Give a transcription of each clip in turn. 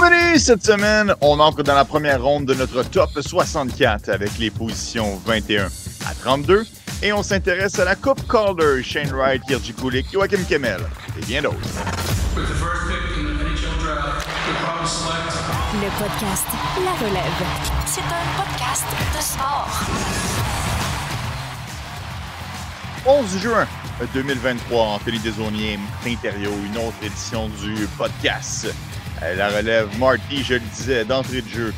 Bienvenue cette semaine. On entre dans la première ronde de notre top 64 avec les positions 21 à 32 et on s'intéresse à la Coupe Calder, Shane Wright, Kirji Kulik, Joachim Kemmel et bien d'autres. Le podcast La Relève. C'est un podcast de sport. 11 juin 2023, Anthony Desaunier, Interio, une autre édition du podcast. Euh, La relève, Marty, je le disais, d'entrée de jeu.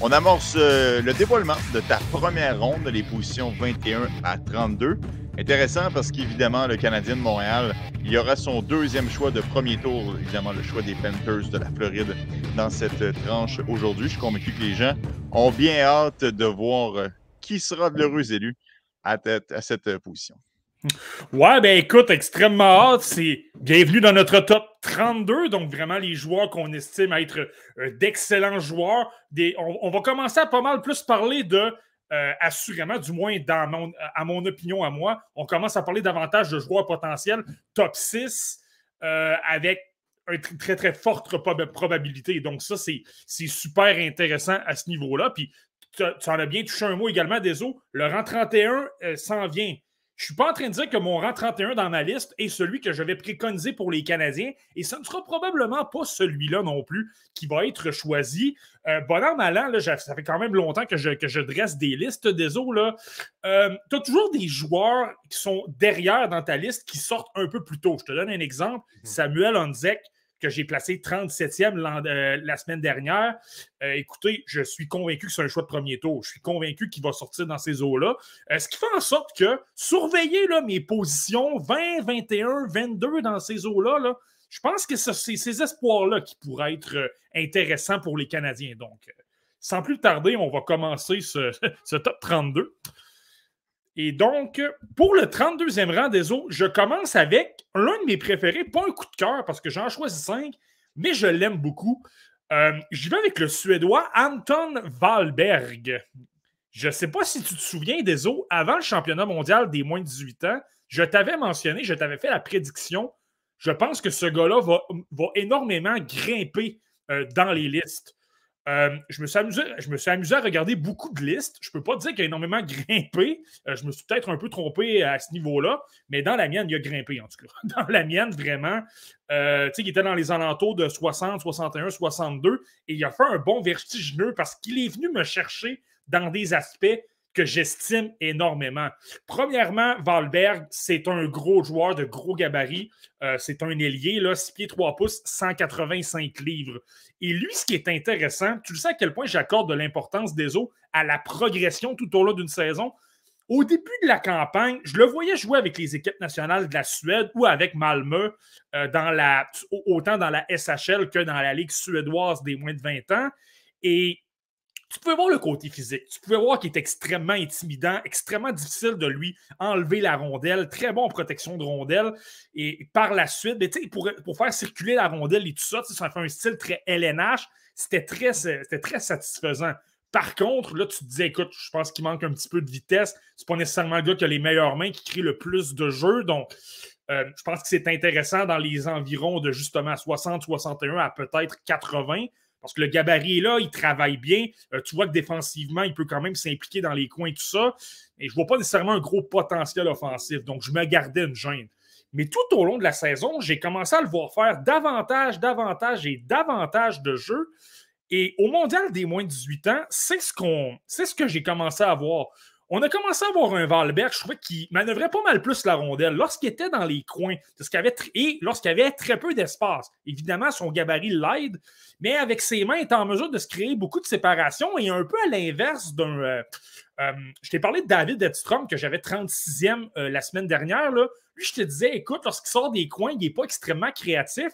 On amorce euh, le dévoilement de ta première ronde, les positions 21 à 32. Intéressant parce qu'évidemment, le Canadien de Montréal, il y aura son deuxième choix de premier tour, évidemment le choix des Panthers de la Floride dans cette tranche aujourd'hui. Je suis convaincu que les gens ont bien hâte de voir euh, qui sera de l'heureux élu à, cette euh, position. Ouais, ben écoute, extrêmement hâte. C'est bienvenue dans notre top 32. Donc, vraiment, les joueurs qu'on estime être euh, d'excellents joueurs. Des, on, va commencer à pas mal plus parler de, euh, assurément, du moins dans mon, à mon opinion, à moi, on commence à parler davantage de joueurs potentiels top 6 euh, avec une tr- très, très forte proba- probabilité. Donc, ça, c'est super intéressant à ce niveau-là. Puis, tu en as bien touché un mot également, Deso. Le rang 31 euh, s'en vient. Je ne suis pas en train de dire que mon rang 31 dans ma liste est celui que je vais préconiser pour les Canadiens et ce ne sera probablement pas celui-là non plus qui va être choisi. Euh, bon an, mal an, là, ça fait quand même longtemps que je, que je dresse des listes des eaux. tu as toujours des joueurs qui sont derrière dans ta liste qui sortent un peu plus tôt. Je te donne un exemple. Samuel Onzek, que j'ai placé 37e l'an- euh, la semaine dernière. Euh, écoutez, je suis convaincu que c'est un choix de premier tour. Je suis convaincu qu'il va sortir dans ces eaux-là. Euh, ce qui fait en sorte que surveiller là, mes positions 20, 21, 22 dans ces eaux-là, là, je pense que ce- c'est ces espoirs-là qui pourraient être intéressants pour les Canadiens. Donc, sans plus tarder, on va commencer ce, ce top 32. Et donc, pour le 32e rang des eaux, je commence avec l'un de mes préférés, pas un coup de cœur parce que j'en choisis cinq, mais je l'aime beaucoup. Euh, J'y vais avec le Suédois Anton Wahlberg. Je ne sais pas si tu te souviens des eaux, avant le championnat mondial des moins de 18 ans, je t'avais mentionné, je t'avais fait la prédiction. Je pense que ce gars-là va, va énormément grimper euh, dans les listes. Euh, je, me suis amusé, à regarder beaucoup de listes. Je ne peux pas dire qu'il a énormément grimpé. Euh, je me suis peut-être un peu trompé à ce niveau-là, mais dans la mienne, il a grimpé en tout cas. Dans la mienne, vraiment, euh, tu sais, il était dans les alentours de 60, 61, 62, et il a fait un bon vertigineux parce qu'il est venu me chercher dans des aspects que j'estime énormément. Premièrement, Valberg, c'est un gros joueur de gros gabarit. Euh, c'est un ailier, là, 6 pieds 3 pouces, 185 livres. Et lui, ce qui est intéressant, tu le sais à quel point j'accorde de l'importance des eaux à la progression tout au long d'une saison. Au début de la campagne, je le voyais jouer avec les équipes nationales de la Suède ou avec Malmö, euh, dans la, autant dans la SHL que dans la Ligue suédoise des moins de 20 ans. Et tu pouvais voir le côté physique. Tu pouvais voir qu'il est extrêmement intimidant, extrêmement difficile de lui enlever la rondelle, très bon en protection de rondelle. Et par la suite, ben, pour, pour faire circuler la rondelle et tout ça, ça fait un style très LNH. C'était très, très satisfaisant. Par contre, là, tu te disais, écoute, je pense qu'il manque un petit peu de vitesse. C'est pas nécessairement le gars qui a les meilleures mains qui crée le plus de jeux. Donc, euh, je pense que c'est intéressant dans les environs de justement 60, 61 à peut-être 80. Parce que le gabarit est là, il travaille bien. Euh, tu vois que défensivement, il peut quand même s'impliquer dans les coins, tout ça. Et je ne vois pas nécessairement un gros potentiel offensif. Donc, je me gardais une gêne. Mais tout au long de la saison, j'ai commencé à le voir faire davantage, davantage et davantage de jeux. Et au mondial des moins de 18 ans, c'est ce, qu'on, c'est ce que j'ai commencé à voir. On a commencé à voir un Valberg, je trouvais qu'il manœuvrait pas mal plus la rondelle lorsqu'il était dans les coins et lorsqu'il avait très peu d'espace. Évidemment, son gabarit l'aide, mais avec ses mains, il est en mesure de se créer beaucoup de séparation et un peu à l'inverse d'un. Euh, euh, je t'ai parlé de David Edstrom, que j'avais 36e euh, la semaine dernière. Lui, je te disais, écoute, lorsqu'il sort des coins, il n'est pas extrêmement créatif.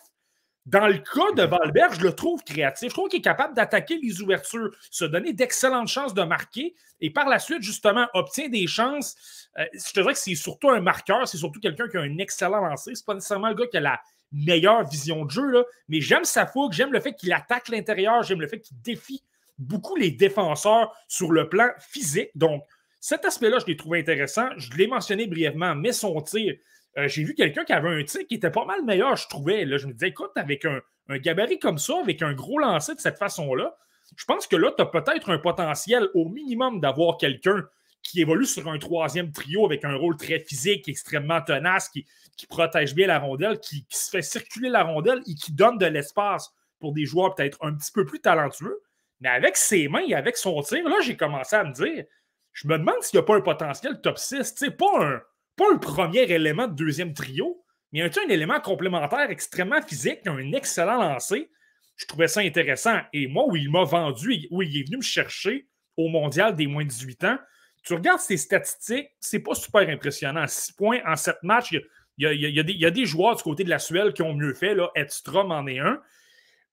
Dans le cas de Valberg, je le trouve créatif. Je trouve qu'il est capable d'attaquer les ouvertures, se donner d'excellentes chances de marquer et par la suite, justement, obtient des chances. Euh, je dirais que c'est surtout un marqueur, c'est surtout quelqu'un qui a un excellent lancer. C'est pas nécessairement le gars qui a la meilleure vision de jeu, mais j'aime sa fougue, j'aime le fait qu'il attaque l'intérieur, j'aime le fait qu'il défie beaucoup les défenseurs sur le plan physique. Donc, cet aspect-là, je l'ai trouvé intéressant. Je l'ai mentionné brièvement, mais son tir, euh, j'ai vu quelqu'un qui avait un tir qui était pas mal meilleur, je trouvais. Là, je me disais, écoute, avec un, gabarit comme ça, avec un gros lancer de cette façon-là, je pense que là, tu as peut-être un potentiel au minimum d'avoir quelqu'un qui évolue sur un troisième trio avec un rôle très physique, extrêmement tenace, qui, protège bien la rondelle, qui, se fait circuler la rondelle et qui donne de l'espace pour des joueurs peut-être un petit peu plus talentueux. Mais avec ses mains et avec son tir, là, j'ai commencé à me dire, je me demande s'il n'y a pas un potentiel top 6. Tu pas un, pas un premier élément de deuxième trio, mais un, un élément complémentaire extrêmement physique, un excellent lancé. Je trouvais ça intéressant. Et moi, où il m'a vendu, où il est venu me chercher au mondial des moins de 18 ans, tu regardes ses statistiques, c'est pas super impressionnant. 6 points en 7 matchs. Il y, a, des, joueurs du côté de la Suède qui ont mieux fait. Edstrom en est un.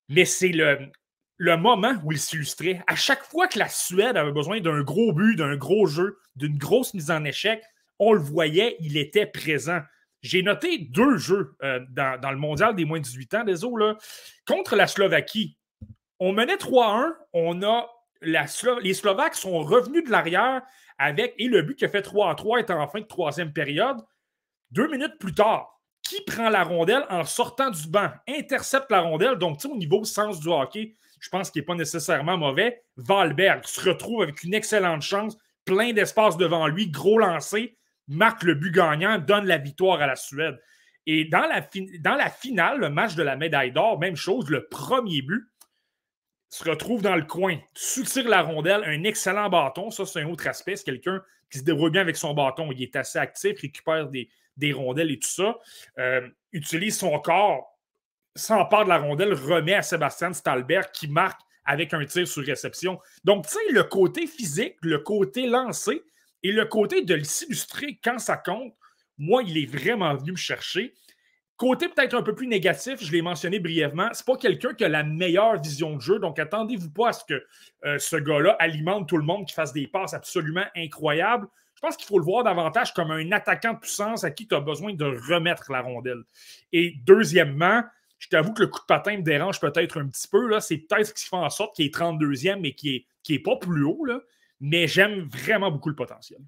Mais c'est le, le moment où il s'illustrait. À chaque fois que la Suède avait besoin d'un gros but, d'un gros jeu, d'une grosse mise en échec, on le voyait, il était présent. J'ai noté deux jeux euh, dans, le mondial des moins de 18 ans, des contre la Slovaquie. On menait 3-1, on les Slovaques sont revenus de l'arrière avec, et le but qui a fait 3 3 est en fin de troisième période. Deux minutes plus tard, qui prend la rondelle en sortant du banc, intercepte la rondelle. Donc, au niveau sens du hockey, je pense qu'il n'est pas nécessairement mauvais. Valberg se retrouve avec une excellente chance, plein d'espace devant lui, gros lancé, marque le but gagnant, donne la victoire à la Suède. Et dans la, finale, le match de la médaille d'or, même chose, le premier but, se retrouve dans le coin, soutire la rondelle, un excellent bâton. Ça, c'est un autre aspect. C'est quelqu'un qui se débrouille bien avec son bâton. Il est assez actif, récupère des, des rondelles et tout ça. Euh, utilise son corps, s'empare de la rondelle, remet à Sébastien Stalbert qui marque avec un tir sur réception. Donc, tu sais, le côté physique, le côté lancé et le côté de s'illustrer quand ça compte, moi, il est vraiment venu me chercher. Côté peut-être un peu plus négatif, je l'ai mentionné brièvement, c'est pas quelqu'un qui a la meilleure vision de jeu, donc attendez-vous pas à ce que euh, ce gars-là alimente tout le monde, qui fasse des passes absolument incroyables. Je pense qu'il faut le voir davantage comme un attaquant de puissance à qui tu as besoin de remettre la rondelle. Et deuxièmement, je t'avoue que le coup de patin me dérange peut-être un petit peu. C'est peut-être ce qui fait en sorte qu'il est 32e, mais qui n'est qui est pas plus haut. Là. Mais j'aime vraiment beaucoup le potentiel.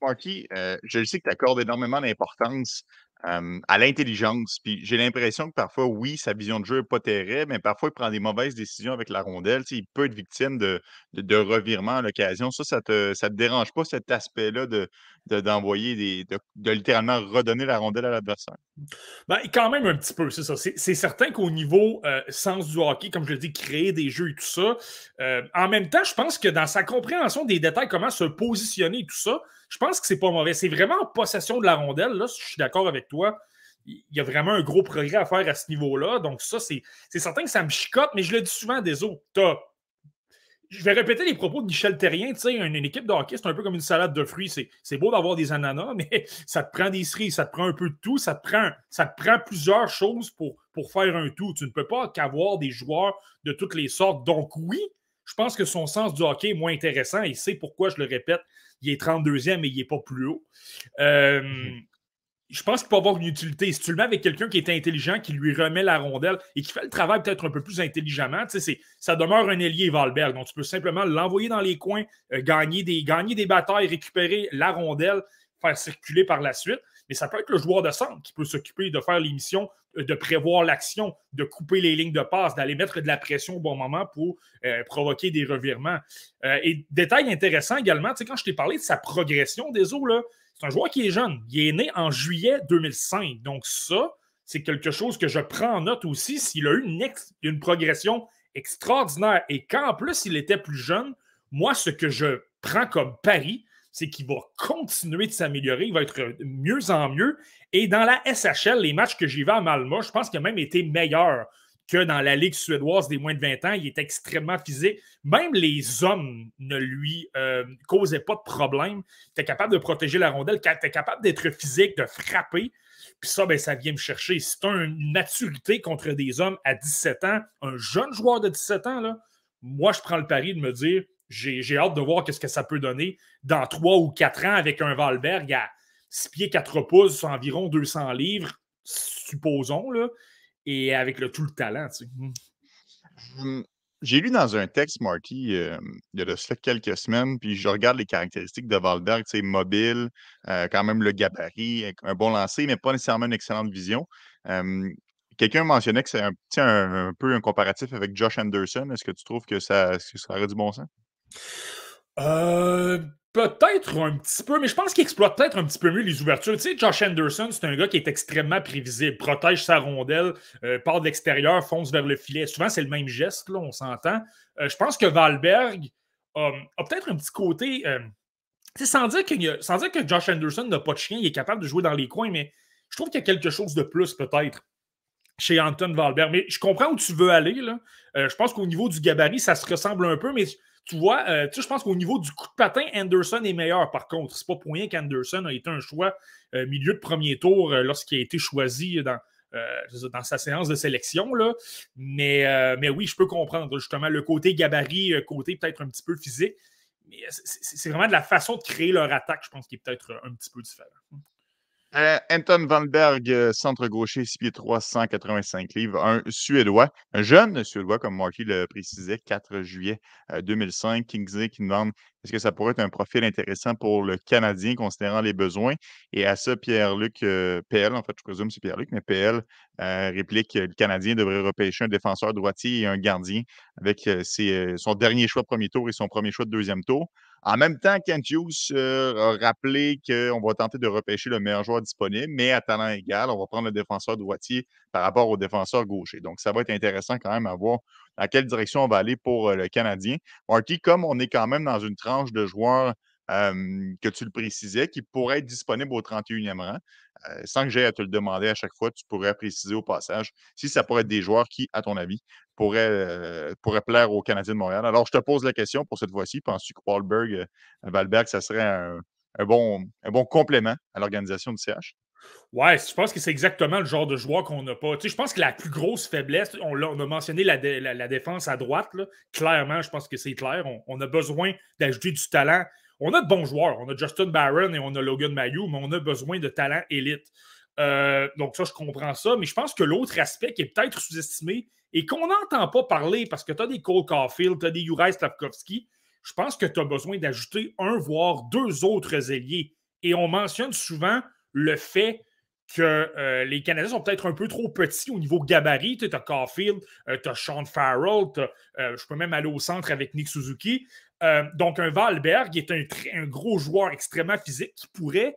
Marky, euh, je sais que tu accordes énormément d'importance à l'intelligence. Puis j'ai l'impression que parfois, oui, sa vision de jeu n'est pas terrible, mais parfois, il prend des mauvaises décisions avec la rondelle. il peut être victime de, de, revirements à l'occasion. Ça, ça te, te dérange pas cet aspect-là de, d'envoyer des. De, littéralement redonner la rondelle à l'adversaire? Ben, quand même un petit peu, c'est ça. C'est, certain qu'au niveau euh, sens du hockey, comme je le dis, créer des jeux et tout ça, euh, en même temps, je pense que dans sa compréhension des détails, comment se positionner et tout ça, je pense que c'est pas mauvais. C'est vraiment en possession de la rondelle. Là, je suis d'accord avec toi. Il y a vraiment un gros progrès à faire à ce niveau-là. Donc, ça, c'est certain que ça me chicote, mais je le dis souvent des autres. Je vais répéter les propos de Michel Terrien. Tu sais, une, équipe de hockey, c'est un peu comme une salade de fruits. C'est beau d'avoir des ananas, mais ça te prend des cerises, ça te prend un peu de tout, ça te prend, ça te prend plusieurs choses pour, pour faire un tout. Tu ne peux pas qu'avoir des joueurs de toutes les sortes. Donc, oui, je pense que son sens du hockey est moins intéressant et c'est pourquoi je le répète il est 32e, mais il n'est pas plus haut. Euh, mhm. Je pense qu'il peut avoir une utilité. Si tu le mets avec quelqu'un qui est intelligent, qui lui remet la rondelle et qui fait le travail peut-être un peu plus intelligemment, ça demeure un ailier Valberg. Donc, tu peux simplement l'envoyer dans les coins, euh, gagner, des, batailles, récupérer la rondelle, faire circuler par la suite. Mais ça peut être le joueur de centre qui peut s'occuper de faire les missions de prévoir l'action, de couper les lignes de passe, d'aller mettre de la pression au bon moment pour euh, provoquer des revirements. Euh, et détail intéressant également, quand je t'ai parlé de sa progression des eaux, c'est un joueur qui est jeune. Il est né en juillet 2005. Donc, ça, c'est quelque chose que je prends en note aussi. S'il a eu une, progression extraordinaire et qu'en plus il était plus jeune, moi, ce que je prends comme pari, c'est qu'il va continuer de s'améliorer, il va être mieux en mieux. Et dans la SHL, les matchs que j'ai vus à Malmo, je pense qu'il a même été meilleur que dans la Ligue suédoise des moins de 20 ans. Il est extrêmement physique. Même les hommes ne lui euh, causaient pas de problème. Il était capable de protéger la rondelle, il était capable d'être physique, de frapper. Puis ça, ben, ça vient me chercher. C'est une maturité contre des hommes à 17 ans, un jeune joueur de 17 ans, là, moi, je prends le pari de me dire j'ai hâte de voir ce que ça peut donner dans trois ou quatre ans avec un Valberg à 6 pieds 4 pouces, environ 200 livres, supposons, là, et avec le, tout le talent. Hum, j'ai lu dans un texte, Marty, euh, il y a de cela quelques semaines, puis je regarde les caractéristiques de Valberg, c'est mobile, euh, quand même le gabarit, un bon lancer, mais pas nécessairement une excellente vision. Quelqu'un mentionnait que c'est un, un, un, peu un comparatif avec Josh Anderson. Est-ce que tu trouves que ça, que ça aurait du bon sens? Euh, peut-être un petit peu, mais je pense qu'il exploite peut-être un petit peu mieux les ouvertures. Tu sais, Josh Anderson, c'est un gars qui est extrêmement prévisible, protège sa rondelle, euh, part de l'extérieur, fonce vers le filet. Souvent, c'est le même geste, là, on s'entend. Euh, je pense que Valberg a peut-être un petit côté. sans, dire que, sans dire que Josh Anderson n'a pas de chien, il est capable de jouer dans les coins, mais je trouve qu'il y a quelque chose de plus, peut-être chez Anton Valberg. Mais je comprends où tu veux aller. Là. je pense qu'au niveau du gabarit, ça se ressemble un peu, mais tu vois, euh, tu je pense qu'au niveau du coup de patin, Anderson est meilleur par contre. C'est pas pour rien qu'Anderson a été un choix euh, milieu de premier tour euh, lorsqu'il a été choisi dans, dans sa séance de sélection. Là. Mais, mais oui, je peux comprendre justement le côté gabarit, côté peut-être un petit peu physique. Mais c'est vraiment de la façon de créer leur attaque, je pense, qui est peut-être un petit peu différent. Euh, Anton Vanberg, euh, centre gaucher, 6 pieds 3, 185 livres, un Suédois, un jeune Suédois, comme Marky le précisait, 4 juillet 2005. Euh, Kingsley qui est-ce que ça pourrait être un profil intéressant pour le Canadien, considérant les besoins? Et à ça, Pierre-Luc PL, en fait, je présume c'est Pierre-Luc, mais PL réplique que le Canadien devrait repêcher un défenseur droitier et un gardien avec son dernier choix premier tour et son premier choix de deuxième tour. En même temps, Kent Hughes euh, a rappelé qu'on va tenter de repêcher le meilleur joueur disponible, mais à talent égal, on va prendre le défenseur droitier par rapport au défenseur gaucher. Donc, ça va être intéressant quand même à voir dans quelle direction on va aller pour euh, le Canadien. Marty, comme on est quand même dans une tranche de joueurs que tu le précisais, qui pourraient être disponibles au 31e rang, euh, sans que j'aie à te le demander à chaque fois, tu pourrais préciser au passage si ça pourrait être des joueurs qui, à ton avis, pourraient, euh, plaire aux Canadiens de Montréal. Alors, je te pose la question pour cette fois-ci. Penses-tu que Wahlberg, euh, Valberg, ça serait un, bon, un bon complément à l'organisation du CH? Ouais, je pense que c'est exactement le genre de joueur qu'on n'a pas. Tu je pense que la plus grosse faiblesse, on, a, mentionné la, la, défense à droite, clairement, je pense que c'est clair. on, a besoin d'ajouter du talent on a de bons joueurs. On a Justin Barron et on a Logan Mayou, mais on a besoin de talent élite. Euh, donc, ça, je comprends ça. Mais je pense que l'autre aspect qui est peut-être sous-estimé et qu'on n'entend pas parler parce que tu as des Cole Caulfield, tu as des Juraj Slavkovski, je pense que tu as besoin d'ajouter un, voire deux autres ailiers. Et on mentionne souvent le fait que euh, les Canadiens sont peut-être un peu trop petits au niveau gabarit. Tu as Caulfield, euh, tu as Sean Farrell, je peux même aller au centre avec Nick Suzuki. Euh, donc, un Valberg est un, gros joueur extrêmement physique qui pourrait,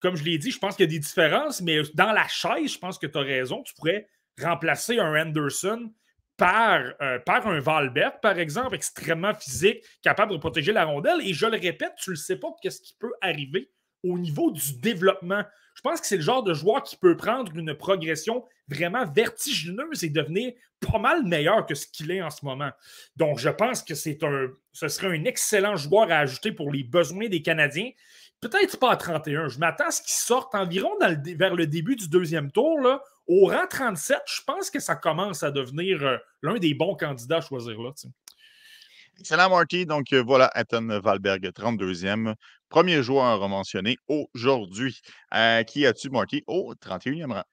comme je l'ai dit, je pense qu'il y a des différences, mais dans la chaise, je pense que tu as raison, tu pourrais remplacer un Anderson par, euh, par un Valberg, par exemple, extrêmement physique, capable de protéger la rondelle. Et je le répète, tu ne sais pas qu'est-ce qui peut arriver au niveau du développement. Je pense que c'est le genre de joueur qui peut prendre une progression vraiment vertigineuse et devenir pas mal meilleur que ce qu'il est en ce moment. Donc, je pense que c'est un, ce serait un excellent joueur à ajouter pour les besoins des Canadiens. Peut-être pas à 31. Je m'attends à ce qu'il sorte environ vers le début du deuxième tour. Là. Au rang 37, je pense que ça commence à devenir euh, l'un des bons candidats à choisir là. Excellent, Marty. Donc euh, voilà, Ethan Valberg, 32e. Premier joueur mentionné aujourd'hui. Euh, qui as-tu, Marty, au 31e rang?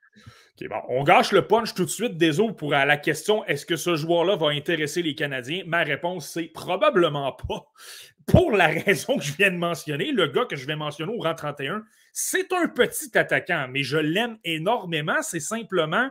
bon, on gâche le punch tout de suite autres pour la question est-ce que ce joueur-là va intéresser les Canadiens? Ma réponse, c'est probablement pas. Pour la raison que je viens de mentionner, le gars que je vais mentionner au rang 31, c'est un petit attaquant, mais je l'aime énormément. C'est simplement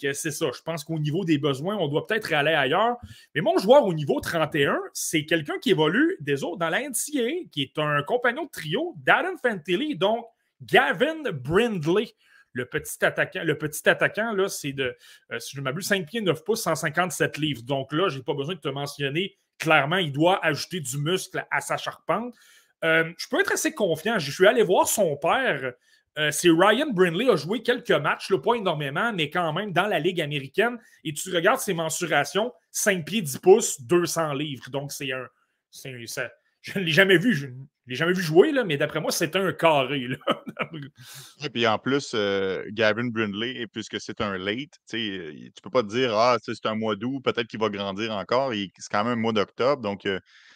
que c'est ça. Je pense qu'au niveau des besoins, on doit peut-être aller ailleurs. Mais mon joueur au niveau 31, c'est quelqu'un qui évolue des autres dans la NCAA, qui est un compagnon de trio d'Adam Fantilli, donc Gavin Brindley. Le petit attaquant, le petit attaquant là, c'est de, euh, si je m'abuse, 5 pieds 9 pouces, 157 livres. Donc là, je n'ai pas besoin de te mentionner clairement, il doit ajouter du muscle à sa charpente. Euh, je peux être assez confiant. Je suis allé voir son père. Euh, c'est Ryan Brindley a joué quelques matchs, pas énormément, mais quand même dans la Ligue américaine. Et tu regardes ses mensurations 5 pieds 10 pouces, 200 livres. Donc, c'est un. je ne l'ai jamais vu. Je l'ai jamais vu jouer, là, mais d'après moi, c'est un carré. et puis en plus, euh, Gavin Brindley, puisque c'est un late, tu ne peux pas te dire Ah, c'est un mois d'août, peut-être qu'il va grandir encore. C'est quand même un mois d'octobre. Donc,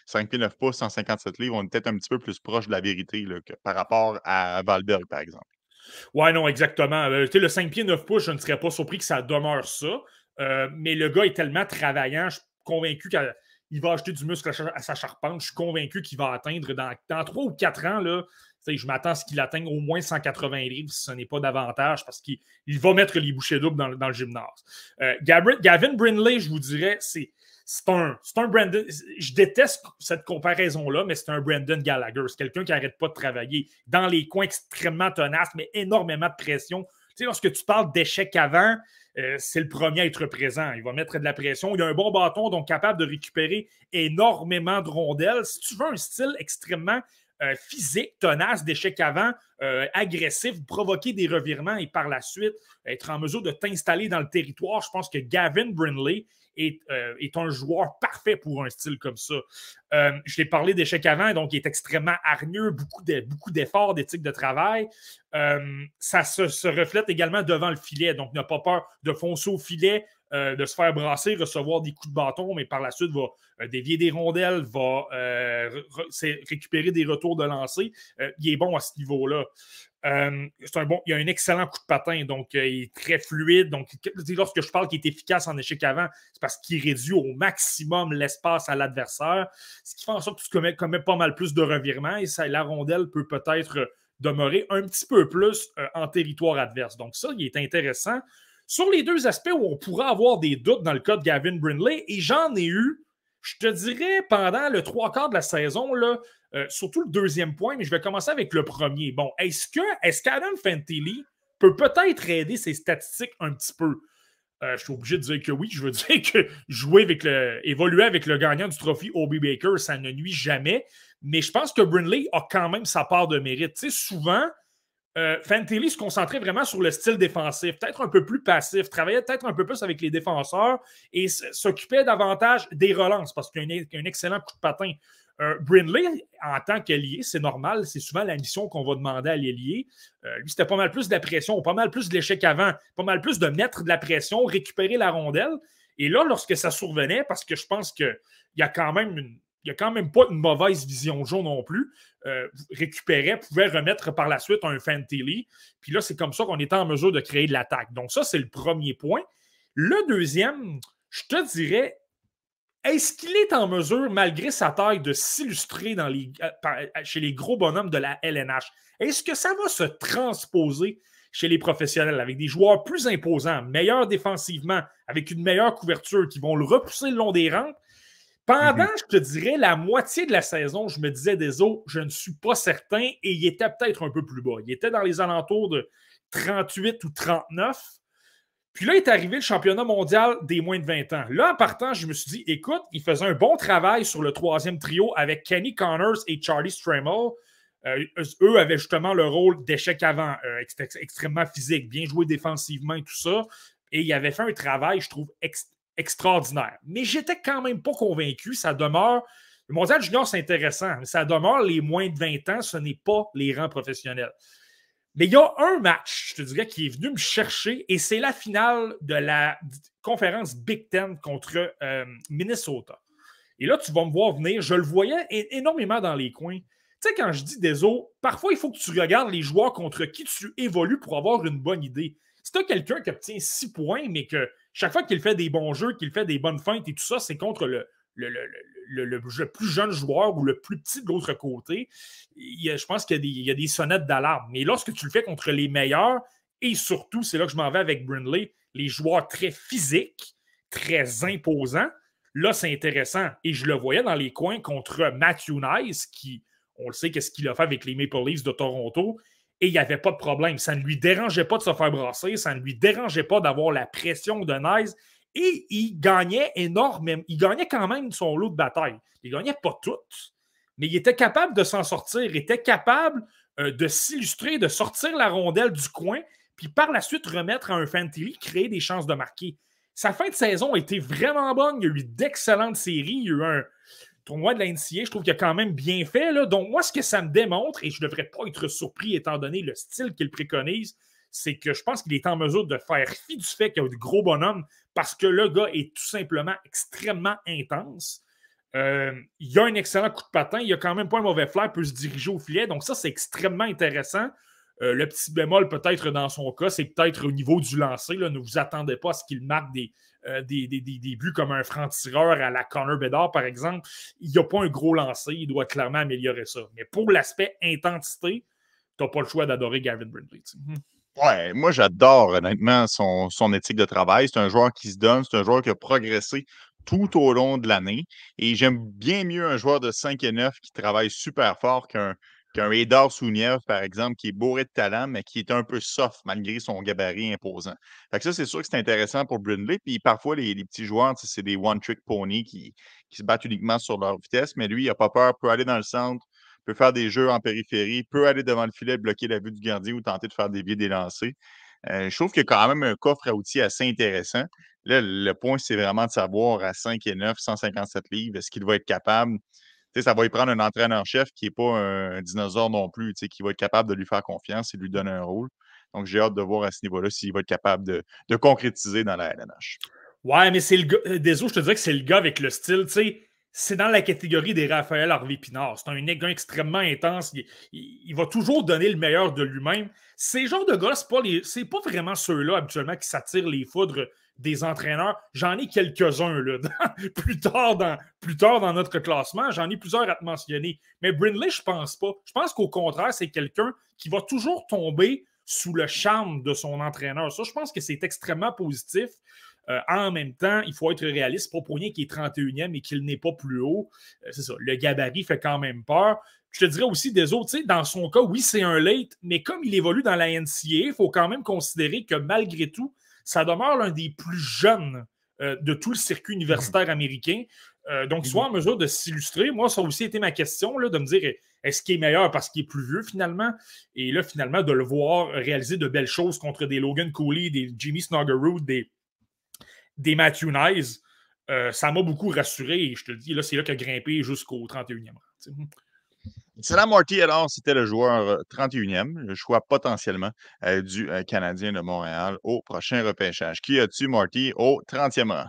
5 pieds 9 pouces, 157 livres, on est peut-être un petit peu plus proche de la vérité que par rapport à Valberg, par exemple. Ouais, non, exactement. Euh, le 5 pieds 9 pouces, je ne serais pas surpris que ça demeure ça. Euh, mais le gars est tellement travaillant, je suis convaincu qu'il va acheter du muscle à sa charpente. Je suis convaincu qu'il va atteindre dans, dans 3 ou 4 ans, là, je m'attends à ce qu'il atteigne au moins 180 livres, si ce n'est pas davantage, parce qu'il va mettre les bouchées doubles dans, le gymnase. Euh, Gavin Brindley, je vous dirais, c'est. C'est un, un, Brandon. Je déteste cette comparaison-là, mais c'est un Brandon Gallagher. C'est quelqu'un qui n'arrête pas de travailler dans les coins extrêmement tenaces, mais énormément de pression. Tu sais, lorsque tu parles d'échec avant, euh, c'est le premier à être présent. Il va mettre de la pression. Il a un bon bâton, donc capable de récupérer énormément de rondelles. Si tu veux un style extrêmement euh, physique, tenace, d'échec avant, euh, agressif, provoquer des revirements et par la suite être en mesure de t'installer dans le territoire. Je pense que Gavin Brindley est, euh, est, un joueur parfait pour un style comme ça. je t'ai parlé d'échec avant, donc il est extrêmement hargneux, beaucoup, de, beaucoup d'efforts, d'éthique de travail. ça se, reflète également devant le filet, donc n'a pas peur de foncer au filet, euh, de se faire brasser, recevoir des coups de bâton, mais par la suite va euh, dévier des rondelles, va euh, récupérer des retours de lancer. il est bon à ce niveau-là. C'est un bon, il a un excellent coup de patin, donc il est très fluide. Donc, lorsque je parle qu'il est efficace en échec avant, c'est parce qu'il réduit au maximum l'espace à l'adversaire, ce qui fait en sorte que tu commets, pas mal plus de revirements et la rondelle peut peut-être demeurer un petit peu plus en territoire adverse. Donc, ça, il est intéressant sur les deux aspects où on pourrait avoir des doutes dans le cas de Gavin Brindley, et j'en ai eu, je te dirais, pendant le trois quarts de la saison, là, euh, surtout le deuxième point, mais je vais commencer avec le premier. Bon, est-ce que est-ce qu'Adam Fantilli peut peut-être aider ses statistiques un petit peu? Euh, je suis obligé de dire que oui. Je veux dire que jouer avec le, évoluer avec le gagnant du trophée Obi Baker, ça ne nuit jamais. Mais je pense que Brindley a quand même sa part de mérite. Tu sais, souvent, euh, Fantilli se concentrait vraiment sur le style défensif, peut-être un peu plus passif, travaillait peut-être un peu plus avec les défenseurs et s'occupait davantage des relances parce qu'il y a un, excellent coup de patin. Euh, Brindley, en tant qu'ailier, c'est normal, c'est souvent la mission qu'on va demander à l'ailier. Euh, lui, c'était pas mal plus de la pression, pas mal plus de l'échec avant, pas mal plus de mettre de la pression, récupérer la rondelle. Et là, lorsque ça survenait, parce que je pense qu'il y a quand même il n'y a quand même pas une mauvaise vision jaune non plus. Euh, récupérait, pouvait remettre par la suite un Fantilly. Puis là, c'est comme ça qu'on était en mesure de créer de l'attaque. Donc, ça, c'est le premier point. Le deuxième, je te dirais, est-ce qu'il est en mesure, malgré sa taille, de s'illustrer dans les, euh, chez les gros bonhommes de la LNH? Est-ce que ça va se transposer chez les professionnels avec des joueurs plus imposants, meilleurs défensivement, avec une meilleure couverture, qui vont le repousser le long des rampes? Pendant, mhm. je te dirais, la moitié de la saison, je me disais des autres, je ne suis pas certain et il était peut-être un peu plus bas. Il était dans les alentours de 38 ou 39. Puis là, est arrivé le championnat mondial des moins de 20 ans. Là, en partant, je me suis dit, écoute, il faisait un bon travail sur le troisième trio avec Kenny Connors et Charlie Stremmel. Euh, eux avaient justement le rôle d'échec avant, euh, extrêmement physique, bien joué défensivement et tout ça. Et il avait fait un travail, je trouve, extraordinaire. Mais j'étais quand même pas convaincu. Ça demeure. Le mondial junior, c'est intéressant, mais ça demeure les moins de 20 ans, ce n'est pas les rangs professionnels. Mais il y a un match, je te dirais, qui est venu me chercher, et c'est la finale de la conférence Big Ten contre euh, Minnesota. Et là, tu vas me voir venir. Je le voyais énormément dans les coins. Tu sais, quand je dis des eaux, parfois, il faut que tu regardes les joueurs contre qui tu évolues pour avoir une bonne idée. Si tu as quelqu'un qui obtient 6 points, mais que chaque fois qu'il fait des bons jeux, qu'il fait des bonnes feintes et tout ça, c'est contre le, le, plus jeune joueur ou le plus petit de l'autre côté. je pense qu'il y, a des sonnettes d'alarme. Mais lorsque tu le fais contre les meilleurs, et surtout, c'est là que je m'en vais avec Brindley, les joueurs très physiques, très imposants, là, c'est intéressant. Et je le voyais dans les coins contre Matthew Nice, qui, on le sait, qu'est-ce qu'il a fait avec les Maple Leafs de Toronto et il n'y avait pas de problème. Ça ne lui dérangeait pas de se faire brasser, ça ne lui dérangeait pas d'avoir la pression de Nice et il gagnait énormément. Il gagnait quand même son lot de bataille. Il gagnait pas toutes, mais il était capable de s'en sortir, il était capable euh, de s'illustrer, de sortir la rondelle du coin, puis par la suite remettre à un Fantilly, créer des chances de marquer. Sa fin de saison a été vraiment bonne. Il y a eu d'excellentes séries. Il y a eu un, tournoi de la je trouve qu'il a quand même bien fait. Là. Donc, moi, ce que ça me démontre, et je ne devrais pas être surpris étant donné le style qu'il préconise, c'est que je pense qu'il est en mesure de faire fi du fait qu'il y a de gros bonhommes parce que le gars est tout simplement extrêmement intense. Euh, il a un excellent coup de patin, il a quand même pas un mauvais flair, peut se diriger au filet. Donc, ça, c'est extrêmement intéressant. Euh, le petit bémol, peut-être dans son cas, c'est peut-être au niveau du lancer. Ne vous attendez pas à ce qu'il marque des, euh, buts comme un franc-tireur à la Connor Bedard, par exemple. Il n'y pas un gros lancer, il doit clairement améliorer ça. Mais pour l'aspect intensité, tu n'as pas le choix d'adorer Gavin Brindley. Ouais, moi j'adore honnêtement son, son éthique de travail. C'est un joueur qui se donne, c'est un joueur qui a progressé tout au long de l'année. Et j'aime bien mieux un joueur de 5 et 9 qui travaille super fort qu'un qu'un Edar Souniev, par exemple, qui est bourré de talent, mais qui est un peu soft malgré son gabarit imposant. Fait que ça, c'est sûr que c'est intéressant pour Brindley. Puis parfois, les, petits joueurs, c'est des one-trick pony qui, qui, se battent uniquement sur leur vitesse, mais lui, il n'a pas peur, peut aller dans le centre, peut faire des jeux en périphérie, peut aller devant le filet, bloquer la vue du gardien ou tenter de faire biais des lancers. Euh, je trouve qu'il y a quand même un coffre à outils assez intéressant. Là, le point, c'est vraiment de savoir à 5 et 9, 157 livres, est-ce qu'il va être capable. ça va y prendre un entraîneur-chef qui n'est pas un, dinosaure non plus, qui va être capable de lui faire confiance et lui donner un rôle. Donc, j'ai hâte de voir à ce niveau-là s'il va être capable de, concrétiser dans la LNH. Ouais, mais c'est le gars. Euh, désolé, je te dirais que c'est le gars avec le style, tu sais c'est dans la catégorie des Raphaël Harvey Pinard. C'est un gars extrêmement intense. Il, va toujours donner le meilleur de lui-même. Ces genres de gars, ce n'est pas, vraiment ceux-là habituellement qui s'attirent les foudres des entraîneurs. J'en ai quelques-uns plus, tard dans, plus tard dans notre classement. J'en ai plusieurs à te mentionner. Mais Brindley, je pense pas. Je pense qu'au contraire, c'est quelqu'un qui va toujours tomber sous le charme de son entraîneur. Ça, je pense que c'est extrêmement positif. Euh, en même temps, il faut être réaliste. Pas pour rien qu'il est 31e et qu'il n'est pas plus haut. Euh, c'est ça. Le gabarit fait quand même peur. Je te dirais aussi des autres, dans son cas, oui, c'est un late, mais comme il évolue dans la NCA, il faut quand même considérer que malgré tout, ça demeure l'un des plus jeunes euh, de tout le circuit universitaire américain. donc, soit en mesure de s'illustrer. Moi, ça a aussi été ma question, là, de me dire est-ce qu'il est meilleur parce qu'il est plus vieux finalement? Et là, finalement, de le voir réaliser de belles choses contre des Logan Cooley, des Jimmy Snuggerud, des, des Matthew Nyes, euh, ça m'a beaucoup rassuré. Et je te le dis, là, c'est là qu'il a grimpé jusqu'au 31e rang. Salam Marty, alors, c'était le joueur 31e, euh, le choix potentiellement euh, du Canadien de Montréal au prochain repêchage. Qui as-tu, Marty, au 30e rang?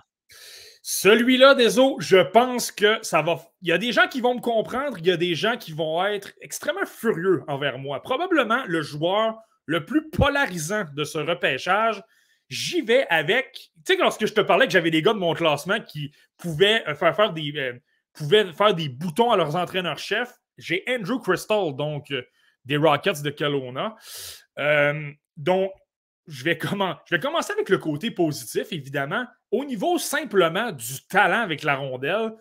Celui-là, des autres, je pense que ça va. Il y a des gens qui vont me comprendre, il y a des gens qui vont être extrêmement furieux envers moi. Probablement le joueur le plus polarisant de ce repêchage, j'y vais avec. Tu sais, lorsque je te parlais que j'avais des gars de mon classement qui pouvaient euh, faire, faire des, euh, pouvaient faire des boutons à leurs entraîneurs-chefs, j'ai Andrew Crystal, donc euh, des Rockets de Kelowna. donc, je vais, je vais commencer avec le côté positif, évidemment. Au niveau simplement du talent avec la rondelle,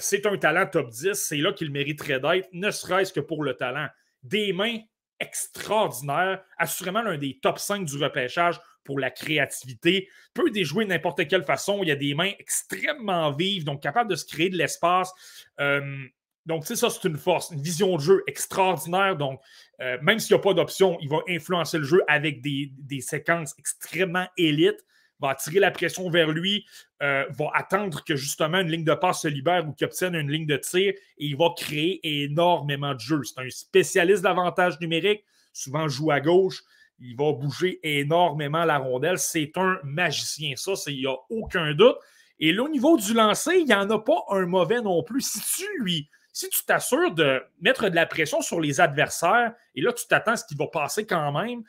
c'est un talent top 10. C'est là qu'il mériterait d'être, ne serait-ce que pour le talent. Des mains extraordinaires, assurément l'un des top 5 du repêchage pour la créativité. Peut déjouer de n'importe quelle façon. Il y a des mains extrêmement vives, donc capable de se créer de l'espace. Euh, donc, sais, ça, c'est une force, une vision de jeu extraordinaire. Donc, euh, même s'il n'y a pas d'option, il va influencer le jeu avec des, séquences extrêmement élites va attirer la pression vers lui, euh, va attendre que justement une ligne de passe se libère ou qu'il obtienne une ligne de tir et il va créer énormément de jeu. C'est un spécialiste d'avantage numérique, souvent joue à gauche, il va bouger énormément la rondelle. C'est un magicien, ça, il n'y a aucun doute. Et là, au niveau du lancer, il n'y en a pas un mauvais non plus. Si tu lui, si tu t'assures de mettre de la pression sur les adversaires, et là, tu t'attends à ce qu'il va passer quand même,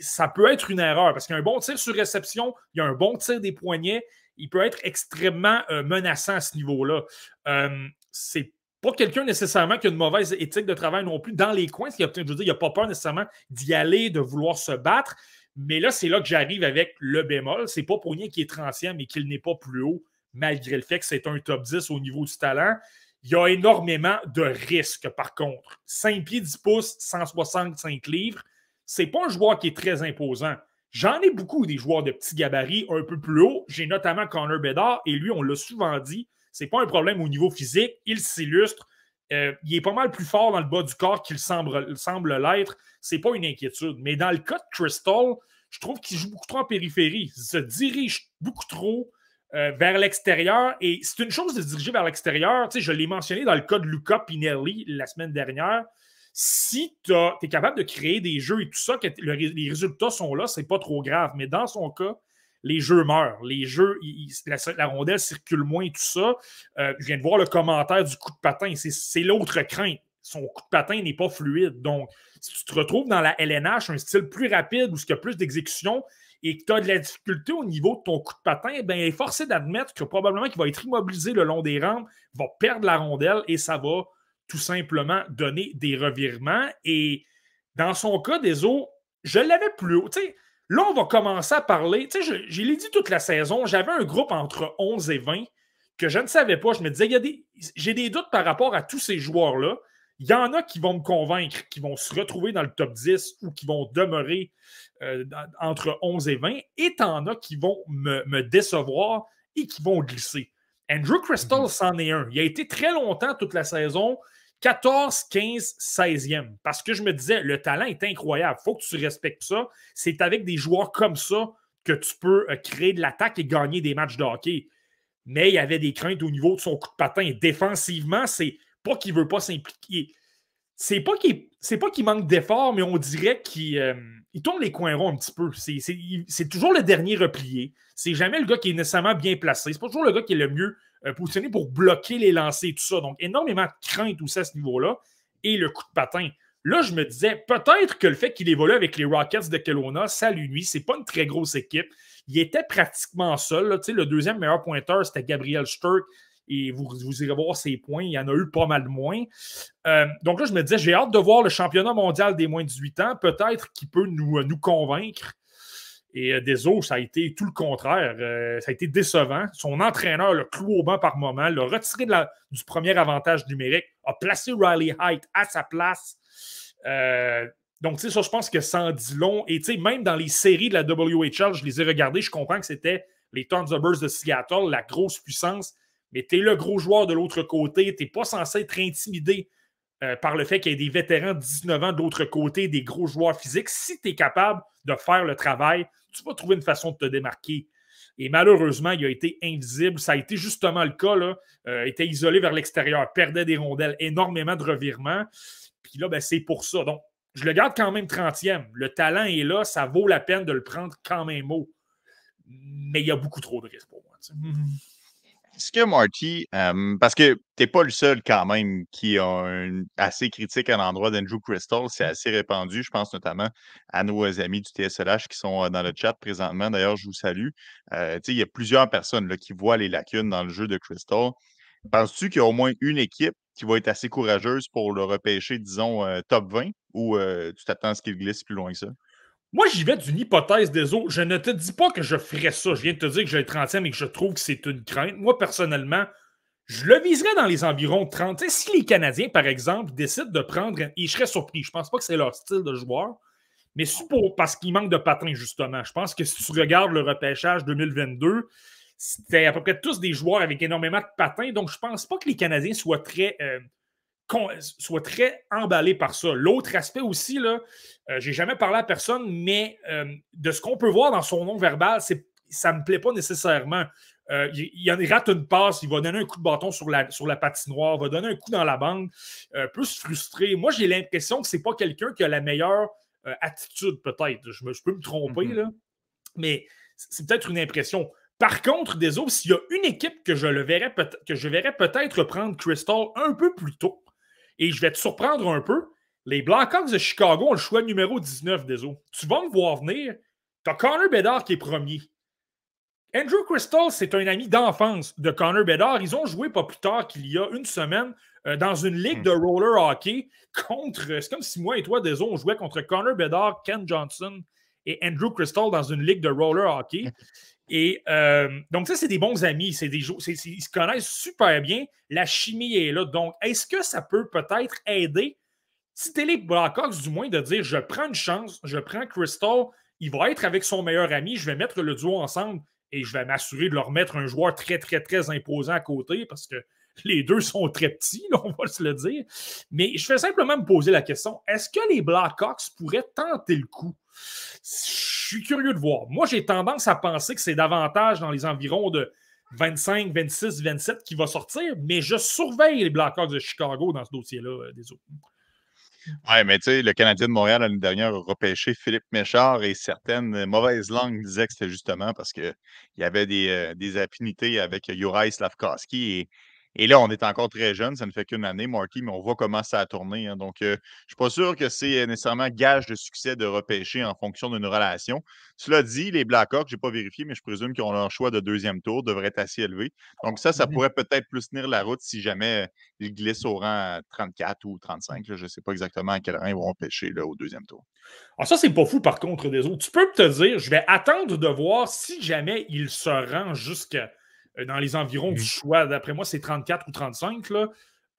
ça peut être une erreur parce qu'il y a un bon tir sur réception, il y a un bon tir des poignets, il peut être extrêmement euh, menaçant à ce niveau-là. Euh, c'est pas quelqu'un nécessairement qui a une mauvaise éthique de travail non plus dans les coins. Je veux dire, il n'a pas peur nécessairement d'y aller, de vouloir se battre. Mais là, c'est là que j'arrive avec le bémol. C'est pas pour rien qu'il est 30e et qu'il n'est pas plus haut, malgré le fait que c'est un top 10 au niveau du talent. Il y a énormément de risques, par contre. 5 pieds 10 pouces, 165 livres, c'est pas un joueur qui est très imposant. J'en ai beaucoup des joueurs de petits gabarits un peu plus haut. J'ai notamment Connor Bedard et lui, on l'a souvent dit, c'est pas un problème au niveau physique. Il s'illustre. Euh, il est pas mal plus fort dans le bas du corps qu'il semble, semble l'être. C'est pas une inquiétude. Mais dans le cas de Crystal, je trouve qu'il joue beaucoup trop en périphérie. Il se dirige beaucoup trop euh, vers l'extérieur. Et c'est une chose de se diriger vers l'extérieur. Tu sais, je l'ai mentionné dans le cas de Luca Pinelli la semaine dernière. Si tu es capable de créer des jeux et tout ça, que les résultats sont là, c'est pas trop grave. Mais dans son cas, les jeux meurent. Les jeux, la, rondelle circule moins, tout ça. Euh, je viens de voir le commentaire du coup de patin. C'est l'autre crainte. Son coup de patin n'est pas fluide. Donc, si tu te retrouves dans la LNH, un style plus rapide où il y a plus d'exécution et que tu as de la difficulté au niveau de ton coup de patin, eh bien, il est forcé d'admettre que probablement qu'il va être immobilisé le long des rampes, va perdre la rondelle et ça va tout simplement donner des revirements. Et dans son cas, des eaux, je l'avais plus haut. Là, on va commencer à parler. J'ai l'ai dit toute la saison, j'avais un groupe entre 11 et 20 que je ne savais pas. Je me disais, j'ai des doutes par rapport à tous ces joueurs-là. Il y en a qui vont me convaincre, qui vont se retrouver dans le top 10 ou qui vont demeurer euh, entre 11 et 20, et t'en as qui vont me, décevoir et qui vont glisser. Andrew Crystal, mhm. c'en est un. Il a été très longtemps toute la saison 14, 15, 16e. Parce que je me disais, le talent est incroyable. Il faut que tu respectes ça. C'est avec des joueurs comme ça que tu peux euh, créer de l'attaque et gagner des matchs de hockey. Mais il y avait des craintes au niveau de son coup de patin. Défensivement, c'est pas qu'il veut pas s'impliquer. C'est pas qu'il manque d'effort, mais on dirait qu'il euh, tourne les coins ronds un petit peu. C'est toujours le dernier replié. C'est jamais le gars qui est nécessairement bien placé. C'est pas toujours le gars qui est le mieux euh, positionné pour bloquer les lancers tout ça. Donc, énormément de crainte aussi à ce niveau-là. Et le coup de patin. Là, je me disais, peut-être que le fait qu'il évolue avec les Rockets de Kelowna, ça lui nuit. C'est pas une très grosse équipe. Il était pratiquement seul. Le deuxième meilleur pointeur, c'était Gabriel Sturck. Et vous, vous, irez voir ses points. Il y en a eu pas mal moins. Euh, donc là, je me disais, j'ai hâte de voir le championnat mondial des moins de 18 ans. Peut-être qu'il peut nous, nous convaincre. Et euh, Deso, ça a été tout le contraire. Euh, ça a été décevant. Son entraîneur le clou au banc par moment, l'a retiré du premier avantage numérique, a placé Riley Height à sa place. Euh, donc, tu sais, ça, je pense que ça en dit long. Et tu sais, même dans les séries de la WHL, je les ai regardées, je comprends que c'était les Thunderbirds de Seattle, la grosse puissance. Mais tu es le gros joueur de l'autre côté. Tu n'es pas censé être intimidé par le fait qu'il y ait des vétérans de 19 ans de l'autre côté, des gros joueurs physiques. Si tu es capable de faire le travail, tu vas trouver une façon de te démarquer. Et malheureusement, il a été invisible. Ça a été justement le cas. Là. Euh, était isolé vers l'extérieur, perdait des rondelles, énormément de revirements. Puis là, ben, c'est pour ça. Donc, je le garde quand même 30e. Le talent est là, ça vaut la peine de le prendre quand même haut. Mais il y a beaucoup trop de risques pour moi. Est-ce que Marty, parce que tu n'es pas le seul quand même qui a assez critique à l'endroit d'Andrew Crystal, c'est assez répandu. Je pense notamment à nos amis du TSLH qui sont dans le chat présentement. D'ailleurs, je vous salue. il y a plusieurs personnes là, qui voient les lacunes dans le jeu de Crystal. Penses-tu qu'il y a au moins une équipe qui va être assez courageuse pour le repêcher, disons, top 20 ou tu t'attends à ce qu'il glisse plus loin que ça? Moi, j'y vais d'une hypothèse des autres. Je ne te dis pas que je ferais ça. Je viens de te dire que vais être 30e et que je trouve que c'est une crainte. Moi, personnellement, je le viserais dans les environs de 30. si les Canadiens, par exemple, décident de prendre. Et je serais surpris. Je ne pense pas que c'est leur style de joueur. Mais pour, parce qu'il manque de patins, justement. Je pense que si tu regardes le repêchage 2022, c'était à peu près tous des joueurs avec énormément de patins. Donc, je ne pense pas que les Canadiens soient très. Euh, soit très emballé par ça. L'autre aspect aussi, là, euh, j'ai jamais parlé à personne, mais euh, de ce qu'on peut voir dans son nom verbal, c'est, ça ne me plaît pas nécessairement. Euh, il, il, rate une passe, il va donner un coup de bâton sur la, sur la patinoire, va donner un coup dans la bande, plus frustré. Moi, j'ai l'impression que c'est pas quelqu'un qui a la meilleure attitude, peut-être. Je, peux me tromper, mm-hmm. là, mais c'est peut-être une impression. Par contre, des autres, s'il y a une équipe que je, le verrais que je verrais peut-être prendre Crystal un peu plus tôt, et je vais te surprendre un peu. Les Blackhawks de Chicago ont le choix numéro 19 des eaux. Tu vas me voir venir. Tu as Connor Bedard qui est premier. Andrew Crystal, c'est un ami d'enfance de Connor Bedard. Ils ont joué pas plus tard qu'il y a une semaine euh, dans une ligue hmm. de roller hockey contre. C'est comme si moi et toi, des on jouait contre Connor Bedard, Ken Johnson et Andrew Crystal dans une ligue de roller hockey. Et euh, donc, ça, c'est des bons amis. C'est des, ils se connaissent super bien. La chimie est là. Donc, est-ce que ça peut peut-être aider, si t'es les Blackhawks, du moins, de dire je prends une chance, je prends Crystal, il va être avec son meilleur ami, je vais mettre le duo ensemble et je vais m'assurer de leur mettre un joueur très, très, très imposant à côté parce que les deux sont très petits, on va se le dire. Mais je vais simplement me poser la question est-ce que les Blackhawks pourraient tenter le coup? Je suis curieux de voir. Moi, j'ai tendance à penser que c'est davantage dans les environs de 25, 26, 27 qui va sortir, mais je surveille les Blackhawks de Chicago dans ce dossier-là, euh, des autres. Oui, mais tu sais, le Canadien de Montréal l'année dernière a repêché Philippe Méchard et certaines mauvaises langues disaient que c'était justement parce qu'il y avait des, euh, des, affinités avec Juraj Slavkowski et Et là, on est encore très jeune, ça ne fait qu'une année, Marty, mais on voit comment ça a tourné. hein. Donc, euh, je ne suis pas sûr que c'est nécessairement gage de succès de repêcher en fonction d'une relation. Cela dit, les Blackhawks, je n'ai pas vérifié, mais je présume qu'ils ont leur choix de deuxième tour, devrait être assez élevé. Donc, ça, ça Mhm. pourrait peut-être plus tenir la route si jamais ils glissent au rang 34 ou 35. là. Je ne sais pas exactement à quel rang ils vont pêcher là, au deuxième tour. Alors, ça, c'est pas fou, par contre, des autres. Tu peux te dire, je vais attendre de voir si jamais il se rend jusqu'à euh, dans les environs du choix. D'après moi, c'est 34 ou 35. Là.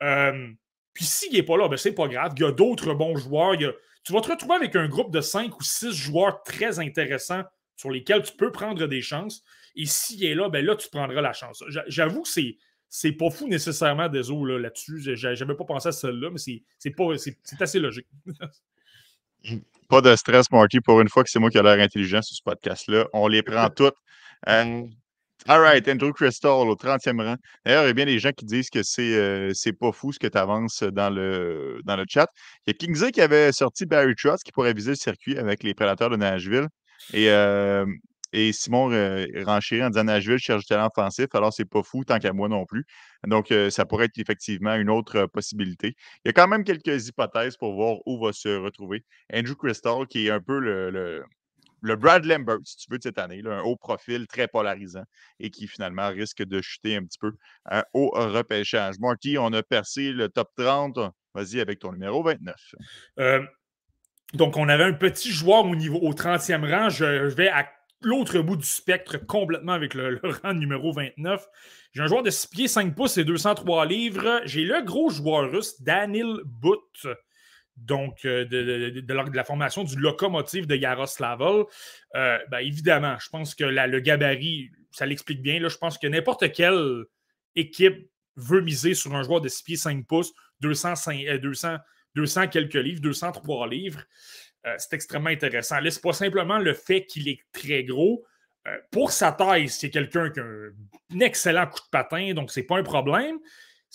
Euh, puis s'il n'est pas là, ben, c'est pas grave. Il y a d'autres bons joueurs. Il y a- Tu vas te retrouver avec un groupe de 5 ou 6 joueurs très intéressants sur lesquels tu peux prendre des chances. Et s'il est là, ben là, tu prendras la chance. J'a- J'avoue que c'est. C'est pas fou nécessairement des eaux là, là-dessus. J'ai- J'avais pas pensé à celle-là, mais c'est- assez logique. Pas de stress, Marty. Pour une fois que c'est moi qui ai l'air intelligent sur ce podcast-là, on les prend toutes. Euh, all right, Andrew Crystal au 30e rang. D'ailleurs, il y a bien des gens qui disent que c'est euh, pas fou ce que tu avances dans le, dans le chat. Il y a Kingsley qui avait sorti Barry Trotz qui pourrait viser le circuit avec les prédateurs de Nashville. Et, euh, et Simon euh, en disant Nashville cherche du talent offensif, alors c'est pas fou tant qu'à moi non plus. Donc, euh, ça pourrait être effectivement une autre euh, possibilité. Il y a quand même quelques hypothèses pour voir où va se retrouver Andrew Crystal, qui est un peu le, le Brad Lambert, si tu veux, de cette année, un haut profil très polarisant et qui finalement risque de chuter un petit peu au repêchage. Marty, on a percé le top 30. Vas-y avec ton numéro 29. Euh, donc, on avait un petit joueur au niveau au 30e rang. Je, vais à l'autre bout du spectre complètement avec le, rang numéro 29. J'ai un joueur de 6 pieds 5 pouces et 203 livres. J'ai le gros joueur russe, Danil But, donc euh, de, de- la, formation du locomotive de Yaroslavl. Euh, ben, évidemment, je pense que le gabarit, ça l'explique bien. Là, je pense que n'importe quelle équipe veut miser sur un joueur de 6 pieds 5 pouces, 205, euh, 200, 200 quelques livres, 203 livres. Euh, c'est extrêmement intéressant. Là, c'est pas simplement le fait qu'il est très gros. Pour sa taille, c'est quelqu'un qui a un excellent coup de patin, donc c'est pas un problème.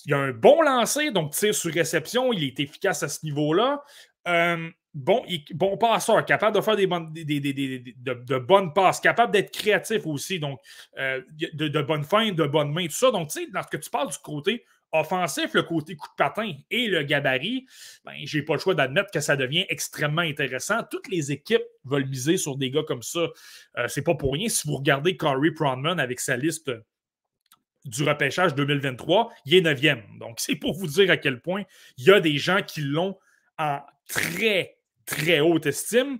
Il a un bon lancer, donc tir sur réception, il est efficace à ce niveau-là. Euh, bon, bon passeur, capable de faire des bonnes, des- des- des- de, bonnes passes, capable d'être créatif aussi, donc euh, de, bonnes feintes, de bonnes mains, tout ça. Donc, tu sais, lorsque tu parles du côté offensif, le côté coup de patin et le gabarit, ben, j'ai pas le choix d'admettre que ça devient extrêmement intéressant. Toutes les équipes veulent miser sur des gars comme ça. Euh, c'est pas pour rien. Si vous regardez Corey Pronman avec sa liste du repêchage 2023, il est 9e. Donc, c'est pour vous dire à quel point il y a des gens qui l'ont en très, très haute estime.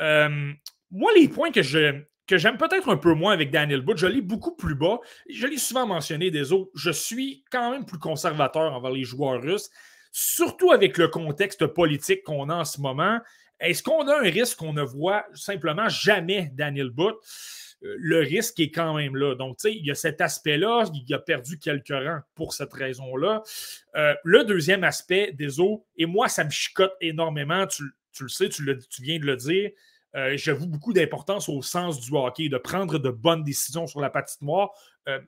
Euh, moi, les points que je que j'aime peut-être un peu moins avec Daniel Wood, je l'ai beaucoup plus bas. Je l'ai souvent mentionné des autres. Je suis quand même plus conservateur envers les joueurs russes, surtout avec le contexte politique qu'on a en ce moment. Est-ce qu'on a un risque qu'on ne voit simplement jamais Daniel Butt? Euh, Le risque est quand même là. Donc, tu sais, il y a cet aspect-là. Il a perdu quelques rangs pour cette raison-là. Euh, le deuxième aspect des eaux, et moi, ça me chicote énormément. Tu, le sais, tu, viens de le dire. Euh, J'avoue beaucoup d'importance au sens du hockey, de prendre de bonnes décisions sur la patinoire, euh,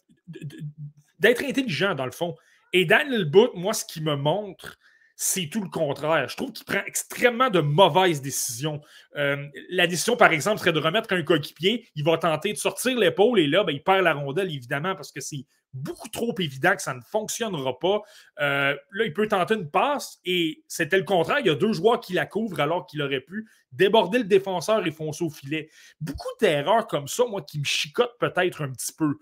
d'être intelligent dans le fond. Et Daniel Butt, moi, ce qui me montre, c'est tout le contraire. Je trouve qu'il prend extrêmement de mauvaises décisions. Euh, la décision, par exemple, serait de remettre un coéquipier. Il va tenter de sortir l'épaule et là, ben, il perd la rondelle, évidemment, parce que c'est beaucoup trop évident que ça ne fonctionnera pas. Euh, là, il peut tenter une passe et c'était le contraire. Il y a deux joueurs qui la couvrent alors qu'il aurait pu déborder le défenseur et foncer au filet. Beaucoup d'erreurs comme ça, moi, qui me chicotent peut-être un petit peu.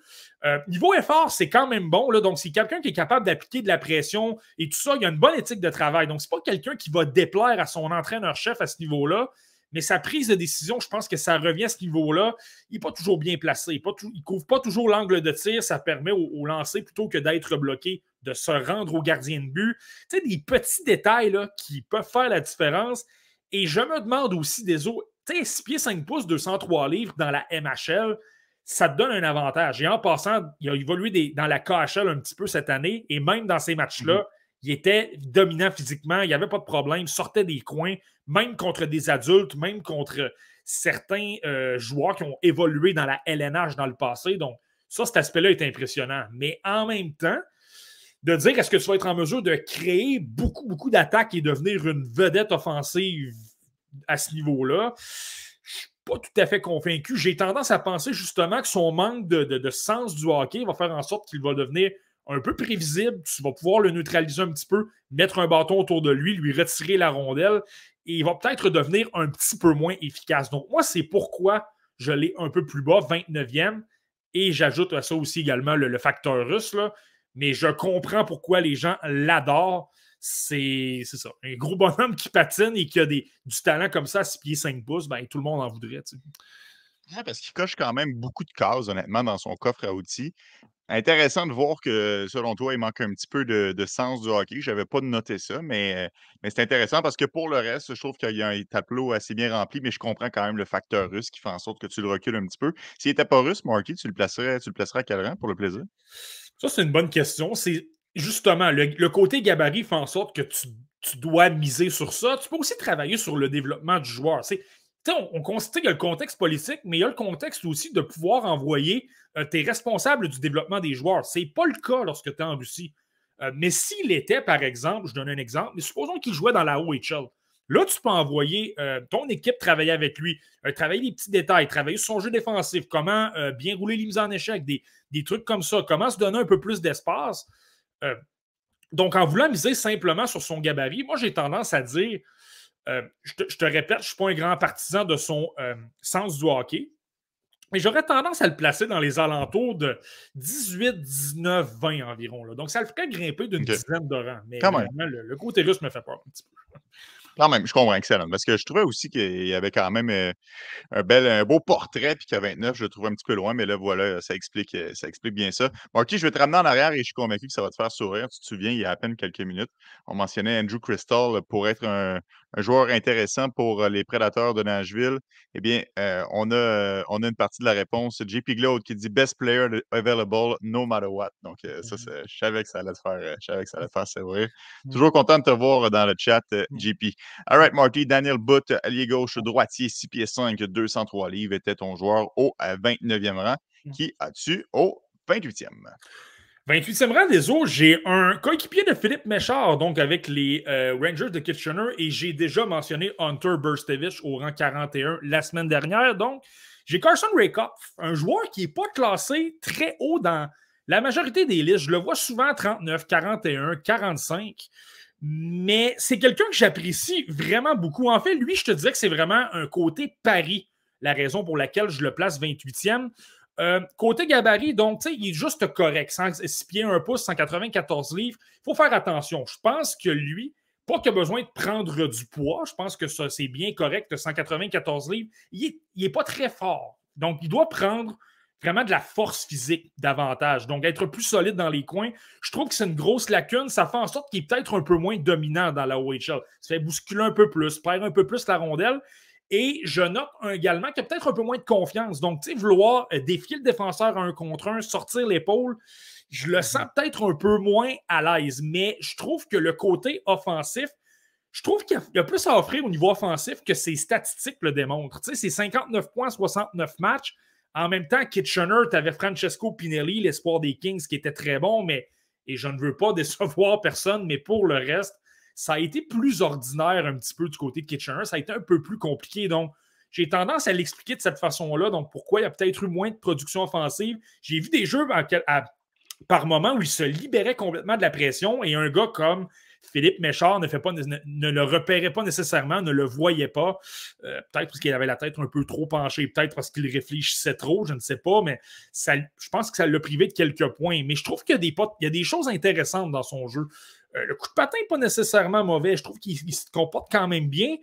Euh, niveau effort, c'est quand même bon. Là, donc, c'est quelqu'un qui est capable d'appliquer de la pression et tout ça. Il y a une bonne éthique de travail. Donc, c'est pas quelqu'un qui va déplaire à son entraîneur-chef à ce niveau-là. Mais sa prise de décision, je pense que ça revient à ce niveau-là. Il n'est pas toujours bien placé. Il ne couvre pas toujours l'angle de tir. Ça permet au, lancer, plutôt que d'être bloqué, de se rendre au gardien de but. Tu des petits détails qui peuvent faire la différence. Et je me demande aussi des autres. Tu sais, 6 pieds 5 pouces, 203 livres dans la MHL, ça te donne un avantage. Et en passant, il a évolué dans la KHL un petit peu cette année. Et même dans ces matchs-là, -hmm. Il était dominant physiquement. Il n'y avait pas de problème. Sortait des coins, même contre des adultes, même contre certains euh, joueurs qui ont évolué dans la LNH dans le passé. Donc, ça, cet aspect-là est impressionnant. Mais en même temps, de dire est-ce que tu vas être en mesure de créer beaucoup, beaucoup d'attaques et devenir une vedette offensive à ce niveau-là, je suis pas tout à fait convaincu. J'ai tendance à penser justement que son manque de, sens du hockey va faire en sorte qu'il va devenir un peu prévisible. Tu vas pouvoir le neutraliser un petit peu, mettre un bâton autour de lui, lui retirer la rondelle et il va peut-être devenir un petit peu moins efficace. Donc, moi, c'est pourquoi je l'ai un peu plus bas, 29e. Et j'ajoute à ça aussi également le, facteur russe. Mais je comprends pourquoi les gens l'adorent. C'est ça. Un gros bonhomme qui patine et qui a du talent comme ça à 6 pieds 5 pouces, ben, tout le monde en voudrait. Parce qu'il coche quand même beaucoup de cases, honnêtement, dans son coffre à outils. Intéressant de voir que, selon toi, il manque un petit peu de, sens du hockey. Je n'avais pas noté ça, mais, mais c'est intéressant parce que pour le reste, je trouve qu'il y a un tableau assez bien rempli, mais je comprends quand même le facteur russe qui fait en sorte que tu le recules un petit peu. S'il n'était pas russe, Marky, tu le placerais, tu le placerais à quel rang pour le plaisir? Ça, c'est une bonne question. C'est justement le, côté gabarit fait en sorte que tu, tu, dois miser sur ça. Tu peux aussi travailler sur le développement du joueur. C'est on, on constate qu'il y a le contexte politique, mais il y a le contexte aussi de pouvoir envoyer euh, tes responsables du développement des joueurs. Ce n'est pas le cas lorsque tu es en Russie. Euh, mais s'il était, par exemple, je donne un exemple, mais supposons qu'il jouait dans la OHL. Là, tu peux envoyer euh, ton équipe travailler avec lui, travailler les petits détails, travailler son jeu défensif, comment bien rouler les mises en échec, des, des, trucs comme ça, comment se donner un peu plus d'espace. donc, en voulant miser simplement sur son gabarit, moi, j'ai tendance à dire euh, je, te, répète, je ne suis pas un grand partisan de son euh, sens du hockey. Mais j'aurais tendance à le placer dans les alentours de 18, 19, 20 environ. Donc, ça le ferait grimper d'une dizaine de rangs. Mais le, le, côté russe me fait peur un petit peu. Quand même, je comprends, excellent. Parce que je trouvais aussi qu'il y avait quand même euh, un, bel, un beau portrait, puis qu'à 29, je le trouvais un petit peu loin, mais là, voilà, ça explique, ça explique bien ça. Marty, je vais te ramener en arrière et je suis convaincu que ça va te faire sourire. Tu te souviens, il y a à peine quelques minutes, on mentionnait Andrew Crystal pour être un, joueur intéressant pour euh, les prédateurs de Nashville. Eh bien, on, a, on a une partie de la réponse. JP Glaude qui dit Best player available, no matter what. Donc, ça, mmh je savais que ça allait te faire, je savais que ça allait te faire sourire. Mmh. Toujours content de te voir dans le chat, mmh. JP. All right, Marty. Daniel Butt, allié gauche, droitier, 6 pieds 5, 203 livres, était ton joueur au 29e rang. Qui as-tu au 28e? 28e rang des autres, j'ai un coéquipier de Philippe Méchard, donc avec les euh, Rangers de Kitchener, et j'ai déjà mentionné Hunter Burstevich au rang 41 la semaine dernière. Donc, j'ai Carson Rakoff, un joueur qui n'est pas classé très haut dans la majorité des listes. Je le vois souvent 39, 41, 45. Mais c'est quelqu'un que j'apprécie vraiment beaucoup. En fait, lui, je te disais que c'est vraiment un côté pari, la raison pour laquelle je le place 28e. Euh, côté gabarit, donc, il est juste correct. 6 pieds 1 pouce, 194 livres. Il faut faire attention. Je pense que lui, pas qu'il a besoin de prendre du poids. Je pense que ça, c'est bien correct, 194 livres. Il n'est pas très fort. Donc, il doit prendre vraiment de la force physique davantage. Donc, être plus solide dans les coins, je trouve que c'est une grosse lacune. Ça fait en sorte qu'il est peut-être un peu moins dominant dans la OHL. Ça fait bousculer un peu plus, perd un peu plus la rondelle. Et je note également qu'il a peut-être un peu moins de confiance. Donc, tu sais, vouloir euh, défier le défenseur à un contre un, sortir l'épaule, je le sens peut-être un peu moins à l'aise. Mais je trouve que le côté offensif, je trouve qu'il y, a plus à offrir au niveau offensif que ses statistiques le démontrent. Tu sais, c'est 59 points, 69 matchs. En même temps, Kitchener, tu avais Francesco Pinelli, l'espoir des Kings, qui était très bon, mais, et je ne veux pas décevoir personne, mais pour le reste, ça a été plus ordinaire un petit peu du côté de Kitchener. Ça a été un peu plus compliqué. Donc, j'ai tendance à l'expliquer de cette façon-là. Donc, pourquoi il y a peut-être eu moins de production offensive. J'ai vu des jeux par moment où il se libérait complètement de la pression et un gars comme Philippe Méchard ne, fait pas, ne, le repérait pas nécessairement, ne le voyait pas. Euh, peut-être parce qu'il avait la tête un peu trop penchée, peut-être parce qu'il réfléchissait trop, je ne sais pas, mais je pense que ça l'a privé de quelques points. Mais je trouve qu'il y, y, a des choses intéressantes dans son jeu. Euh, le coup de patin n'est pas nécessairement mauvais. Je trouve qu'il se comporte quand même bien.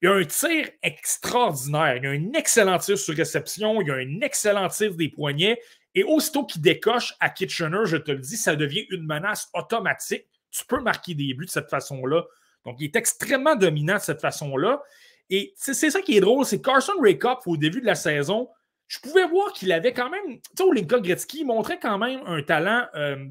Il a un tir extraordinaire. Il a un excellent tir sur réception. Il a un excellent tir des poignets. Et aussitôt qu'il décoche à Kitchener, je te le dis, ça devient une menace automatique tu peux marquer des buts de cette façon-là. Donc, il est extrêmement dominant de cette façon-là. Et c'est ça qui est drôle, c'est Carson Rakoff, au début de la saison, je pouvais voir qu'il avait quand même, tu sais, Lincoln Gretzky montrait quand même un talent euh,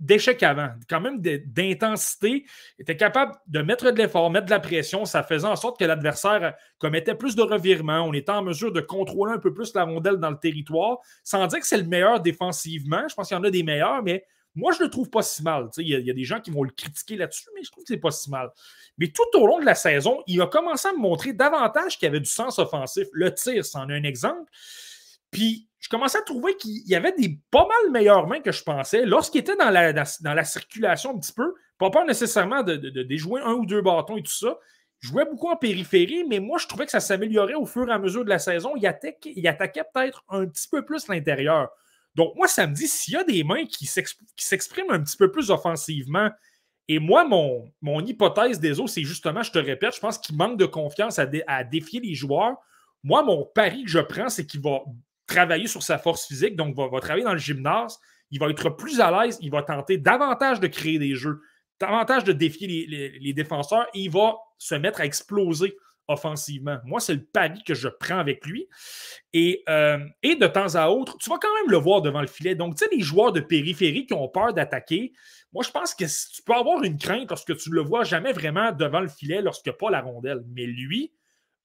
d'échec avant, quand même d'intensité, était capable de mettre de l'effort, mettre de la pression, ça faisait en sorte que l'adversaire commettait plus de revirements, on était en mesure de contrôler un peu plus la rondelle dans le territoire, sans dire que c'est le meilleur défensivement, je pense qu'il y en a des meilleurs, mais moi, je ne le trouve pas si mal. Il y, a des gens qui vont le critiquer là-dessus, mais je trouve que c'est pas si mal. Mais tout au long de la saison, il a commencé à me montrer davantage qu'il avait du sens offensif. Le tir, c'en est un exemple. Puis, je commençais à trouver qu'il y avait des pas mal meilleures mains que je pensais. Lorsqu'il était dans la, dans, la circulation un petit peu, pas peur nécessairement de, déjouer un ou deux bâtons et tout ça, je jouais beaucoup en périphérie, mais moi, je trouvais que ça s'améliorait au fur et à mesure de la saison. Il attaquait, il attaquait peut-être un petit peu plus l'intérieur. Donc, moi, ça me dit, s'il y a des mains qui s'expriment un petit peu plus offensivement, et moi, mon, mon hypothèse des autres, c'est justement, je te répète, je pense qu'il manque de confiance à, à, défier les joueurs. Moi, mon pari que je prends, c'est qu'il va travailler sur sa force physique, donc va, va travailler dans le gymnase. Il va être plus à l'aise, il va tenter davantage de créer des jeux, davantage de défier les, défenseurs il va se mettre à exploser offensivement. Moi, c'est le pari que je prends avec lui. Et, euh, et, de temps à autre, tu vas quand même le voir devant le filet. Donc, tu sais, les joueurs de périphérie qui ont peur d'attaquer, moi, je pense que tu peux avoir une crainte lorsque tu ne le vois jamais vraiment devant le filet a pas la rondelle. Mais lui,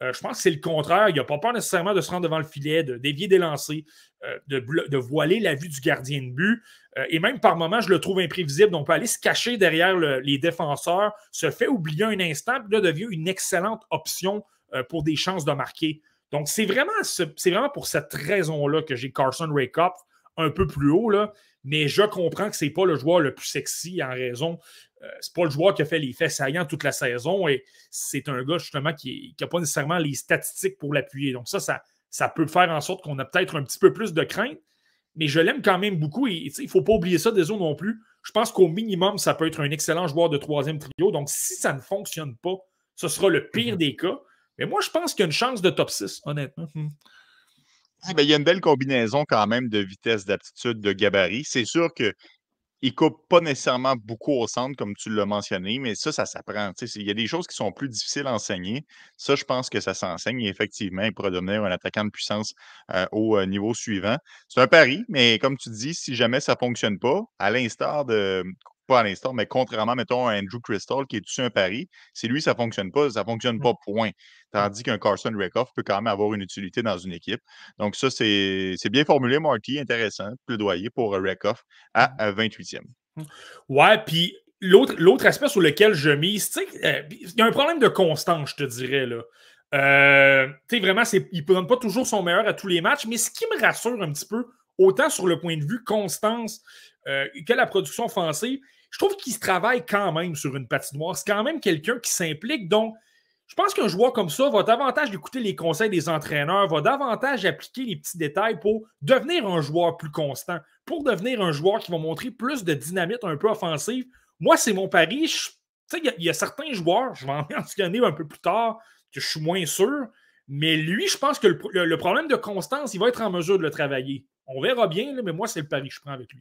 euh, je pense que c'est le contraire. Il n'a pas peur nécessairement de se rendre devant le filet, de dévier des lancers, euh, de, voiler la vue du gardien de but. Euh, et même par moments, je le trouve imprévisible. Donc, on peut aller se cacher derrière les défenseurs, se fait oublier un instant, puis là, devient une excellente option pour des chances de marquer. Donc, c'est vraiment, vraiment pour cette raison-là que j'ai Carson Rakoff un peu plus haut. Là, mais je comprends que ce n'est pas le joueur le plus sexy en raison euh, c'est pas le joueur qui a fait les faits saillants toute la saison et c'est un gars justement qui n'a pas nécessairement les statistiques pour l'appuyer. Donc ça, ça, ça peut faire en sorte qu'on a peut-être un petit peu plus de crainte, mais je l'aime quand même beaucoup et il ne faut pas oublier ça des autres non plus. Je pense qu'au minimum, ça peut être un excellent joueur de troisième trio. Donc si ça ne fonctionne pas, ce sera le pire mhm. des cas. Mais moi, je pense qu'il y a une chance de top 6, honnêtement. Hmm. Ben, il y a une belle combinaison quand même de vitesse, d'aptitude, de gabarit. C'est sûr que il coupe pas nécessairement beaucoup au centre, comme tu l'as mentionné, mais ça, ça s'apprend. Il y a des choses qui sont plus difficiles à enseigner. Ça, je pense que ça s'enseigne. Effectivement, il pourrait devenir un attaquant de puissance euh, au euh, niveau suivant. C'est un pari, mais comme tu dis, si jamais ça ne fonctionne pas, à l'instar de pas à l'instant, mais contrairement, mettons, à Andrew Crystal, qui est dessus un pari, si lui, ça ne fonctionne pas, ça ne fonctionne mmh. pas, point. Tandis qu'un Carson Rakoff peut quand même avoir une utilité dans une équipe. Donc, ça, c'est bien formulé, Marty, intéressant, plaidoyer pour Rakoff à 28e. Mmh. Ouais, puis l'autre aspect sur lequel je mise, tu sais, euh, il y a un problème de constance, je te dirais, là. Euh, tu sais, vraiment, il ne donne pas toujours son meilleur à tous les matchs, mais ce qui me rassure un petit peu, autant sur le point de vue constance euh, que la production offensive, je trouve qu'il se travaille quand même sur une patinoire. C'est quand même quelqu'un qui s'implique. Donc, je pense qu'un joueur comme ça va davantage écouter les conseils des entraîneurs, va davantage appliquer les petits détails pour devenir un joueur plus constant, pour devenir un joueur qui va montrer plus de dynamite un peu offensive. Moi, c'est mon pari. Il y, a certains joueurs, je vais en mentionner un peu plus tard, que je suis moins sûr. Mais lui, je pense que le, problème de constance, il va être en mesure de le travailler. On verra bien, mais moi, c'est le pari que je prends avec lui.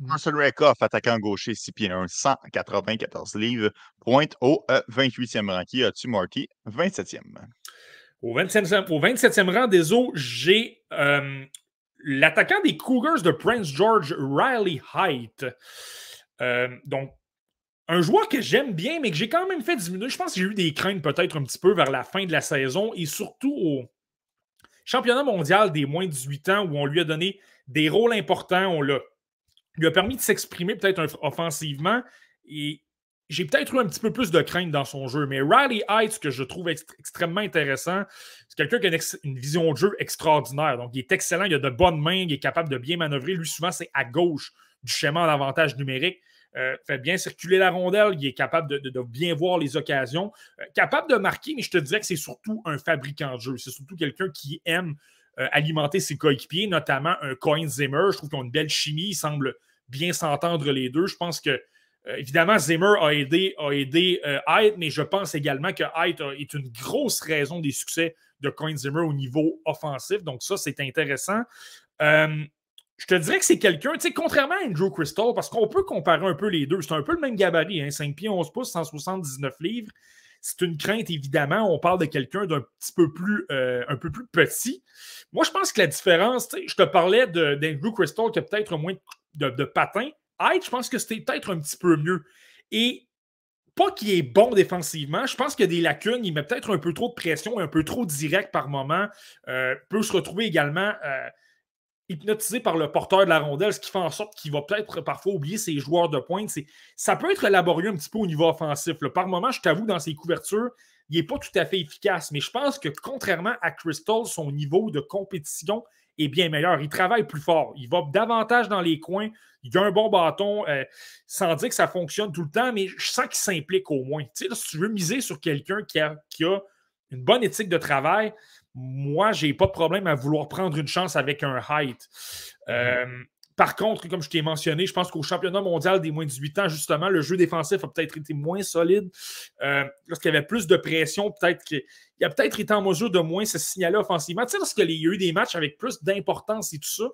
Marcel Rakoff, attaquant gaucher, 6 pieds 1, 194 livres, pointe au 28e rang. Qui as-tu, Marty? 27e. Au 27e, rang des eaux, j'ai euh, l'attaquant des Cougars de Prince George, Riley Height. Euh, donc, un joueur que j'aime bien, mais que j'ai quand même fait diminuer. Je pense que j'ai eu des craintes peut-être un petit peu vers la fin de la saison et surtout au championnat mondial des moins de 18 ans où on lui a donné des rôles importants. On l'a lui a permis de s'exprimer peut-être offensivement et j'ai peut-être eu un petit peu plus de crainte dans son jeu. Mais Riley Heights, que je trouve extrêmement intéressant, c'est quelqu'un qui a une, vision de jeu extraordinaire. Donc, il est excellent, il a de bonnes mains, il est capable de bien manœuvrer. Lui, souvent, c'est à gauche du schéma d'avantage numérique. Euh, fait bien circuler la rondelle, il est capable de, bien voir les occasions, euh, capable de marquer, mais je te dirais que c'est surtout un fabricant de jeu. C'est surtout quelqu'un qui aime euh, alimenter ses coéquipiers, notamment un Coin Zimmer. Je trouve qu'ils ont une belle chimie, il semble bien s'entendre les deux. Je pense que, évidemment, Zimmer a aidé, a aidé mais je pense également que Height est une grosse raison des succès de Coin Zimmer au niveau offensif. Donc, ça, c'est intéressant je te dirais que c'est quelqu'un, tu sais, contrairement à Andrew Crystal, parce qu'on peut comparer un peu les deux. C'est un peu le même gabarit, hein, 5 pieds, 11 pouces, 179 livres. C'est une crainte, évidemment. On parle de quelqu'un d'un petit peu plus, euh, un peu plus petit. Moi, je pense que la différence, je te parlais d'Andrew Crystal qui a peut-être moins de, de patins. Hyde, je pense que c'était peut-être un petit peu mieux. Et pas qu'il est bon défensivement. Je pense qu'il y a des lacunes. Il met peut-être un peu trop de pression, un peu trop direct par moment. Euh, peut se retrouver également. Euh, hypnotisé par le porteur de la rondelle, ce qui fait en sorte qu'il va peut-être parfois oublier ses joueurs de pointe. Ça peut être laborieux un petit peu au niveau offensif. Par moment, je t'avoue, dans ses couvertures, il n'est pas tout à fait efficace. Mais je pense que contrairement à Crystal, son niveau de compétition est bien meilleur. Il travaille plus fort. Il va davantage dans les coins. Il a un bon bâton, euh, sans dire que ça fonctionne tout le temps, mais je sens qu'il s'implique au moins. Si tu veux miser sur quelqu'un qui a, qui a une bonne éthique de travail, moi, j'ai pas de problème à vouloir prendre une chance avec un height. Euh, par contre, comme je t'ai mentionné, je pense qu'au championnat mondial des moins de 18 ans, justement, le jeu défensif a peut-être été moins solide. Euh, lorsqu'il y avait plus de pression, peut-être qu'il a peut-être été en mesure de moins se signaler offensivement. Tu sais, lorsqu'il y a eu des matchs avec plus d'importance et tout ça,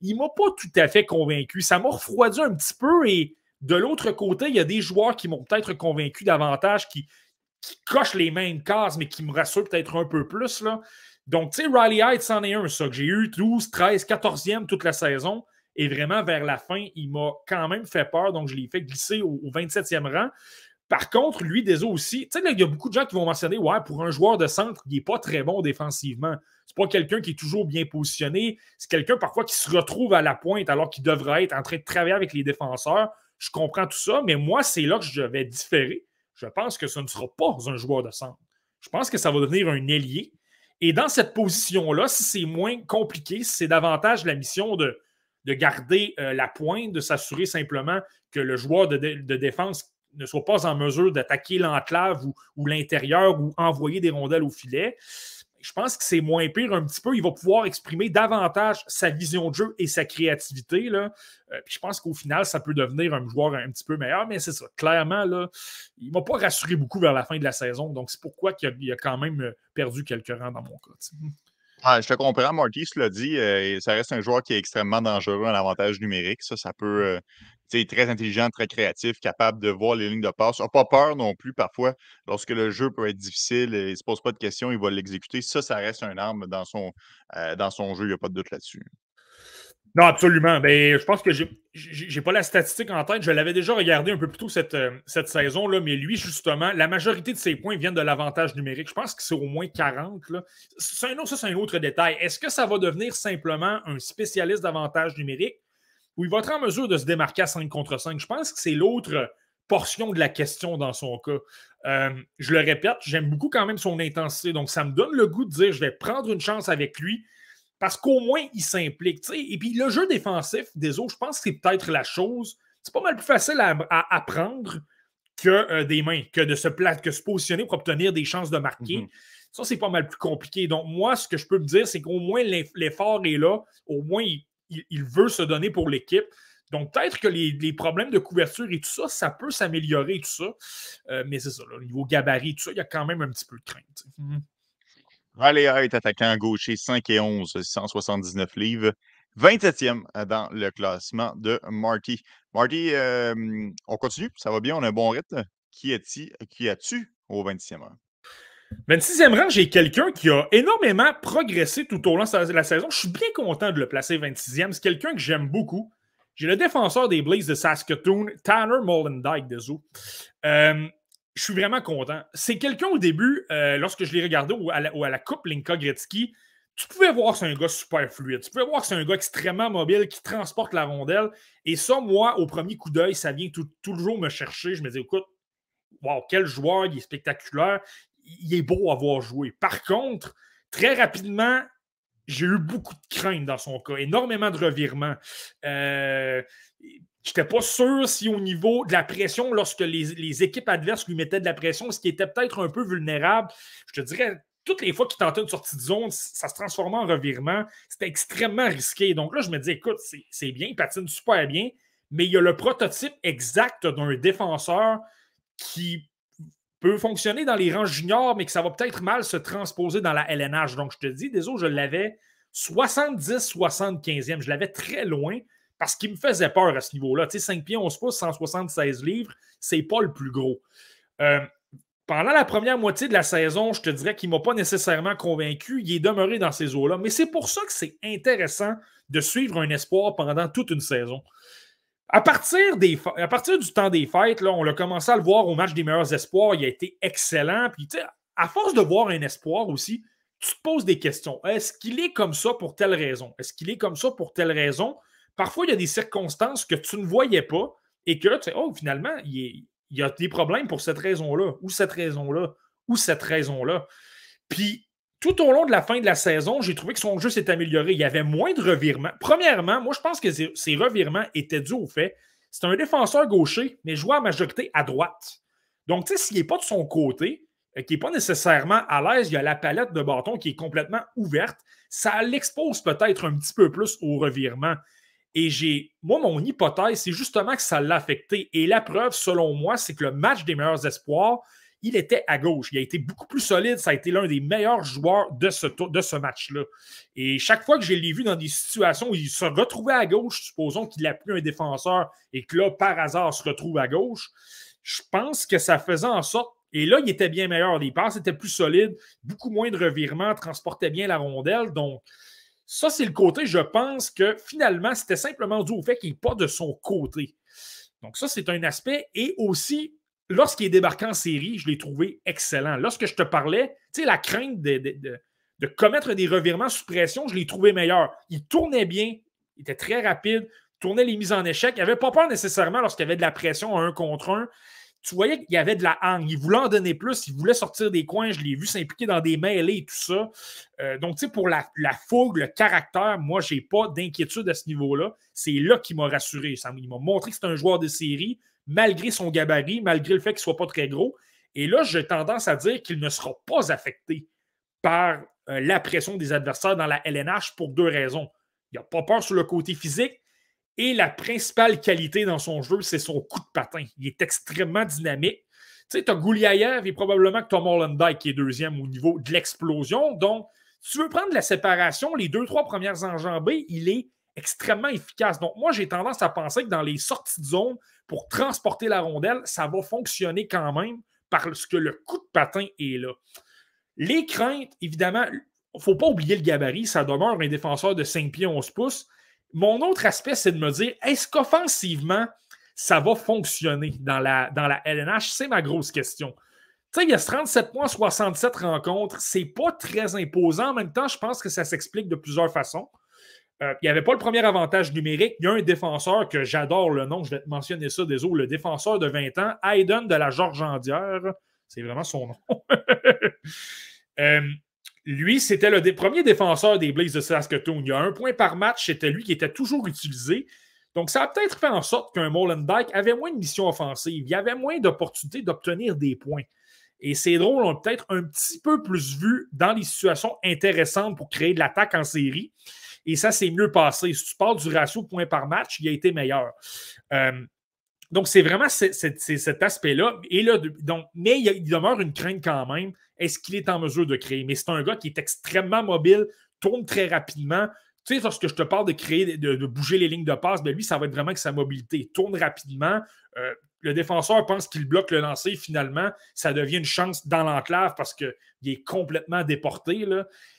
il ne m'a pas tout à fait convaincu. Ça m'a refroidi un petit peu et de l'autre côté, il y a des joueurs qui m'ont peut-être convaincu davantage, qui, cochent les mêmes cases, mais qui me rassurent peut-être un peu plus. Là. Donc, tu sais, Riley Heights en est un, ça, que j'ai eu 12, 13, 14e toute la saison. Et vraiment, vers la fin, il m'a quand même fait peur. Donc, je l'ai fait glisser au, 27e rang. Par contre, lui, des aussi, tu sais, il y a beaucoup de gens qui vont mentionner, ouais, pour un joueur de centre, il n'est pas très bon défensivement. C'est pas quelqu'un qui est toujours bien positionné. C'est quelqu'un parfois qui se retrouve à la pointe alors qu'il devrait être en train de travailler avec les défenseurs. Je comprends tout ça, mais moi, c'est là que je vais différer. Je pense que ce ne sera pas un joueur de centre. Je pense que ça va devenir un ailier. Et dans cette position-là, si c'est moins compliqué, si c'est davantage la mission de, de garder euh, la pointe, de s'assurer simplement que le joueur de, défense ne soit pas en mesure d'attaquer l'enclave ou, l'intérieur ou envoyer des rondelles au filet. Je pense que c'est moins pire un petit peu. Il va pouvoir exprimer davantage sa vision de jeu et sa créativité. Euh, puis je pense qu'au final, ça peut devenir un joueur un petit peu meilleur, mais c'est ça. Clairement, il ne m'a pas rassuré beaucoup vers la fin de la saison. Donc, c'est pourquoi il a, quand même perdu quelques rangs dans mon cas. Ah, je te comprends, Marty l'a dit. Euh, ça reste un joueur qui est extrêmement dangereux en avantage numérique. Ça, ça peut. Euh, très intelligent, très créatif, capable de voir les lignes de passe. n'a pas peur non plus parfois. Lorsque le jeu peut être difficile et il ne se pose pas de questions, il va l'exécuter. Ça, ça reste un arme dans son, euh, dans son jeu. Il n'y a pas de doute là-dessus. Non, absolument. Ben, je pense que j'ai n'ai pas la statistique en tête. Je l'avais déjà regardé un peu plus tôt cette, euh, cette saison-là, mais lui, justement, la majorité de ses points viennent de l'avantage numérique. Je pense que c'est au moins 40. Là. Ça, c'est un autre détail. Est-ce que ça va devenir simplement un spécialiste d'avantage numérique ou il va être en mesure de se démarquer à 5 contre 5? Je pense que c'est l'autre portion de la question dans son cas. Euh, je le répète, j'aime beaucoup quand même son intensité. Donc, ça me donne le goût de dire je vais prendre une chance avec lui parce qu'au moins, il s'implique. Et puis, le jeu défensif des autres, je pense que c'est peut-être la chose. C'est pas mal plus facile à, apprendre que euh, des mains, que de se, que se positionner pour obtenir des chances de marquer. Mm-hmm. Ça, c'est pas mal plus compliqué. Donc, moi, ce que je peux me dire, c'est qu'au moins l'effort est là. Au moins, il, veut se donner pour l'équipe. Donc, peut-être que les, problèmes de couverture et tout ça, ça peut s'améliorer, tout ça. Euh, mais c'est ça, au niveau gabarit, tout ça, il y a quand même un petit peu de crainte. Mm-hmm. Riley est attaquant gaucher 5 et 11, 179 livres. 27e dans le classement de Marty. Marty, on continue, ça va bien, on a un bon rythme? Qui as-tu au 26e rang? 26e rang, j'ai quelqu'un qui a énormément progressé tout au long de la saison. Je suis bien content de le placer 26e. C'est quelqu'un que j'aime beaucoup. J'ai le défenseur des Blaze de Saskatoon, Tanner Mollendijk de Zoo. Euh, je suis vraiment content. C'est quelqu'un au début, euh, lorsque je l'ai regardé ou à, la, Coupe Linka Gretzky, tu pouvais voir que c'est un gars super fluide. Tu pouvais voir que c'est un gars extrêmement mobile qui transporte la rondelle. Et ça, moi, au premier coup d'œil, ça vient tout, toujours me chercher. Je me dis, écoute, wow, quel joueur, il est spectaculaire. Il est beau à voir jouer. Par contre, très rapidement, j'ai eu beaucoup de crainte dans son cas, énormément de revirements. Euh, je n'étais pas sûr si au niveau de la pression, lorsque les, équipes adverses lui mettaient de la pression, ce qui était peut-être un peu vulnérable, je te dirais, toutes les fois qu'il tentait une sortie de zone, ça se transformait en revirement. C'était extrêmement risqué. Donc là, je me dis, écoute, c'est bien, il patine super bien, mais il y a le prototype exact d'un défenseur qui peut fonctionner dans les rangs juniors, mais que ça va peut-être mal se transposer dans la LNH. Donc, je te dis, désolé, je l'avais 70-75e. Je l'avais très loin parce qu'il me faisait peur à ce niveau-là. Tu sais, 5 pieds 11 pouces, 176 livres, c'est pas le plus gros. Euh, pendant la première moitié de la saison, je te dirais qu'il ne m'a pas nécessairement convaincu. Il est demeuré dans ces eaux-là. Mais c'est pour ça que c'est intéressant de suivre un espoir pendant toute une saison. À partir, des, à partir du temps des fêtes, là, on a commencé à le voir au match des meilleurs espoirs. Il a été excellent. Puis, à force de voir un espoir aussi, tu te poses des questions. Est-ce qu'il est comme ça pour telle raison? Est-ce qu'il est comme ça pour telle raison? Parfois, il y a des circonstances que tu ne voyais pas et que tu sais, oh, finalement, il, y a des problèmes pour cette raison-là, ou cette raison-là, ou cette raison-là. Puis, tout au long de la fin de la saison, j'ai trouvé que son jeu s'est amélioré. Il y avait moins de revirements. Premièrement, moi, je pense que ces revirements étaient dus au fait c'est un défenseur gaucher, mais joue à majorité à droite. Donc, tu sais, s'il n'est pas de son côté, euh, qui n'est pas nécessairement à l'aise, il y a la palette de bâton qui est complètement ouverte, ça l'expose peut-être un petit peu plus au revirement. Et j'ai, moi, mon hypothèse, c'est justement que ça l'a affecté. Et la preuve, selon moi, c'est que le match des meilleurs espoirs, il était à gauche. Il a été beaucoup plus solide. Ça a été l'un des meilleurs joueurs de ce, match-là. Et chaque fois que je l'ai vu dans des situations où il se retrouvait à gauche, supposons qu'il n'a plus un défenseur et que là, par hasard, se retrouve à gauche, je pense que ça faisait en sorte. Et là, il était bien meilleur. Les passes étaient plus solides, beaucoup moins de revirements, transportait bien la rondelle. Donc, ça, c'est le côté, je pense que finalement, c'était simplement dû au fait qu'il n'est pas de son côté. Donc, ça, c'est un aspect. Et aussi, lorsqu'il est débarqué en série, je l'ai trouvé excellent. Lorsque je te parlais, tu sais, la crainte de, commettre des revirements sous pression, je l'ai trouvé meilleur. Il tournait bien, il était très rapide, tournait les mises en échec. Il n'avait pas peur nécessairement lorsqu'il y avait de la pression à un contre un. Tu voyais qu'il y avait de la hangue. Il voulait en donner plus. Il voulait sortir des coins. Je l'ai vu s'impliquer dans des mêlées et tout ça. Euh, donc, tu sais, pour la, fougue, le caractère, moi, je n'ai pas d'inquiétude à ce niveau-là. C'est là qu'il m'a rassuré. Ça, il m'a montré que c'est un joueur de série malgré son gabarit, malgré le fait qu'il ne soit pas très gros. Et là, j'ai tendance à dire qu'il ne sera pas affecté par euh, la pression des adversaires dans la LNH pour deux raisons. Il n'a pas peur sur le côté physique et la principale qualité dans son jeu, c'est son coup de patin. Il est extrêmement dynamique. Tu sais, tu as Gouliaev et probablement que as Molenbeek qui est deuxième au niveau de l'explosion. Donc, si tu veux prendre la séparation, les deux, trois premières enjambées, il est extrêmement efficace. Donc, moi, j'ai tendance à penser que dans les sorties de zone, pour transporter la rondelle, ça va fonctionner quand même parce que le coup de patin est là. Les craintes, évidemment, il ne faut pas oublier le gabarit, ça demeure un défenseur de 5 pieds 11 pouces. Mon autre aspect, c'est de me dire, est-ce qu'offensivement, ça va fonctionner dans la, LNH? C'est ma grosse question. Il y a 37 points, 67 rencontres. C'est pas très imposant. En même temps, je pense que ça s'explique de plusieurs façons. Euh, il n'y avait pas le premier avantage numérique. Il y a un défenseur que j'adore le nom, je vais te mentionner ça, désolé, le défenseur de 20 ans, Hayden de la Georges-Andière. C'est vraiment son nom. Euh, lui, c'était le premier défenseur des Blaze de Saskatoon. Il y a un point par match, c'était lui qui était toujours utilisé. Donc, ça a peut-être fait en sorte qu'un Molenbeek avait moins de missions offensives. Il y avait moins d'opportunités d'obtenir des points. Et ces drôles ont peut-être un petit peu plus vu dans les situations intéressantes pour créer de l'attaque en série. Et ça, c'est mieux passé. Si tu parles du ratio de points par match, il a été meilleur. Euh, donc, c'est vraiment cet aspect-là. Là, donc, mais il, demeure une crainte quand même. Est-ce qu'il est en mesure de créer? Mais c'est un gars qui est extrêmement mobile, tourne très rapidement. Tu sais, lorsque je te parle de créer, de, bouger les lignes de passe, ben lui, ça va être vraiment que sa mobilité. Il tourne rapidement. Euh, le défenseur pense qu'il bloque le lancer. Finalement, ça devient une chance dans l'enclave parce qu'il est complètement déporté.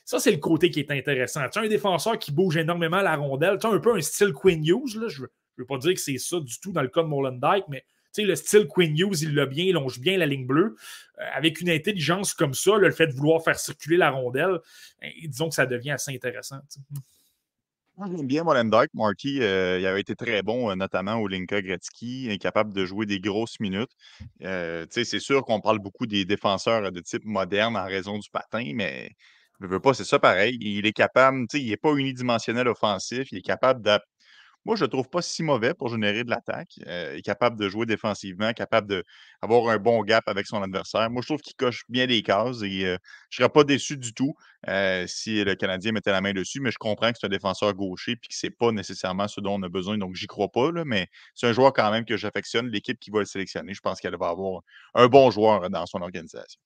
Ça, c'est le côté qui est intéressant. Tu as un défenseur qui bouge énormément la rondelle. Tu as un peu un style Queen Hughes. Je ne veux, pas dire que c'est ça du tout dans le cas de mais le style Queen Hughes, il l'a bien, il longe bien la ligne bleue. Euh, avec une intelligence comme ça, le fait de vouloir faire circuler la rondelle, ben, disons que ça devient assez intéressant. J'aime bien Molenbeek. Marty, euh, il avait été très bon, euh, notamment au Linka Gretzky, incapable de jouer des grosses minutes. c'est sûr qu'on parle beaucoup des défenseurs de type moderne en raison du patin, mais je veux pas, c'est ça pareil. Il est capable, il n'est pas unidimensionnel offensif, il est capable. Moi, je ne le trouve pas si mauvais pour générer de l'attaque. Euh, capable de jouer défensivement, capable d'avoir un bon gap avec son adversaire. Moi, je trouve qu'il coche bien les cases et euh, je ne serais pas déçu du tout euh, si le Canadien mettait la main dessus, mais je comprends que c'est un défenseur gaucher et que ce n'est pas nécessairement ce dont on a besoin, donc j'y crois pas. Mais c'est un joueur quand même que j'affectionne. L'équipe qui va le sélectionner, je pense qu'elle va avoir un bon joueur dans son organisation.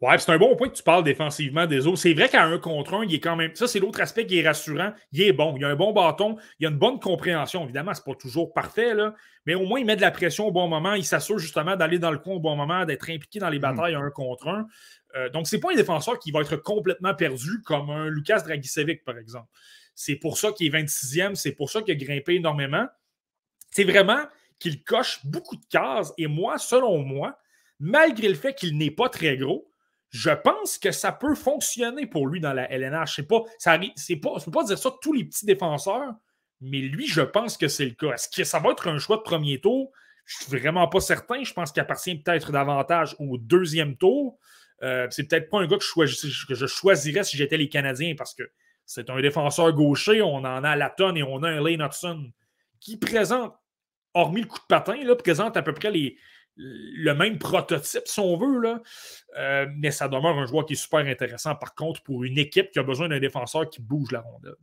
Ouais, c'est un bon point que tu parles défensivement des autres. C'est vrai qu'à un contre un, il est quand même. Ça, c'est l'autre aspect qui est rassurant. Il est bon. Il a un bon bâton. Il a une bonne compréhension. Évidemment, c'est pas toujours parfait, là, mais au moins, il met de la pression au bon moment. Il s'assure justement d'aller dans le coin au bon moment, d'être impliqué dans les mm. batailles à un contre un. Euh, donc, c'est pas un défenseur qui va être complètement perdu comme un Lucas Dragicevic, par exemple. C'est pour ça qu'il est 26e. C'est pour ça qu'il a grimpé énormément. C'est vraiment qu'il coche beaucoup de cases. Et moi, selon moi, malgré le fait qu'il n'est pas très gros, je pense que ça peut fonctionner pour lui dans la LNH. Je ne pas, ça pas, peux pas dire ça tous les petits défenseurs, mais lui, je pense que c'est le cas. Est-ce que ça va être un choix de premier tour? Je ne suis vraiment pas certain. Je pense qu'il appartient peut-être davantage au deuxième tour. Euh, c'est peut-être pas un gars que je, choisirais si j'étais les Canadiens parce que c'est un défenseur gaucher. On en a la tonne et on a un Lane Hudson qui présente, hormis le coup de patin, là, présente à peu près les, le même prototype, si on veut. Euh, mais ça demeure un joueur qui est super intéressant, par contre, pour une équipe qui a besoin d'un défenseur qui bouge la rondelle.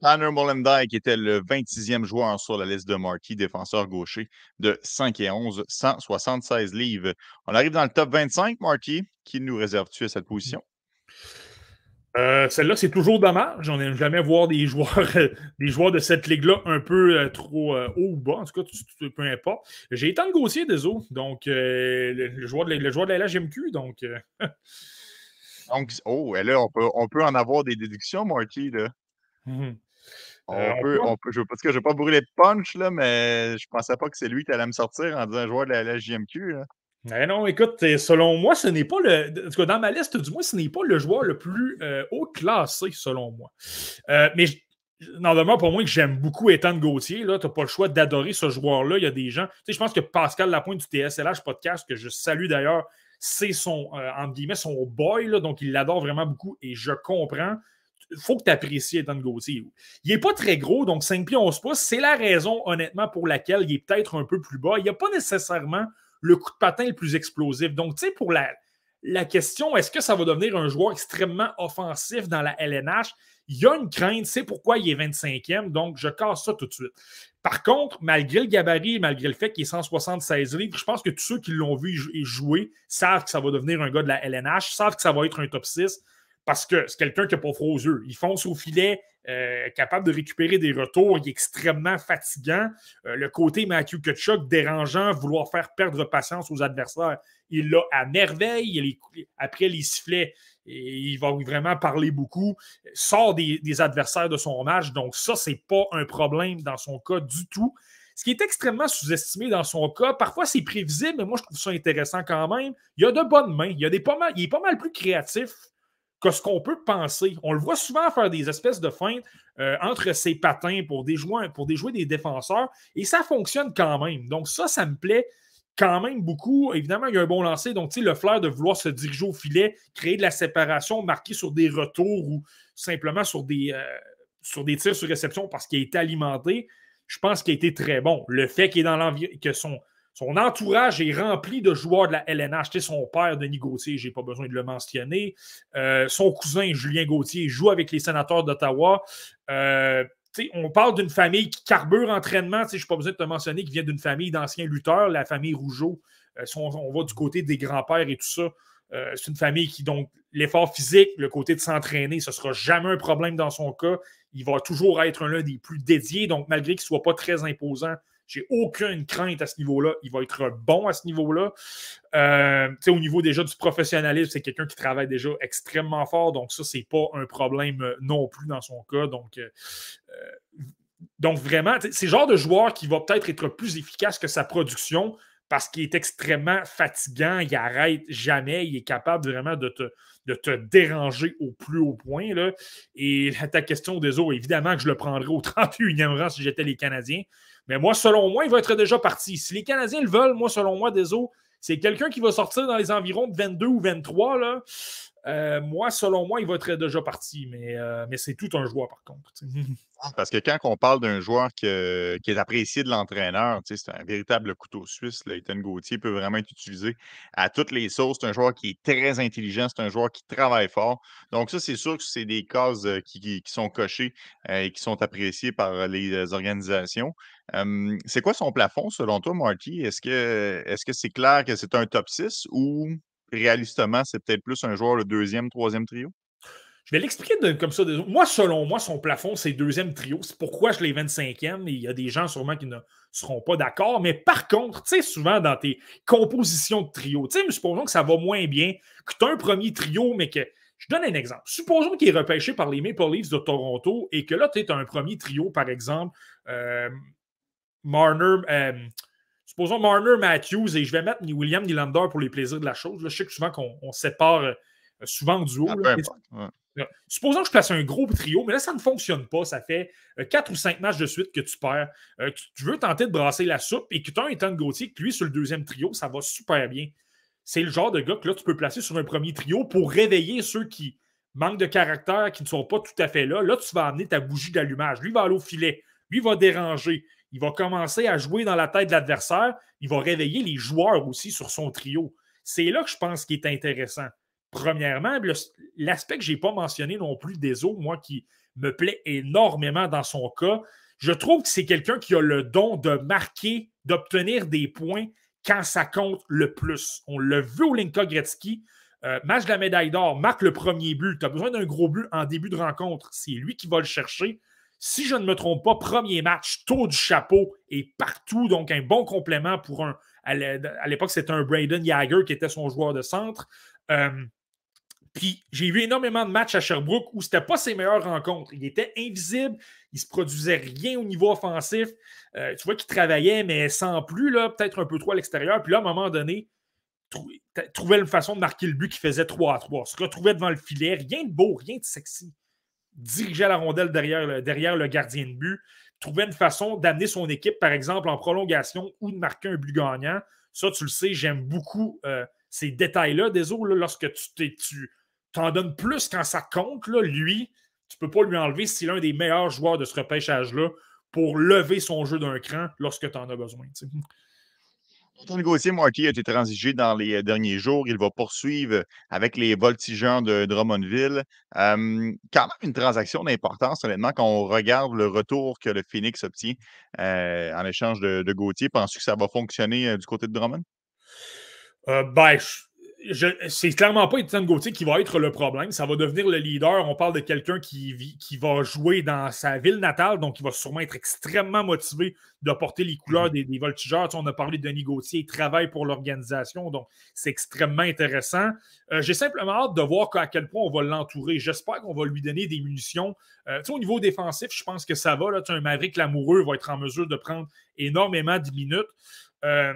Tanner Molenbeek qui était le 26e joueur sur la liste de Marquis, défenseur gaucher de 5 et 11, 176 livres. On arrive dans le top 25, Marquis. Qui nous réserve-tu à cette position? Euh, celle-là, c'est toujours dommage. On n'aime jamais voir des joueurs, des joueurs de cette ligue-là un peu euh, trop euh, haut ou bas. En tout cas, peu importe. J'ai de Gauthier, désolé. Donc, le, joueur de, le joueur de la LHMQ. Donc, donc oh, là, on peut, on peut en avoir des déductions, Marty. Là. Mhm. On, peut, on peut, je, parce que je ne vais pas brûler de punch, là, mais je ne pensais pas que c'est lui qui allait me sortir en disant joueur de la LHJMQ. Eh non, écoute, selon moi, ce n'est pas le. En tout cas, dans ma liste, du moins, ce n'est pas le joueur le plus euh, haut classé, selon moi. Euh, mais demeure pour moi que j'aime beaucoup Ethan Gauthier. Tu n'as pas le choix d'adorer ce joueur-là. Il y a des gens. Tu sais, je pense que Pascal Lapointe du TSLH podcast, que je salue d'ailleurs, c'est son, euh, entre guillemets, son boy. Là, donc, il l'adore vraiment beaucoup et je comprends. Il faut que tu apprécies Ethan Gauthier. Il n'est pas très gros, donc 5 pieds 11 pouces. C'est la raison, honnêtement, pour laquelle il est peut-être un peu plus bas. Il n'y a pas nécessairement le coup de patin le plus explosif. Donc, tu sais, pour la, question, est-ce que ça va devenir un joueur extrêmement offensif dans la LNH? Il y a une crainte, c'est pourquoi il est 25e, donc je casse ça tout de suite. Par contre, malgré le gabarit, malgré le fait qu'il est 176 livres, je pense que tous ceux qui l'ont vu jouer savent que ça va devenir un gars de la LNH, savent que ça va être un top 6 parce que c'est quelqu'un qui n'a pas froid aux yeux. Il fonce au filet, euh, capable de récupérer des retours, il est extrêmement fatigant. Euh, le côté Matthew Kutchuk dérangeant, vouloir faire perdre patience aux adversaires, il l'a à merveille. après les sifflets, il va vraiment parler beaucoup, sort des, adversaires de son match. Donc, ça, c'est pas un problème dans son cas du tout. Ce qui est extrêmement sous-estimé dans son cas, parfois c'est prévisible, mais moi je trouve ça intéressant quand même. Il a de bonnes mains, il, a des pas mal, il est pas mal plus créatif que ce qu'on peut penser. On le voit souvent faire des espèces de feintes euh, entre ses patins pour déjouer, pour des défenseurs et ça fonctionne quand même. Donc, ça, ça me plaît quand même beaucoup. Évidemment, il y a un bon lancer. Donc, tu sais, le flair de vouloir se diriger au filet, créer de la séparation, marquer sur des retours ou simplement sur des, euh, sur des tirs sur réception parce qu'il a été alimenté, je pense qu'il a été très bon. Le fait qu'il est dans que son, son entourage est rempli de joueurs de la LNH. Son père, Denis Gauthier, je n'ai pas besoin de le mentionner. Euh, son cousin, Julien Gauthier, joue avec les sénateurs d'Ottawa. Euh, on parle d'une famille qui carbure entraînement. Je n'ai pas besoin de te mentionner qu'il vient d'une famille d'anciens lutteurs, la famille Rougeau. Euh, on, va du côté des grands-pères et tout ça. c'est une famille qui, donc, l'effort physique, le côté de s'entraîner, ce ne sera jamais un problème dans son cas. Il va toujours être l'un des plus dédiés. Donc, malgré qu'il ne soit pas très imposant, j'ai aucune crainte à ce niveau-là. Il va être bon à ce niveau-là. Euh, au niveau déjà du professionnalisme, c'est quelqu'un qui travaille déjà extrêmement fort. Donc, ça, c'est pas un problème euh, non plus dans son cas. Donc, euh, donc vraiment, c'est le genre de joueur qui va peut-être être plus efficace que sa production parce qu'il est extrêmement fatigant, il arrête jamais, il est capable vraiment de te, de te déranger au plus haut point. Là. Et ta question des évidemment que je le prendrais au 31e rang si j'étais les Canadiens. Mais moi, selon moi, il va être déjà parti. Si les Canadiens le veulent, moi, selon moi, Deso, c'est quelqu'un qui va sortir dans les environs de 22 ou 23. Là. Euh, moi, selon moi, il va être déjà parti, mais, euh, c'est tout un joueur par contre. Parce que quand on parle d'un joueur qui est apprécié de l'entraîneur, c'est un véritable couteau suisse. Ethan Gauthier peut vraiment être utilisé à toutes les sauces. C'est un joueur qui est très intelligent, c'est un joueur qui travaille fort. Donc, ça, c'est sûr que c'est des cases euh, qui, sont cochées et qui sont appréciées par les organisations. c'est quoi son plafond selon toi, Marty? Est-ce que que c'est clair que c'est un top 6 ou réalistement, c'est peut-être plus un joueur le deuxième, troisième trio? Je vais l'expliquer comme ça. Moi, selon moi, son plafond, c'est deuxième trio. C'est pourquoi je l'ai 25e. Et il y a des gens sûrement qui ne seront pas d'accord. Mais par contre, tu sais, souvent dans tes compositions de trio, tu sais, supposons que ça va moins bien, que tu as un premier trio, mais que. Je donne un exemple. Supposons qu'il est repêché par les Maple Leafs de Toronto et que là, tu as un premier trio, par exemple, euh, Marner, euh, Supposons Marner, Matthews et je vais mettre ni William ni Lander pour les plaisirs de la chose. je sais que souvent qu'on sépare euh, souvent en duo. Ah, supposons que je place un gros trio, mais là, ça ne fonctionne pas. Ça fait euh, quatre ou cinq matchs de suite que tu perds. Euh, tu, veux tenter de brasser la soupe et que tu as un de Gauthier que lui, sur le deuxième trio, ça va super bien. c'est le genre de gars que là, tu peux placer sur un premier trio pour réveiller ceux qui manquent de caractère, qui ne sont pas tout à fait là. Là, tu vas amener ta bougie d'allumage. Lui va aller au filet. Lui va déranger. Il va commencer à jouer dans la tête de l'adversaire. Il va réveiller les joueurs aussi sur son trio. C'est là que je pense qu'il est intéressant. Premièrement, l'aspect que je n'ai pas mentionné non plus des autres, moi, qui me plaît énormément dans son cas, je trouve que c'est quelqu'un qui a le don de marquer, d'obtenir des points quand ça compte le plus. On l'a vu au Linka Gretzky. Euh, match de la médaille d'or, marque le premier but. Tu as besoin d'un gros but en début de rencontre. C'est lui qui va le chercher. Si je ne me trompe pas, premier match, taux du chapeau et partout. Donc, un bon complément pour un. À l'époque, c'était un Braden Yager qui était son joueur de centre. Euh, puis j'ai vu énormément de matchs à Sherbrooke où ce n'était pas ses meilleures rencontres. Il était invisible, il ne se produisait rien au niveau offensif. Euh, tu vois qu'il travaillait, mais sans plus, peut-être un peu trop à l'extérieur. Puis là, à un moment donné, trouvait une façon de marquer le but qui faisait 3 à 3. Se retrouvait devant le filet, rien de beau, rien de sexy. Dirigeait la rondelle derrière, le gardien de but. Trouvait une façon d'amener son équipe, par exemple, en prolongation ou de marquer un but gagnant. Ça, tu le sais, j'aime beaucoup euh, ces détails-là. Désolé, lorsque tu, t'en donnes plus quand ça compte, lui, tu ne peux pas lui enlever s'il est l'un des meilleurs joueurs de ce repêchage-là pour lever son jeu d'un cran lorsque tu en as besoin. Antoine Gauthier, Marty a été transigé dans les euh, derniers jours. Il va poursuivre avec les voltigeurs de Drummondville. quand même une transaction d'importance, honnêtement, quand on regarde le retour que le Phoenix obtient euh, en échange de, Gauthier. Penses-tu que ça va fonctionner euh, du côté de Drummond? ben, c'est clairement pas Étienne Gauthier qui va être le problème. Ça va devenir le leader. On parle de quelqu'un qui, va jouer dans sa ville natale, donc il va sûrement être extrêmement motivé de porter les couleurs des, voltigeurs. on a parlé de Denis Gauthier, il travaille pour l'organisation, donc c'est extrêmement intéressant. Euh, j'ai simplement hâte de voir à quel point on va l'entourer. J'espère qu'on va lui donner des munitions. Euh, au niveau défensif, je pense que ça va. Là, un Maverick Lamoureux va être en mesure de prendre énormément de minutes. Euh,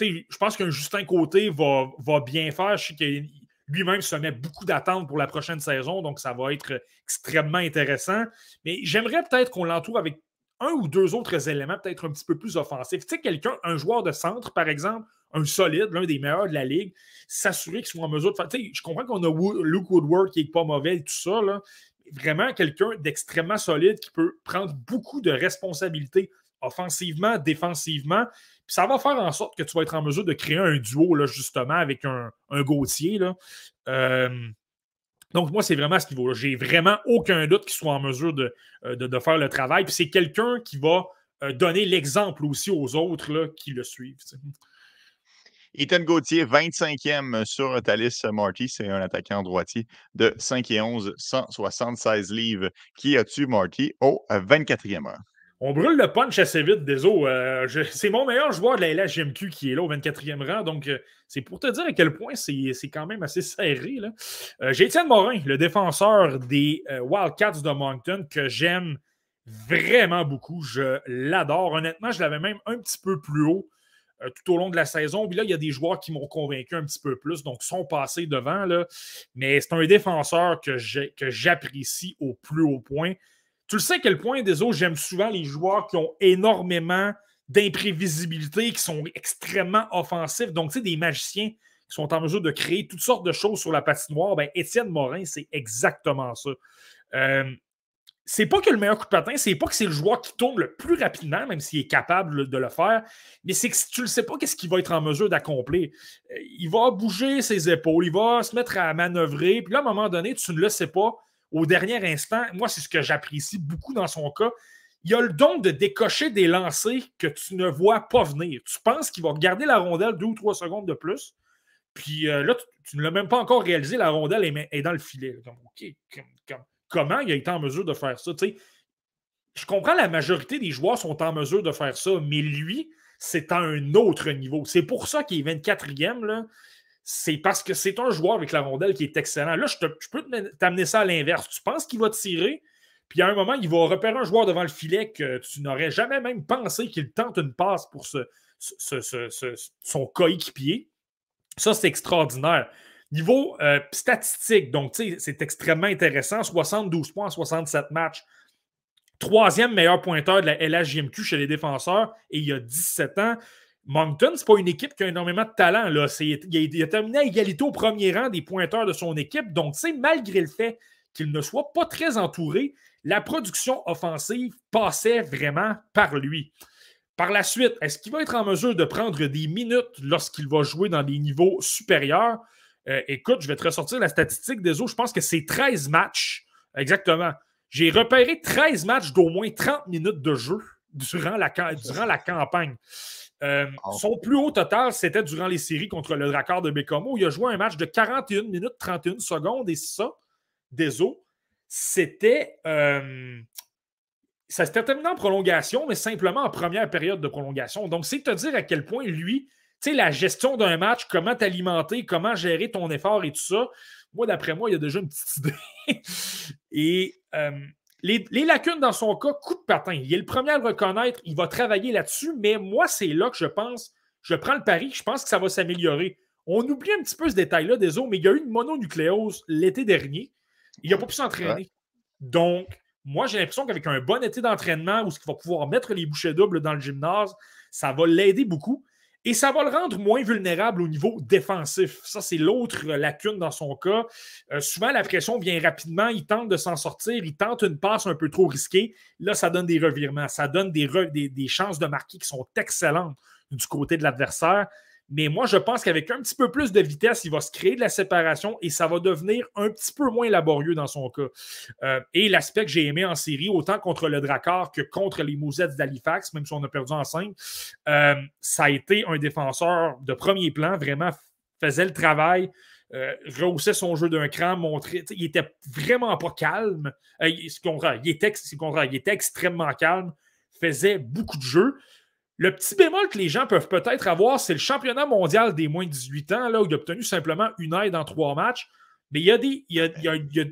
je pense qu'un Justin Côté va, va, bien faire. Je sais qu'il lui-même se met beaucoup d'attentes pour la prochaine saison, donc ça va être extrêmement intéressant. Mais j'aimerais peut-être qu'on l'entoure avec un ou deux autres éléments, peut-être un petit peu plus offensifs. Tu sais, quelqu'un, un joueur de centre, par exemple, un solide, l'un des meilleurs de la ligue, s'assurer qu'il soit en mesure de faire. Tu sais, je comprends qu'on a Luke Woodward qui n'est pas mauvais et tout ça, là. Vraiment quelqu'un d'extrêmement solide qui peut prendre beaucoup de responsabilités offensivement, défensivement, ça va faire en sorte que tu vas être en mesure de créer un duo, là, justement, avec un, Gauthier. Là. Euh, donc, moi, c'est vraiment ce qu'il vaut. J'ai vraiment aucun doute qu'il soit en mesure de, euh, de, faire le travail. Puis c'est quelqu'un qui va euh, donner l'exemple aussi aux autres là, qui le suivent. Ethan Gauthier, 25e sur liste, Marty. C'est un attaquant droitier de 5 et 11, 176 livres. Qui as-tu, Marty, au 24e heure? On brûle le punch assez vite, désolé. Euh, c'est mon meilleur joueur de la LHGMQ qui est là au 24e rang. Donc, euh, c'est pour te dire à quel point c'est quand même assez serré. Euh, j'ai Étienne Morin, le défenseur des Wildcats de Moncton, que j'aime vraiment beaucoup. Je l'adore. Honnêtement, je l'avais même un petit peu plus haut tout au long de la saison. Puis là, il y a des joueurs qui m'ont convaincu un petit peu plus, donc sont passés devant. Là. Mais c'est un défenseur que j'apprécie au plus haut point. Tu le sais à quel point, des autres, j'aime souvent les joueurs qui ont énormément d'imprévisibilité, qui sont extrêmement offensifs. Donc, tu sais, des magiciens qui sont en mesure de créer toutes sortes de choses sur la patinoire. Ben, Étienne Morin, c'est exactement ça. Euh, c'est pas que le meilleur coup de patin, c'est pas que c'est le joueur qui tourne le plus rapidement, même s'il est capable de le faire, mais c'est que si tu ne sais pas qu'est-ce qu'il va être en mesure d'accomplir. Euh, il va bouger ses épaules, il va se mettre à manœuvrer, puis là, à un moment donné, tu ne le sais pas au dernier instant, moi, c'est ce que j'apprécie beaucoup dans son cas. Il a le don de décocher des lancers que tu ne vois pas venir. Tu penses qu'il va regarder la rondelle deux ou trois secondes de plus. Puis euh, là, tu, ne l'as même pas encore réalisé, la rondelle est, dans le filet. comment il a été en mesure de faire ça? je comprends la majorité des joueurs sont en mesure de faire ça, mais lui, c'est à un autre niveau. C'est pour ça qu'il est 24e. Là c'est parce que c'est un joueur avec la rondelle qui est excellent. Là, je, peux t'amener ça à l'inverse. Tu penses qu'il va tirer, puis à un moment, il va repérer un joueur devant le filet que tu n'aurais jamais même pensé qu'il tente une passe pour son coéquipier. Ça, c'est extraordinaire. Niveau euh, statistique, donc c'est extrêmement intéressant. 72 points en 67 matchs. Troisième meilleur pointeur de la LHJMQ chez les défenseurs et il y a 17 ans. Moncton, c'est pas une équipe qui a énormément de talent. Là. Il, a, terminé à égalité au premier rang des pointeurs de son équipe. Donc, malgré le fait qu'il ne soit pas très entouré, la production offensive passait vraiment par lui. Par la suite, est-ce qu'il va être en mesure de prendre des minutes lorsqu'il va jouer dans des niveaux supérieurs? Euh, écoute, je vais te ressortir la statistique des autres. Je pense que c'est 13 matchs. Exactement. J'ai repéré 13 matchs d'au moins 30 minutes de jeu durant la, durant la campagne. Euh, son plus haut total, c'était durant les séries contre le Drakkar de Bécomo. Il a joué un match de 41 minutes 31 secondes et ça, des eaux, c'était. Euh, ça s'était terminé en prolongation, mais simplement en première période de prolongation. Donc, c'est te dire à quel point lui, tu sais, la gestion d'un match, comment t'alimenter, comment gérer ton effort et tout ça, moi, d'après moi, il y a déjà une petite idée. et euh, les, lacunes dans son cas, coup de patin. Il est le premier à le reconnaître, il va travailler là-dessus, mais moi, c'est là que je pense, je prends le pari, je pense que ça va s'améliorer. On oublie un petit peu ce détail-là, des mais il y a eu une mononucléose l'été dernier. Il n'a pas pu s'entraîner. Donc, moi, j'ai l'impression qu'avec un bon été d'entraînement où il va pouvoir mettre les bouchées doubles dans le gymnase, ça va l'aider beaucoup. Et ça va le rendre moins vulnérable au niveau défensif. Ça, c'est l'autre lacune dans son cas. Euh, souvent, la pression vient rapidement. Il tente de s'en sortir. Il tente une passe un peu trop risquée. Là, ça donne des revirements. Ça donne des, des chances de marquer qui sont excellentes du côté de l'adversaire. Mais moi, je pense qu'avec un petit peu plus de vitesse, il va se créer de la séparation et ça va devenir un petit peu moins laborieux dans son cas. Euh, et l'aspect que j'ai aimé en série, autant contre le Drakkar que contre les Mousettes d'Halifax, même si on a perdu en 5, euh, ça a été un défenseur de premier plan, vraiment faisait le travail. Euh, rehaussait son jeu d'un cran, montrait. Il était vraiment pas calme. il, était, il était extrêmement calme, faisait beaucoup de jeux. Le petit bémol que les gens peuvent peut-être avoir, c'est le championnat mondial des moins de 18 ans, là, où il a obtenu simplement une aide en trois matchs. Mais il y a des. Il y a,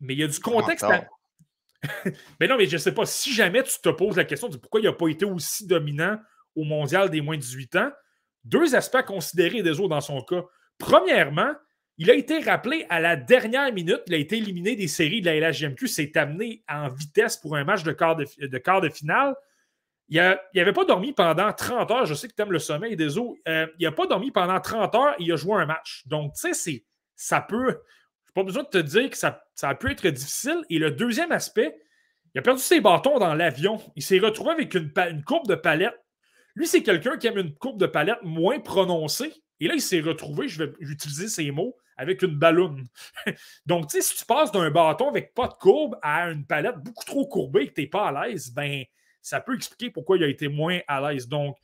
mais il y a du contexte. mais non, mais je ne sais pas. Si jamais tu te poses la question de pourquoi il n'a pas été aussi dominant au mondial des moins de 18 ans, deux aspects à considérer des autres dans son cas. Premièrement, il a été rappelé à la dernière minute. Il a été éliminé des séries de la LHGMQ. s'est amené en vitesse pour un match de quart de, de, quart de finale. Il n'avait pas dormi pendant 30 heures. Je sais que tu aimes le sommeil des eaux. Euh, il n'a pas dormi pendant 30 heures et il a joué un match. Donc, tu sais, ça peut. Je pas besoin de te dire que ça, ça peut être difficile. Et le deuxième aspect, il a perdu ses bâtons dans l'avion. Il s'est retrouvé avec une, courbe de palette. Lui, c'est quelqu'un qui aime une courbe de palette moins prononcée. Et là, il s'est retrouvé, je vais utiliser ces mots, avec une ballonne. Donc, tu sais, si tu passes d'un bâton avec pas de courbe à une palette beaucoup trop courbée et que tu n'es pas à l'aise, ben, ça peut expliquer pourquoi il a été moins à l'aise. Donc,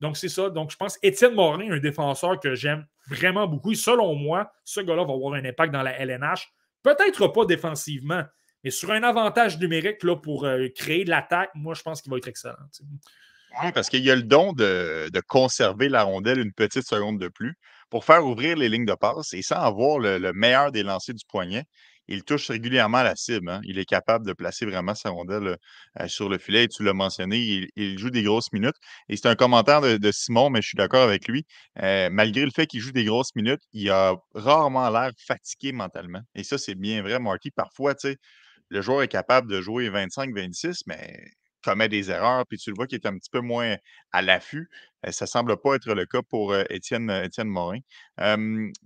donc c'est ça. Donc, je pense Étienne Morin, un défenseur que j'aime vraiment beaucoup. selon moi, ce gars-là va avoir un impact dans la LNH. Peut-être pas défensivement, mais sur un avantage numérique là, pour euh, créer de l'attaque, moi, je pense qu'il va être excellent. Oui, parce qu'il y a le don de, conserver la rondelle une petite seconde de plus pour faire ouvrir les lignes de passe et sans avoir le meilleur des lancers du poignet il touche régulièrement la cible. Hein. Il est capable de placer vraiment sa rondelle euh, sur le filet. tu l'as mentionné, il, joue des grosses minutes. Et c'est un commentaire de, Simon, mais je suis d'accord avec lui. Euh, malgré le fait qu'il joue des grosses minutes, il a rarement l'air fatigué mentalement. Et ça, c'est bien vrai, Marty. Parfois, tu le joueur est capable de jouer 25-26, mais commet des erreurs, puis tu le vois qu'il est un petit peu moins à l'affût. Euh, ça ne semble pas être le cas pour euh, Étienne, euh, Étienne Morin.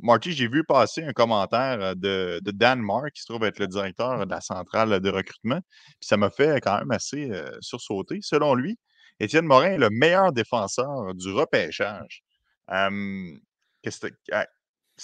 Marty, j'ai vu passer un commentaire de, Dan Mark, qui se trouve être le directeur de la centrale de recrutement. Puis ça m'a fait quand même assez sursauter. Selon lui, Étienne Morin est le meilleur défenseur du repêchage. ça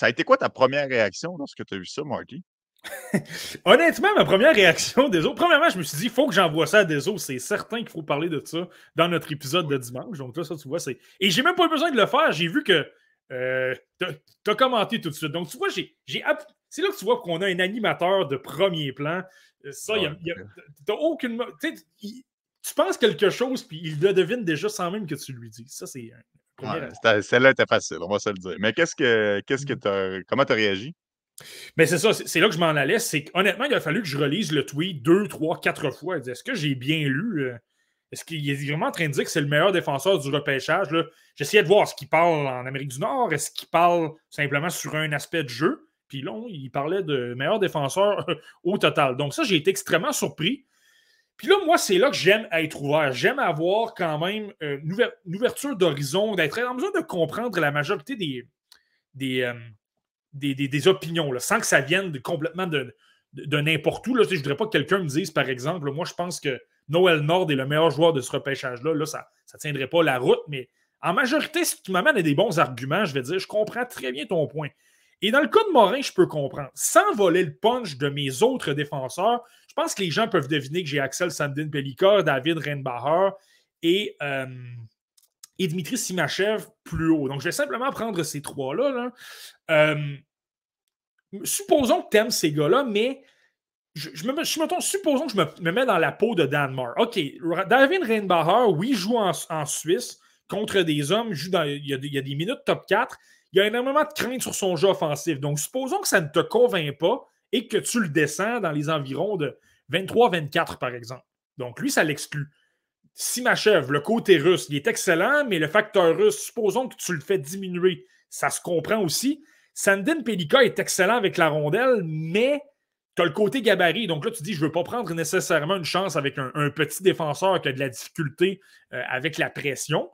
a été quoi ta première réaction lorsque tu as vu ça, Marty? Honnêtement, ma première réaction des autres, premièrement, je me suis dit, il faut que j'envoie ça à des autres. C'est certain qu'il faut parler de ça dans notre épisode de dimanche. Donc là, ça, tu vois, c'est. Et j'ai même pas eu besoin de le faire. J'ai vu que euh, tu as commenté tout de suite. Donc, tu vois, j'ai. C'est là que tu vois qu'on a un animateur de premier plan. Euh, ça, il y a, aucune. Tu penses quelque chose, puis il le devine déjà sans même que tu lui dis. Ça, c'est. Celle-là était facile, on va se le dire. Mais qu'est-ce que, qu'est-ce que mm. comment tu as réagi? Mais c'est ça, c'est là que je m'en allais. C'est honnêtement, il a fallu que je relise le tweet deux, trois, quatre fois. Est-ce que j'ai bien lu? Euh, est-ce qu'il est vraiment en train de dire que c'est le meilleur défenseur du repêchage? J'essayais de voir ce qu'il parle en Amérique du Nord. Est-ce qu'il parle simplement sur un aspect de jeu? Puis là, il parlait de meilleur défenseur au total. Donc ça, j'ai été extrêmement surpris. Puis là, moi, c'est là que j'aime être ouvert. J'aime avoir quand même euh, une, ouverture d'horizon, d'être en mesure de comprendre la majorité des, euh, des, opinions, là, sans que ça vienne complètement de, n'importe où. Je ne voudrais pas que quelqu'un me dise, par exemple, moi, je pense que Noël Nord est le meilleur joueur de ce repêchage-là. Là, ça ne tiendrait pas la route, mais en majorité, si tu m'amènes à des bons arguments, je vais dire, je comprends très bien ton point. Et dans le cas de Morin, je peux comprendre. Sans voler le punch de mes autres défenseurs, je pense que les gens peuvent deviner que j'ai Axel Sandin Pelika, David Reinbacher et, euh, et Dimitri Simachev plus haut. Donc, je vais simplement prendre ces trois-là. Euh, supposons que tu aimes ces gars-là, mais je, me, supposons que je me, mets dans la peau de Dan Marr. OK, David Reinbacher, oui, joue en, Suisse contre des hommes, il, y a, il y a des minutes top 4 il y a énormément de crainte sur son jeu offensif. Donc, supposons que ça ne te convainc pas et que tu le descends dans les environs de 23-24, par exemple. Donc, lui, ça l'exclut. Simachev, le côté russe, il est excellent, mais le facteur russe, supposons que tu le fais diminuer, ça se comprend aussi. Sandin Pelika est excellent avec la rondelle, mais tu as le côté gabarit. Donc là, tu dis, je ne veux pas prendre nécessairement une chance avec un, petit défenseur qui a de la difficulté euh, avec la pression.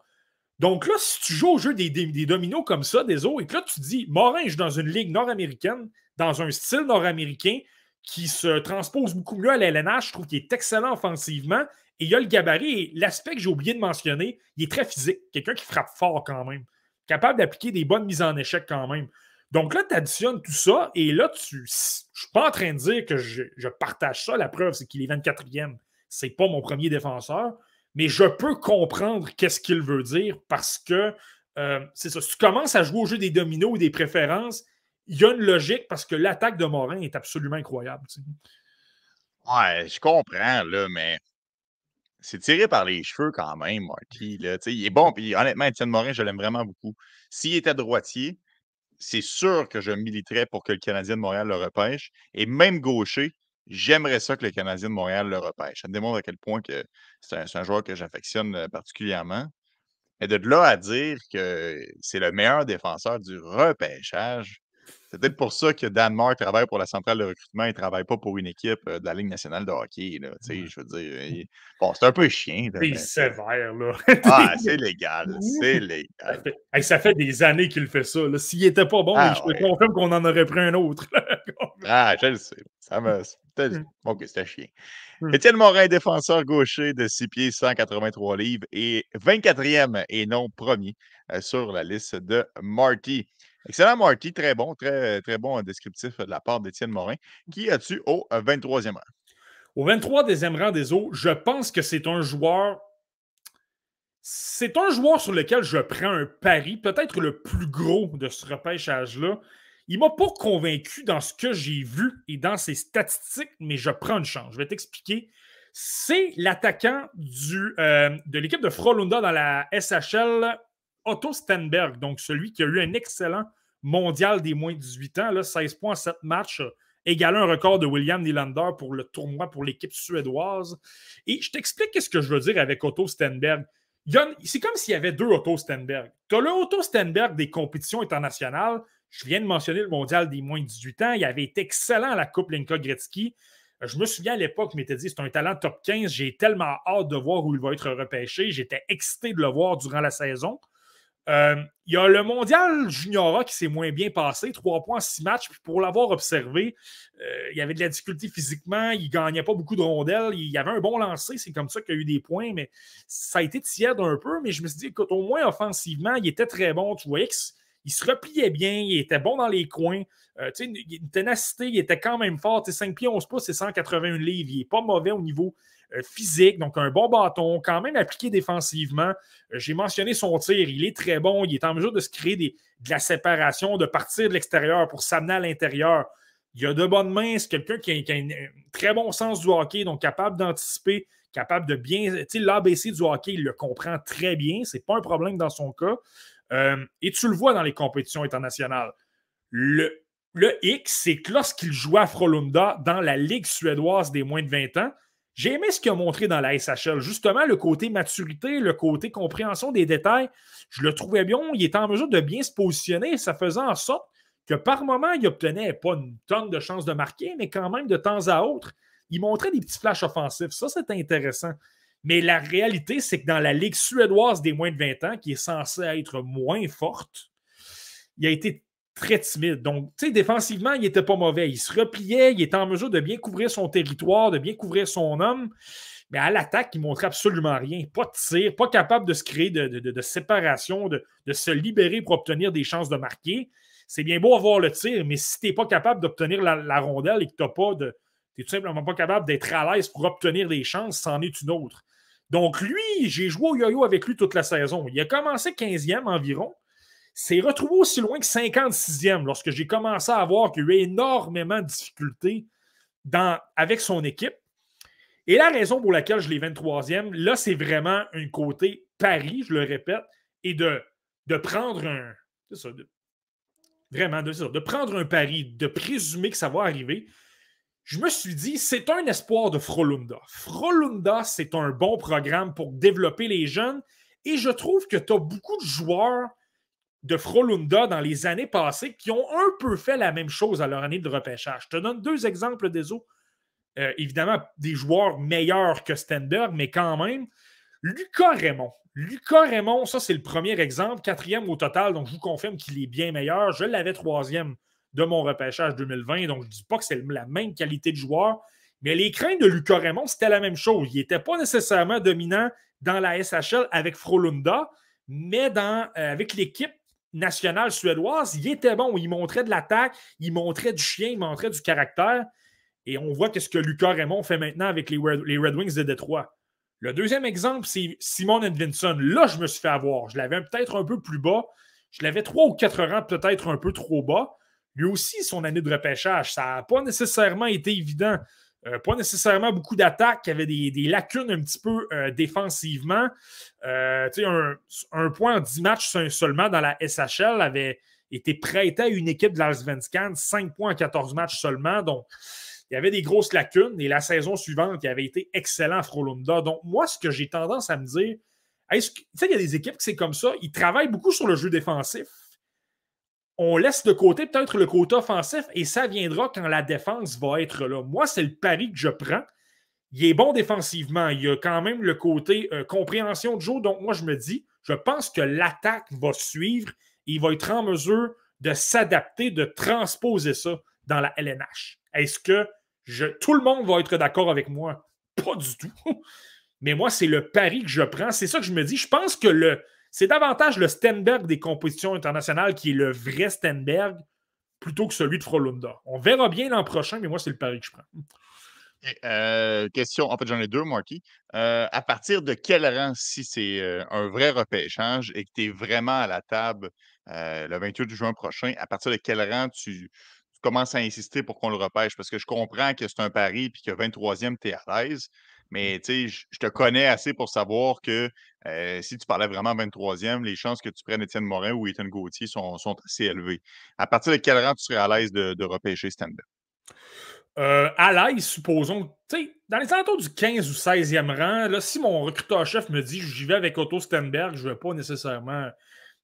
Donc là, si tu joues au jeu des, dominos comme ça, des autres, et que là, tu dis, Morin joue dans une ligue nord-américaine, dans un style nord-américain qui se transpose beaucoup mieux à l'LNH, je trouve qu'il est excellent offensivement, et il y a le gabarit, l'aspect que j'ai oublié de mentionner, il est très physique, quelqu'un qui frappe fort quand même, capable d'appliquer des bonnes mises en échec quand même. Donc là, tu additionnes tout ça, et là, tu, je ne suis pas en train de dire que je, partage ça, la preuve, c'est qu'il est 24e. C'est pas mon premier défenseur mais je peux comprendre qu'est-ce qu'il veut dire parce que euh, c'est ça. Si tu commences à jouer au jeu des dominos ou des préférences, il y a une logique parce que l'attaque de Morin est absolument incroyable. Ouais, je comprends, là, mais c'est tiré par les cheveux quand même, Marty. Là. Il est bon, puis honnêtement, Étienne Morin, je l'aime vraiment beaucoup. S'il était droitier, c'est sûr que je militerais pour que le Canadien de Montréal le repêche. Et même gaucher, J'aimerais ça que le Canadien de Montréal le repêche. Ça me démontre à quel point que c'est un, joueur que j'affectionne euh, particulièrement. Mais de là à dire que c'est le meilleur défenseur du repêchage, c'est peut-être pour ça que Dan Mark travaille pour la centrale de recrutement et ne travaille pas pour une équipe euh, de la Ligue nationale de hockey. Là, Je veux dire, bon, c'est un peu chien. C'est sévère, là. ah, c'est légal. C'est légal. Ça fait, des années qu'il fait ça. S'il n'était pas bon, ah, je peux confirmer qu'on en aurait pris un autre. ah, je le sais. Ça me. Ok, c'était chien. Mmh. Étienne Morin, défenseur gaucher de 6 pieds, 183 livres et 24e et non premier euh, sur la liste de Marty. Excellent, Marty. Très bon, très, très bon descriptif de la part d'Étienne Morin. Qui as-tu au 23e rang? Au 23e rang des eaux, je pense que c'est un joueur. C'est un joueur sur lequel je prends un pari, peut-être le plus gros de ce repêchage-là. Il m'a pas convaincu dans ce que j'ai vu et dans ses statistiques, mais je prends une chance. Je vais t'expliquer. C'est l'attaquant euh, de l'équipe de Frolunda dans la SHL, Otto Stenberg, donc celui qui a eu un excellent mondial des moins de 18 ans, là, 16 points en 7 matchs, égalant un record de William Nylander pour le tournoi pour l'équipe suédoise. Et je t'explique ce que je veux dire avec Otto Stenberg. C'est comme s'il y avait deux Otto Stenberg. Tu as le Otto Stenberg des compétitions internationales, je viens de mentionner le mondial des moins de 18 ans. Il avait été excellent à la Coupe Linka Gretzky. Euh, je me souviens à l'époque, je m'étais dit c'est un talent top 15. J'ai tellement hâte de voir où il va être repêché. J'étais excité de le voir durant la saison. Euh, il y a le mondial Juniora qui s'est moins bien passé, trois points en six matchs. Puis pour l'avoir observé, euh, il y avait de la difficulté physiquement, il ne gagnait pas beaucoup de rondelles, il y avait un bon lancer, c'est comme ça qu'il y a eu des points, mais ça a été tiède un peu. Mais je me suis dit, écoute, au moins offensivement, il était très bon. Tu voyais il se repliait bien, il était bon dans les coins. Euh, une ténacité, il était quand même fort. 5 pieds 11 pouces, c'est 181 livres. Il n'est pas mauvais au niveau physique, donc un bon bâton, quand même appliqué défensivement. Euh, j'ai mentionné son tir, il est très bon. Il est en mesure de se créer de la séparation, de partir de l'extérieur pour s'amener à l'intérieur. Il a de bonnes mains, c'est quelqu'un qui, a, un très bon sens du hockey, donc capable d'anticiper, capable de bien. Tu sais, l'ABC du hockey, il le comprend très bien. Ce n'est pas un problème dans son cas. Euh, et tu le vois dans les compétitions internationales. Le, le X, c'est que lorsqu'il jouait à Frolunda dans la Ligue suédoise des moins de 20 ans, j'ai aimé ce qu'il a montré dans la SHL. Justement, le côté maturité, le côté compréhension des détails, je le trouvais bien. Il était en mesure de bien se positionner ça faisait en sorte que par moment, il obtenait pas une tonne de chances de marquer, mais quand même de temps à autre, il montrait des petits flashs offensifs. Ça, c'est intéressant. Mais la réalité, c'est que dans la Ligue suédoise des moins de 20 ans, qui est censée être moins forte, il a été très timide. Donc, tu sais, défensivement, il n'était pas mauvais. Il se repliait, il était en mesure de bien couvrir son territoire, de bien couvrir son homme. Mais à l'attaque, il ne montrait absolument rien. Pas de tir, pas capable de se créer de, séparation, de, se libérer pour obtenir des chances de marquer. C'est bien beau avoir le tir, mais si tu n'es pas capable d'obtenir la, rondelle et que tu n'es pas de. Tu tout simplement pas capable d'être à l'aise pour obtenir des chances, c'en est une autre. Donc, lui, j'ai joué au yo-yo avec lui toute la saison. Il a commencé 15e environ. C'est retrouvé aussi loin que 56e lorsque j'ai commencé à voir qu'il y a eu énormément de difficultés dans, avec son équipe. Et la raison pour laquelle je l'ai 23e, là, c'est vraiment un côté pari, je le répète, et de, de prendre un. Ça, vraiment, de, de prendre un pari, de présumer que ça va arriver. Je me suis dit, c'est un espoir de Frolunda. Frolunda, c'est un bon programme pour développer les jeunes. Et je trouve que tu as beaucoup de joueurs de Frolunda dans les années passées qui ont un peu fait la même chose à leur année de repêchage. Je te donne deux exemples des autres. Euh, évidemment, des joueurs meilleurs que Stenberg, mais quand même. Lucas Raymond. Lucas Raymond, ça, c'est le premier exemple. Quatrième au total, donc je vous confirme qu'il est bien meilleur. Je l'avais troisième de mon repêchage 2020, donc je ne dis pas que c'est la même qualité de joueur. Mais les craintes de Lucas Raymond, c'était la même chose. Il n'était pas nécessairement dominant dans la SHL avec Frolunda, mais euh, avec l'équipe nationale suédoise, il était bon. Il montrait de l'attaque, il montrait du chien, il montrait du caractère. Et on voit qu'est-ce que Lucas Raymond fait maintenant avec les Red, Wings de Détroit. Le deuxième exemple, c'est Simon Edvinson. Là, je me suis fait avoir. Je l'avais peut-être un peu plus bas. Je l'avais trois ou quatre rangs peut-être un peu trop bas. Lui aussi, son année de repêchage, ça n'a pas nécessairement été évident. Euh, pas nécessairement beaucoup d'attaques, y avait des, lacunes un petit peu euh, défensivement. Euh, un, un, point en 10 matchs seulement dans la SHL avait été prêté à une équipe de l'Alsvenskan, 5 points en 14 matchs seulement. Donc, il y avait des grosses lacunes et la saison suivante, il avait été excellent à Frolunda. Donc, moi, ce que j'ai tendance à me dire, tu sais, il y a des équipes qui c'est comme ça, ils travaillent beaucoup sur le jeu défensif. On laisse de côté peut-être le côté offensif et ça viendra quand la défense va être là. Moi, c'est le pari que je prends. Il est bon défensivement. Il y a quand même le côté euh, compréhension de jeu. Donc, moi, je me dis, je pense que l'attaque va suivre. Il va être en mesure de s'adapter, de transposer ça dans la LNH. Est-ce que tout le monde va être d'accord avec moi? Pas du tout. Mais moi, c'est le pari que je prends. C'est ça que je me dis. Je pense que le, c'est davantage le Stenberg des compétitions internationales qui est le vrai Stenberg plutôt que celui de Frolunda. On verra bien l'an prochain, mais moi, c'est le pari que je prends. Euh, question, en fait, j'en ai deux, Marky. Euh, à partir de quel rang, si c'est euh, un vrai repêchage et que tu es vraiment à la table le 28 juin prochain, à partir de quel rang tu, commence à insister pour qu'on le repêche? Parce que je comprends que c'est un pari puis que 23e, tu es à l'aise. Mais tu sais, je te connais assez pour savoir que euh, si tu parlais vraiment 23e, les chances que tu prennes Étienne Morin ou Étienne Gauthier sont, assez élevées. À partir de quel rang tu serais à l'aise de, repêcher Stenberg? Euh, à l'aise, supposons, dans les alentours du 15 ou 16e rang, là, si mon recruteur-chef me dit j'y vais avec Otto Stenberg, je ne vais pas nécessairement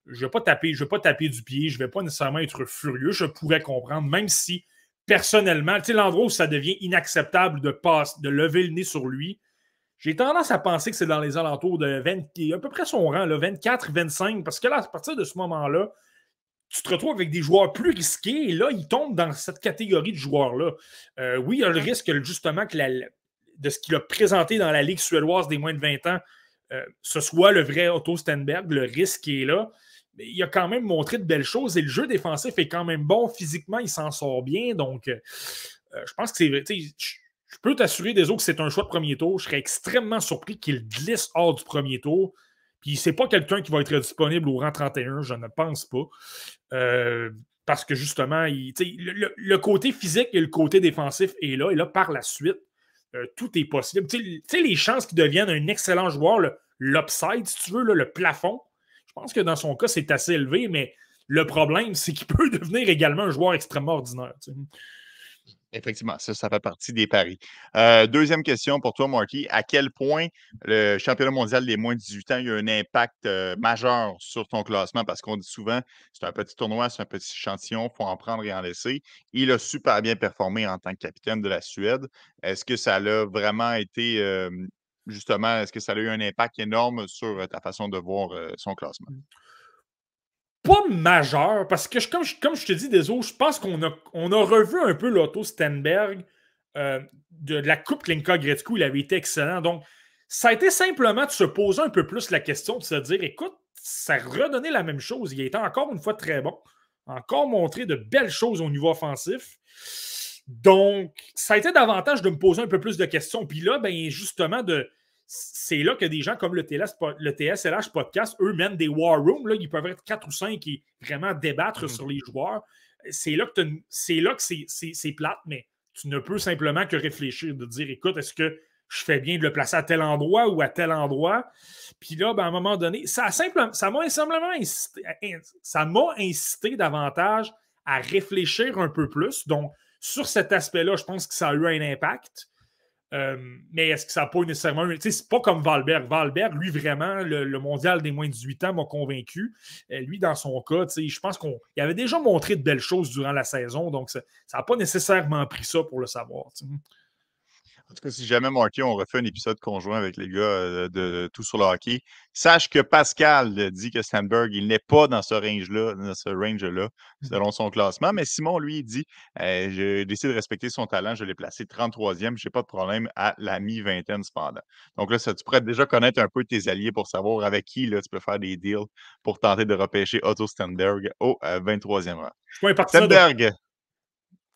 je vais pas taper, je vais pas taper du pied, je ne vais pas nécessairement être furieux, je pourrais comprendre, même si personnellement, tu sais, l'endroit où ça devient inacceptable de, de lever le nez sur lui, j'ai tendance à penser que c'est dans les alentours de 20, à peu près son rang, 24-25, parce que là, à partir de ce moment-là, tu te retrouves avec des joueurs plus risqués et là, il tombe dans cette catégorie de joueurs-là. Euh, oui, il y a le risque, justement, que de ce qu'il a présenté dans la Ligue suédoise des moins de 20 ans, euh, ce soit le vrai Otto Stenberg, le risque est là il a quand même montré de belles choses et le jeu défensif est quand même bon. Physiquement, il s'en sort bien. Donc, euh, euh, je pense que c'est. Je peux t'assurer des autres que c'est un choix de premier tour. Je serais extrêmement surpris qu'il glisse hors du premier tour. Puis c'est pas quelqu'un qui va être disponible au rang 31, je ne pense pas. Euh, parce que justement, le, côté physique et le côté défensif est là. Et là, par la suite, tout est possible. Tu sais, les chances qu'il devienne un excellent joueur, l'upside, si tu veux, le plafond, je pense que dans son cas, c'est assez élevé, mais le problème, c'est qu'il peut devenir également un joueur extrêmement ordinaire. Effectivement, ça, ça fait partie des paris. Euh, deuxième question pour toi, Marky. À quel point le championnat mondial des moins de 18 ans a eu un impact euh, majeur sur ton classement? Parce qu'on dit souvent, c'est un petit tournoi, c'est un petit échantillon, il faut en prendre et en laisser. Il a super bien performé en tant que capitaine de la Suède. Est-ce que ça a vraiment été, euh, justement, est-ce que ça a eu un impact énorme sur ta façon de voir son classement? pas majeur, parce que comme, je, te dis, désolé, je pense qu'on a, on a revu un peu l'auto Stenberg euh, de, la Coupe Klinka Gretzko. Il avait été excellent. Donc, ça a été simplement de se poser un peu plus la question, de se dire écoute, ça redonnait la même chose. Il a été encore une fois très bon, encore montré de belles choses au niveau offensif. Donc, ça a été davantage de me poser un peu plus de questions. Puis là, ben, justement, de, c'est là que des gens comme le, TLS, le TSLH Podcast, eux mènent des war rooms. Là, ils peuvent être quatre ou cinq qui vraiment débattre mm-hmm. sur les joueurs. C'est là que, c'est, là que c'est, plate, mais tu ne peux simplement que réfléchir, de dire écoute, est-ce que je fais bien de le placer à tel endroit ou à tel endroit? Puis là, ben, à un moment donné, ça, simplement, ça m'a simplement incité, ça m'a incité davantage à réfléchir un peu plus. Donc, sur cet aspect-là, je pense que ça a eu un impact. Euh, mais est-ce que ça n'a pas nécessairement. C'est pas comme Valberg. Valberg, lui, vraiment, le, mondial des moins de 18 ans m'a convaincu. Euh, lui, dans son cas, tu je pense qu'il avait déjà montré de belles choses durant la saison, donc ça n'a pas nécessairement pris ça pour le savoir. En tout cas, si jamais, Marky, on refait un épisode conjoint avec les gars euh, de, Tout sur le hockey, sache que Pascal dit que Sandberg, il n'est pas dans ce range-là, dans ce range-là, mmh. selon son classement. Mais Simon, lui, il dit J'ai décidé de respecter son talent, je l'ai placé 33e, je n'ai pas de problème à la mi-vingtaine cependant. Donc là, ça, tu pourrais déjà connaître un peu tes alliés pour savoir avec qui là, tu peux faire des deals pour tenter de repêcher Otto Stenberg au 23e rang. Stenberg,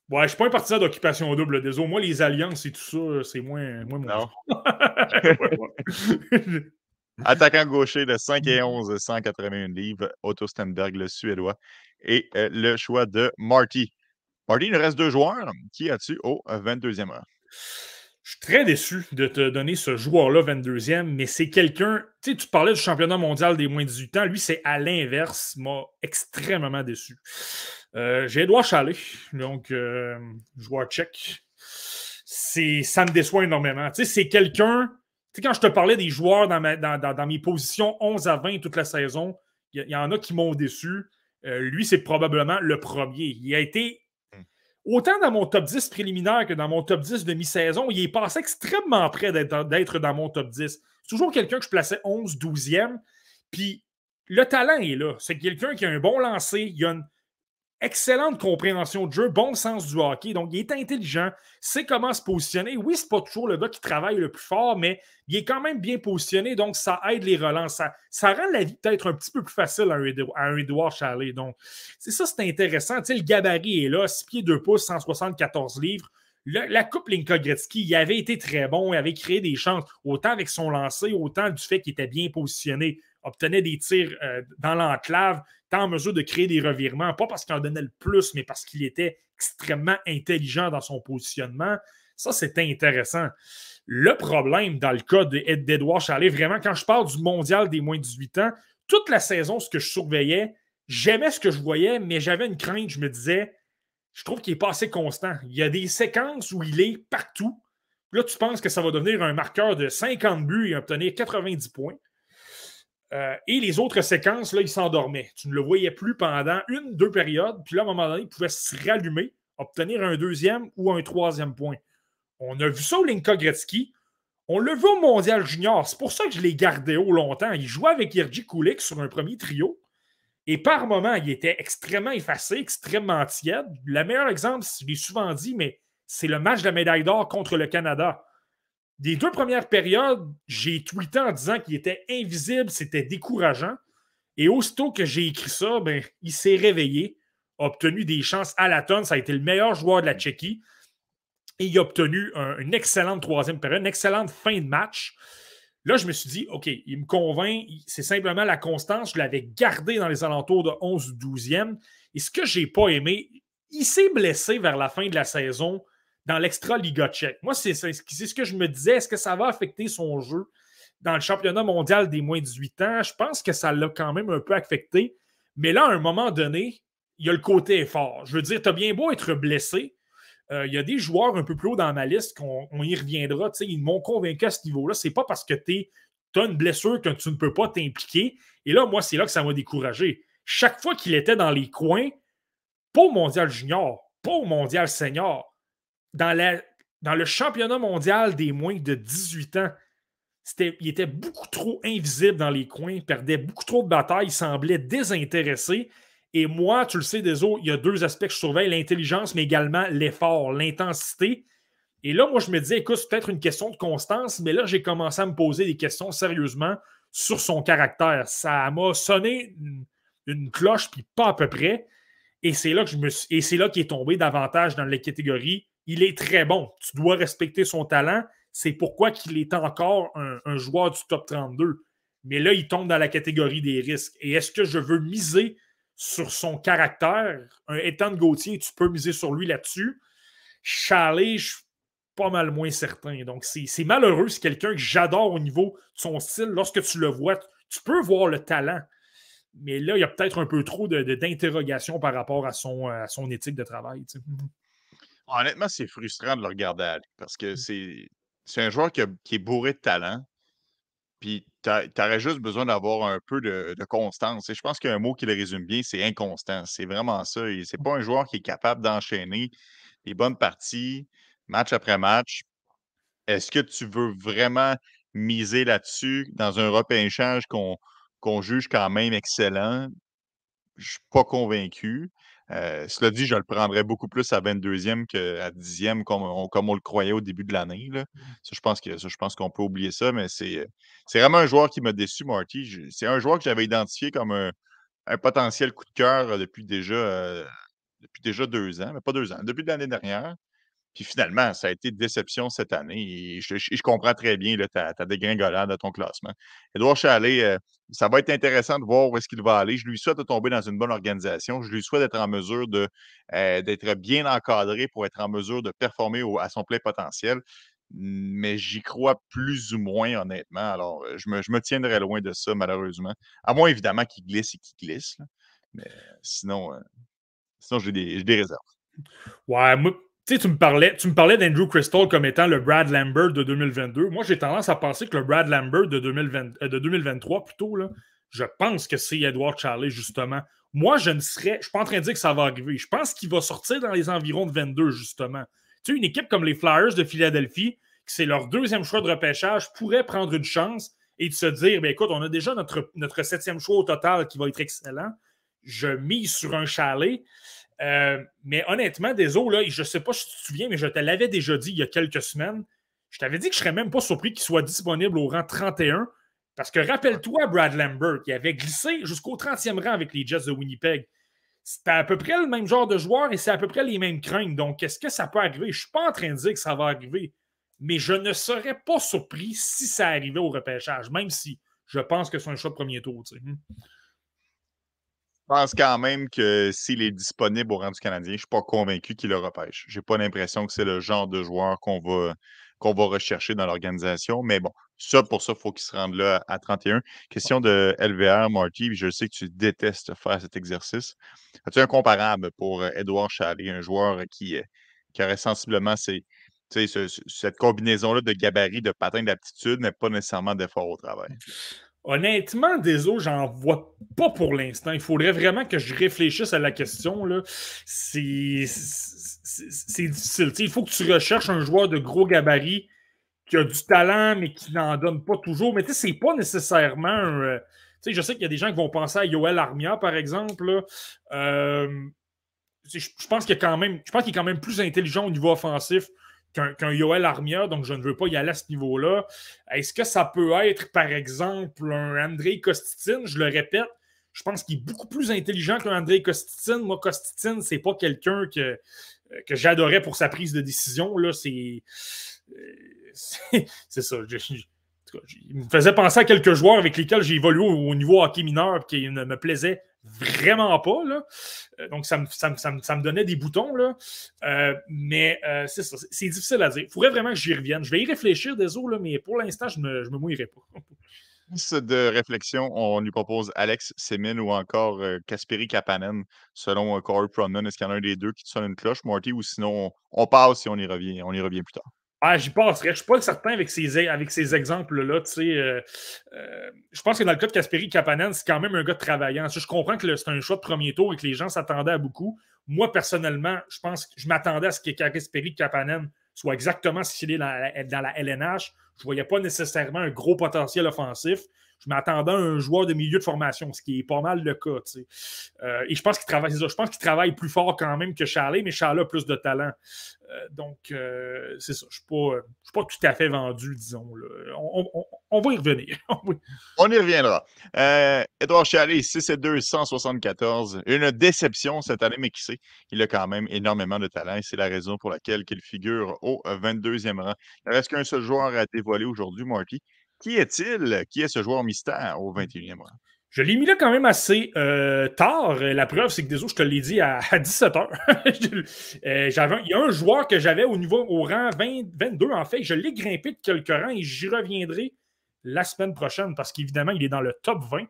Ouais, je suis pas un partisan d'occupation double. Désolé, moi, les alliances et tout ça, c'est moins, moins mon Attaquant gaucher de 5 et 11, 181 livres, Otto Stenberg, le Suédois. Et euh, le choix de Marty. Marty, il nous reste deux joueurs. Qui as-tu au 22e rang? Je suis très déçu de te donner ce joueur-là 22e, mais c'est quelqu'un. Tu sais, tu parlais du championnat mondial des moins de 18 ans. Lui, c'est à l'inverse. m'a extrêmement déçu. Euh, j'ai Edouard Chalet, donc joueur tchèque. Ça me déçoit énormément. Tu sais, c'est quelqu'un. Tu sais, quand je te parlais des joueurs dans, dans, mes positions 11 à 20 toute la saison, il y, en a qui m'ont déçu. Euh, lui, c'est probablement le premier. Il a été autant dans mon top 10 préliminaire que dans mon top 10 de mi-saison, il est passé extrêmement près d'être dans mon top 10. C'est toujours quelqu'un que je plaçais 11, 12e. Puis le talent est là. C'est quelqu'un qui a un bon lancer, il a une excellente compréhension de jeu, bon sens du hockey. Donc, il est intelligent, sait comment se positionner. Oui, c'est pas toujours le gars qui travaille le plus fort, mais il est quand même bien positionné. Donc, ça aide les relances. Ça, rend la vie peut-être un petit peu plus facile à un, Edouard Chalet. Donc, c'est ça, c'est intéressant. Tu le gabarit est là, 6 pieds 2 pouces, 174 livres. la Coupe Linka Gretzky, il avait été très bon, il avait créé des chances, autant avec son lancer, autant du fait qu'il était bien positionné obtenait des tirs euh, dans l'enclave, tant en mesure de créer des revirements, pas parce qu'il en donnait le plus, mais parce qu'il était extrêmement intelligent dans son positionnement. Ça, c'était intéressant. Le problème dans le cas d'Edouard Chalet, vraiment, quand je parle du mondial des moins de 18 ans, toute la saison, ce que je surveillais, j'aimais ce que je voyais, mais j'avais une crainte. Je me disais, je trouve qu'il n'est pas assez constant. Il y a des séquences où il est partout. Là, tu penses que ça va devenir un marqueur de 50 buts et obtenir 90 points. Euh, et les autres séquences, là, il s'endormait. Tu ne le voyais plus pendant une, deux périodes. Puis là, à un moment donné, il pouvait se rallumer, obtenir un deuxième ou un troisième point. On a vu ça au Linka Gretzky. On le vu au Mondial Junior. C'est pour ça que je l'ai gardé haut longtemps. Il jouait avec Yerji Kulik sur un premier trio. Et par moments, il était extrêmement effacé, extrêmement tiède. Le meilleur exemple, je l'ai souvent dit, mais c'est le match de la médaille d'or contre le Canada. Des deux premières périodes, j'ai tweeté en disant qu'il était invisible, c'était décourageant. Et aussitôt que j'ai écrit ça, ben, il s'est réveillé, a obtenu des chances à la tonne. Ça a été le meilleur joueur de la Tchéquie. Et il a obtenu une excellente troisième période, une excellente fin de match. Là, je me suis dit, OK, il me convainc, c'est simplement la constance. Je l'avais gardé dans les alentours de 11 ou 12e. Et ce que je n'ai pas aimé, il s'est blessé vers la fin de la saison dans l'extra Liga tchèque. Moi, c'est ce que je me disais. Est-ce que ça va affecter son jeu dans le championnat mondial des moins de 18 ans? Je pense que ça l'a quand même un peu affecté. Mais là, à un moment donné, il y a le côté fort. Je veux dire, tu as bien beau être blessé. il y a des joueurs un peu plus haut dans ma liste qu'on y reviendra. Ils m'ont convaincu à ce niveau-là. C'est pas parce que tu as une blessure que tu ne peux pas t'impliquer. Et là, moi, c'est là que ça m'a découragé. Chaque fois qu'il était dans les coins, pas au mondial junior, pas au mondial senior, dans, dans le championnat mondial des moins de 18 ans, il était beaucoup trop invisible dans les coins, perdait beaucoup trop de batailles, il semblait désintéressé. Et moi, tu le sais, des autres, il y a deux aspects que je surveille l'intelligence, mais également l'effort, l'intensité. Et là, moi, je me disais, écoute, c'est peut-être une question de constance, mais là, j'ai commencé à me poser des questions sérieusement sur son caractère. Ça m'a sonné une, cloche, puis pas à peu près. Et c'est là que je me et c'est là qu'il est tombé davantage dans les catégories. Il est très bon. Tu dois respecter son talent, c'est pourquoi qu'il est encore un, joueur du top 32. Mais là, il tombe dans la catégorie des risques. Et est-ce que je veux miser sur son caractère? Un Ethan Gauthier, tu peux miser sur lui là-dessus. Chalet, je suis pas mal moins certain. Donc, c'est malheureux. C'est quelqu'un que j'adore au niveau de son style. Lorsque tu le vois, tu peux voir le talent. Mais là, il y a peut-être un peu trop d'interrogations par rapport à son, à son éthique de travail. Honnêtement, c'est frustrant de le regarder aller parce que mmh. c'est un joueur qui, est bourré de talent. Puis tu aurais juste besoin d'avoir un peu de, constance. Et je pense qu'un mot qui le résume bien, c'est inconstant. C'est vraiment ça. C'est pas un joueur qui est capable d'enchaîner les bonnes parties, match après match. Est-ce que tu veux vraiment miser là-dessus dans un repêchage qu'on qu'on juge quand même excellent? Je ne suis pas convaincu. Euh, cela dit, je le prendrais beaucoup plus à 22e qu'à 10e, comme on, comme on le croyait au début de l'année. Mmh. je pense que je pense qu'on peut oublier ça, mais c'est, vraiment un joueur qui m'a déçu, Marty. C'est un joueur que j'avais identifié comme un, potentiel coup de cœur depuis déjà, euh, depuis déjà deux ans, mais pas deux ans, depuis l'année dernière. Puis finalement, ça a été déception cette année. Je, comprends très bien ta, ta, dégringolade de ton classement. Edouard Chalet, euh, ça va être intéressant de voir où est-ce qu'il va aller. Je lui souhaite de tomber dans une bonne organisation. Je lui souhaite d'être en mesure euh, d'être bien encadré pour être en mesure de performer à son plein potentiel. Mais j'y crois plus ou moins, honnêtement. Alors, euh, je me, tiendrai loin de ça, malheureusement. À moins, évidemment, qu'il glisse et qu'il glisse. Mais sinon, sinon j'ai des, des réserves. Ouais, moi, tu me parlais, parlais d'Andrew Crystal comme étant le Brad Lambert de 2022. Moi, j'ai tendance à penser que le Brad Lambert de, 2020, de 2023, plutôt, là, je pense que c'est Edward Charlie, justement. Moi, je ne serais. Je suis pas en train de dire que ça va arriver. Je pense qu'il va sortir dans les environs de 22, justement. Tu sais, une équipe comme les Flyers de Philadelphie, qui c'est leur deuxième choix de repêchage, pourrait prendre une chance et de se dire ben, écoute, on a déjà notre, notre septième choix au total qui va être excellent. Je mise sur un chalet. Euh, mais honnêtement, désolé, je ne sais pas si tu te souviens, mais je te l'avais déjà dit il y a quelques semaines. Je t'avais dit que je ne serais même pas surpris qu'il soit disponible au rang 31. Parce que rappelle-toi, Brad Lambert, qui avait glissé jusqu'au 30e rang avec les Jets de Winnipeg. C'était à peu près le même genre de joueur et c'est à peu près les mêmes craintes. Donc, est-ce que ça peut arriver? Je ne suis pas en train de dire que ça va arriver, mais je ne serais pas surpris si ça arrivait au repêchage, même si je pense que c'est un choix de premier tour. Hmm. Je pense quand même que s'il est disponible au rang du Canadien, je ne suis pas convaincu qu'il le repêche. Je n'ai pas l'impression que c'est le genre de joueur qu'on va, qu'on va rechercher dans l'organisation. Mais bon, ça, pour ça, il faut qu'il se rende là à 31. Question de LVR, Marty. Je sais que tu détestes faire cet exercice. As-tu un comparable pour Edouard Chalet, un joueur qui, qui aurait sensiblement cette combinaison-là de gabarit, de patin d'aptitude, mais pas nécessairement d'effort au travail? Honnêtement, des eaux, j'en vois pas pour l'instant. Il faudrait vraiment que je réfléchisse à la question. C'est difficile. il faut que tu recherches un joueur de gros gabarit qui a du talent, mais qui n'en donne pas toujours. Mais tu sais, c'est pas nécessairement. Euh, je sais qu'il y a des gens qui vont penser à Yoel Armia, par exemple. Euh, je, pense qu'il quand même, je pense qu'il est quand même plus intelligent au niveau offensif qu'un Yoel Armia, donc je ne veux pas y aller à ce niveau-là. Est-ce que ça peut être, par exemple, un André Kostitine? Je le répète, je pense qu'il est beaucoup plus intelligent qu'un André Kostitine. Moi, Kostitine, c'est pas quelqu'un que, que j'adorais pour sa prise de décision. Là, c'est, euh, c'est ça. il me faisait penser à quelques joueurs avec lesquels j'ai évolué au, niveau hockey mineur qui ne me plaisaient vraiment pas. Là. Euh, donc, ça me, ça, me, donnait des boutons. Là. Euh, mais euh, c'est ça, c'est difficile à dire. Il faudrait vraiment que j'y revienne. Je vais y réfléchir, désolé, mais pour l'instant, je ne me, me mouillerai pas. de réflexion, on lui propose Alex Semin ou encore Kasperi Kapanen, selon Corey Prunman. Est-ce qu'il y en a un des deux qui te sonne une cloche, Marty, ou sinon on, passe et on y revient, on y revient plus tard? Ah, j'y passerais. Je ne suis pas certain avec ces, avec ces exemples-là. Euh, je pense que dans le cas de Kasperi Kapanen, c'est quand même un gars travaillant. Je comprends que c'est un choix de premier tour et que les gens s'attendaient à beaucoup. Moi, personnellement, je pense que je m'attendais à ce que Kasperi Kapanen soit exactement ce qu'il est dans la, dans la LNH. Je ne voyais pas nécessairement un gros potentiel offensif je m'attendais à un joueur de milieu de formation, ce qui est pas mal le cas. Euh, et je pense qu'il travaille, je pense qu'il travaille plus fort quand même que Charlie, mais Charlie a plus de talent. Euh, donc, euh, c'est ça. Je ne suis, pas tout à fait vendu, disons. On, va y revenir. on y reviendra. Edouard Chalet, 6 et 2, 174. Une déception cette année, mais qui sait, il a quand même énormément de talent et c'est la raison pour laquelle il figure au 22e rang. Il ne reste qu'un seul joueur à dévoiler aujourd'hui, Marty. Qui est-il? Qui est ce joueur mystère au 21e rang? Je l'ai mis là quand même assez euh, tard. La preuve, c'est que désolé, je te l'ai dit à, 17h. Euh, il y a un joueur que j'avais au niveau au rang 22, en fait. Je l'ai grimpé de quelques rangs et j'y reviendrai la semaine prochaine parce qu'évidemment, il est dans le top 20.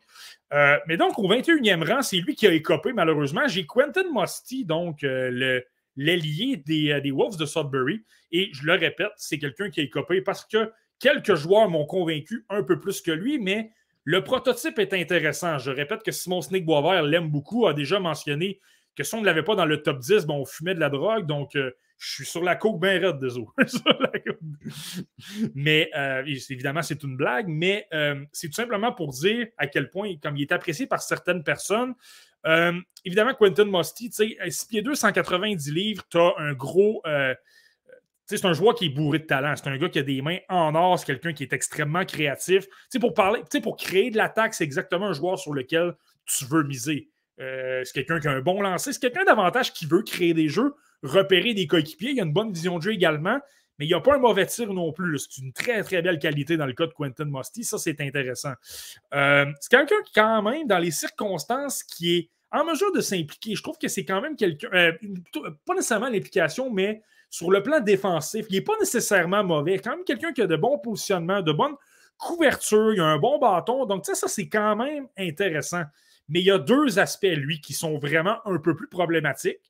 Euh, mais donc, au 21e rang, c'est lui qui a écopé, malheureusement. J'ai Quentin Musty, donc le l'ailier des, des, Wolves de Sudbury. Et je le répète, c'est quelqu'un qui a écopé parce que Quelques joueurs m'ont convaincu un peu plus que lui, mais le prototype est intéressant. Je répète que Simon Snake Boisvert l'aime beaucoup, a déjà mentionné que si on ne l'avait pas dans le top 10, bon, on fumait de la drogue, donc euh, je suis sur la coke bien raide, désolé. mais euh, évidemment, c'est une blague, mais euh, c'est tout simplement pour dire à quel point, comme il est apprécié par certaines personnes, évidemment, Quentin Musty, tu sais, 6 pieds 2, 190 livres, tu as un gros c'est un joueur qui est bourré de talent. C'est un gars qui a des mains en or. C'est quelqu'un qui est extrêmement créatif. pour parler, pour créer de l'attaque, c'est exactement un joueur sur lequel tu veux miser. Euh, c'est quelqu'un qui a un bon lancer. C'est quelqu'un davantage qui veut créer des jeux, repérer des coéquipiers. Il a une bonne vision de jeu également, mais il n'y a pas un mauvais tir non plus. C'est une très, très belle qualité dans le cas de Quentin Musty. Ça, c'est intéressant. Euh, c'est quelqu'un qui, quand même, dans les circonstances, qui est en mesure de s'impliquer. Je trouve que c'est quand même quelqu'un, euh, pas nécessairement l'implication, mais sur le plan défensif, il n'est pas nécessairement mauvais. Quand même quelqu'un qui a de bons positionnements, de bonnes couvertures, il a un bon bâton. Donc, tu ça, c'est quand même intéressant. Mais il y a deux aspects, lui, qui sont vraiment un peu plus problématiques.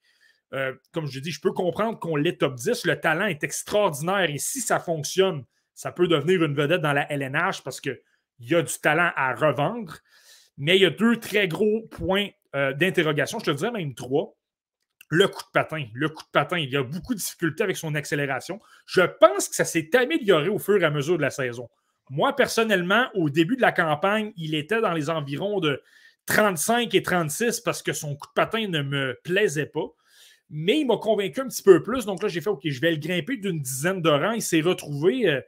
Euh, comme je dis, je peux comprendre qu'on l'est top 10. Le talent est extraordinaire et si ça fonctionne, ça peut devenir une vedette dans la LNH parce qu'il y a du talent à revendre. Mais il y a deux très gros points euh, d'interrogation. Je te dirais même trois le coup de patin. Le coup de patin, il y a beaucoup de difficultés avec son accélération. Je pense que ça s'est amélioré au fur et à mesure de la saison. Moi, personnellement, au début de la campagne, il était dans les environs de 35 et 36 parce que son coup de patin ne me plaisait pas. Mais il m'a convaincu un petit peu plus. Donc là, j'ai fait OK, je vais le grimper d'une dizaine de rangs. Il s'est retrouvé. Euh,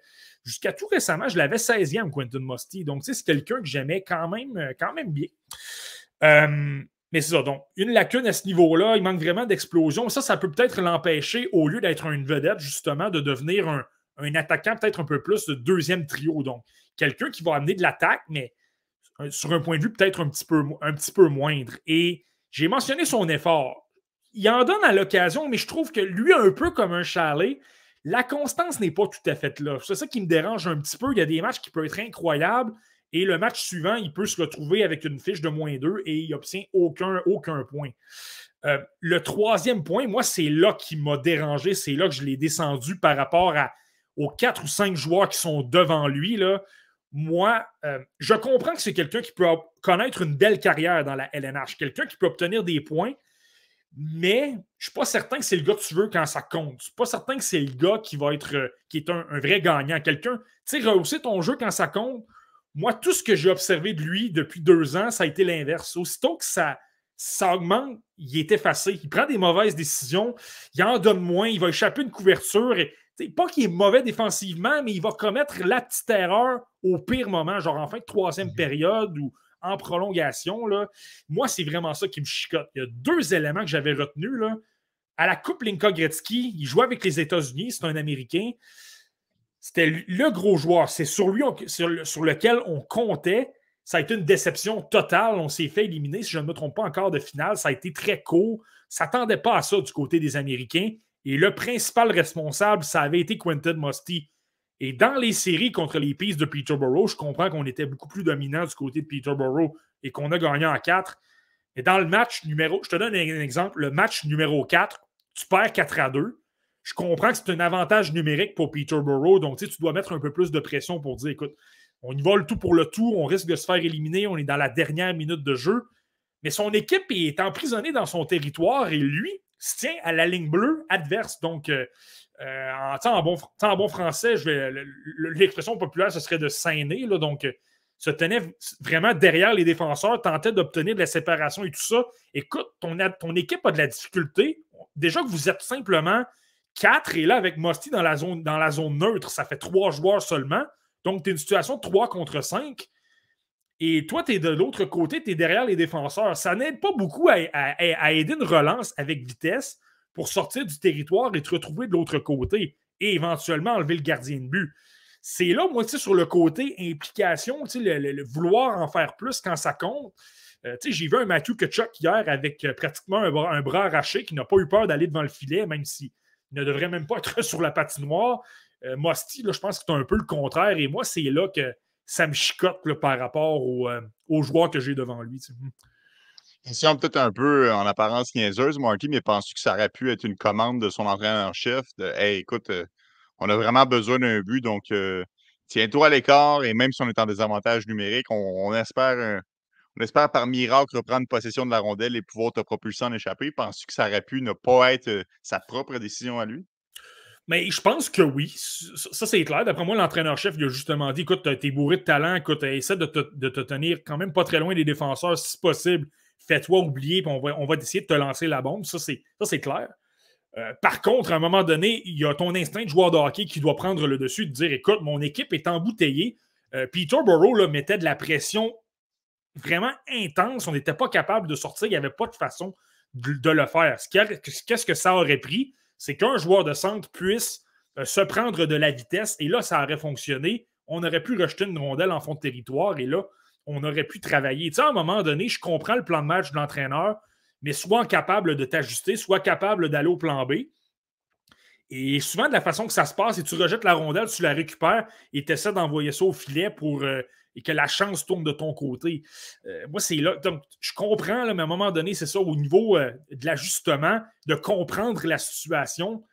jusqu'à tout récemment, je l'avais 16e, Quentin Musty. Donc, c'est quelqu'un que j'aimais quand même, euh, quand même bien. Euh, mais c'est ça. Donc, une lacune à ce niveau-là, il manque vraiment d'explosion. Ça, ça peut peut-être l'empêcher, au lieu d'être une vedette, justement, de devenir un, attaquant peut-être un peu plus de deuxième trio. Donc, quelqu'un qui va amener de l'attaque, mais sur un point de vue peut-être un, peu, un petit peu moindre. Et j'ai mentionné son effort. Il en donne à l'occasion, mais je trouve que lui, un peu comme un chalet, la constance n'est pas tout à fait là. C'est ça qui me dérange un petit peu. Il y a des matchs qui peuvent être incroyables et le match suivant, il peut se retrouver avec une fiche de moins 2 et il obtient aucun, aucun point. Euh, le troisième point, moi, c'est là qui m'a dérangé. C'est là que je l'ai descendu par rapport à, aux quatre ou cinq joueurs qui sont devant lui. Là. Moi, euh, je comprends que c'est quelqu'un qui peut connaître une belle carrière dans la LNH, quelqu'un qui peut obtenir des points, mais je ne suis pas certain que c'est le gars que tu veux quand ça compte. Je ne suis pas certain que c'est le gars qui va être euh, qui est un, un vrai gagnant. Quelqu'un, tu sais, rehausser ton jeu quand ça compte, moi, tout ce que j'ai observé de lui depuis deux ans, ça a été l'inverse. Aussitôt que ça, ça augmente, il est effacé. Il prend des mauvaises décisions, il en donne moins, il va échapper une couverture. Et, pas qu'il est mauvais défensivement, mais il va commettre la petite erreur au pire moment, genre en fin de troisième mhm. période ou en prolongation. Là. Moi, c'est vraiment ça qui me chicote. Il y a deux éléments que j'avais retenus. Là. À la Coupe Linka Gretzky, il jouait avec les États-Unis, c'est un Américain. C'était le gros joueur. C'est sur lui sur, lequel on comptait. Ça a été une déception totale. On s'est fait éliminer, si je ne me trompe pas encore, de finale. Ça a été très court. ne s'attendait pas à ça du côté des Américains. Et le principal responsable, ça avait été Quentin Musty. Et dans les séries contre les Peace de Peterborough, je comprends qu'on était beaucoup plus dominant du côté de Peterborough et qu'on a gagné en 4. Mais dans le match numéro, je te donne un exemple, le match numéro 4, tu perds 4 à 2. Je comprends que c'est un avantage numérique pour Peterborough, donc tu dois mettre un peu plus de pression pour dire écoute, on y va le tout pour le tout, on risque de se faire éliminer, on est dans la dernière minute de jeu. Mais son équipe est emprisonnée dans son territoire et lui se tient à la ligne bleue adverse. Donc, euh, euh, en, bon, en, bon, français, l'expression populaire, ce serait de saigner. donc, euh, se tenait vraiment derrière les défenseurs, tentait d'obtenir de la séparation et tout ça. Écoute, ton, ton équipe a de la difficulté. Déjà que vous êtes simplement quatre et là, avec Mosty dans la zone, dans la zone neutre, ça fait trois joueurs seulement. Donc, tu es une situation de 3 contre 5. Et toi, tu es de l'autre côté, tu es derrière les défenseurs. Ça n'aide pas beaucoup à, aider une relance avec vitesse pour sortir du territoire et te retrouver de l'autre côté et éventuellement enlever le gardien de but. C'est là, moi, sur le côté implication, le, le, vouloir en faire plus quand ça compte. Euh, j'ai vu un Matthew Kachuk hier avec euh, pratiquement un bras, un bras, arraché qui n'a pas eu peur d'aller devant le filet, même s'il ne devrait même pas être sur la patinoire. Euh, Mosty, je pense que c'est un peu le contraire. Et moi, c'est là que ça me chicote par rapport au, euh, joueur que j'ai devant lui. Question peut-être un peu en apparence niaiseuse, Marty, mais penses-tu que ça aurait pu être une commande de son entraîneur-chef Hey, écoute, euh, on a vraiment besoin d'un but, donc tiens-toi à l'écart et même si on est en désavantage numérique, on, espère on espère par miracle reprendre possession de la rondelle et pouvoir te propulser en échapper. Penses-tu que ça aurait pu ne pas être sa propre décision à lui? Mais je pense que oui. Ça, c'est clair. D'après moi, l'entraîneur-chef, il a justement dit écoute, t'es bourré de talent, écoute, essaie de te, tenir quand même pas très loin des défenseurs si possible. Fais-toi oublier, puis on va, on essayer de te lancer la bombe. Ça, c'est clair. Euh, par contre, à un moment donné, il y a ton instinct de joueur de hockey qui doit prendre le dessus de dire écoute, mon équipe est embouteillée. Euh, Peter Burrow mettait de la pression vraiment intense. On n'était pas capable de sortir. Il n'y avait pas de façon de le faire. Qu'est-ce que ça aurait pris? c'est qu'un joueur de centre puisse euh, se prendre de la vitesse et là, ça aurait fonctionné. On aurait pu rejeter une rondelle en fond de territoire et là, on aurait pu travailler. Tu sais, à un moment donné, je comprends le plan de match de l'entraîneur, mais sois capable de t'ajuster, sois capable d'aller au plan B. Et souvent, de la façon que ça se passe, et tu rejettes la rondelle, tu la récupères et tu essaies d'envoyer ça au filet pour euh, et que la chance tourne de ton côté. Euh, moi, c'est là. Donc, je comprends, là, mais à un moment donné, c'est ça, au niveau euh, de l'ajustement, de comprendre la situation.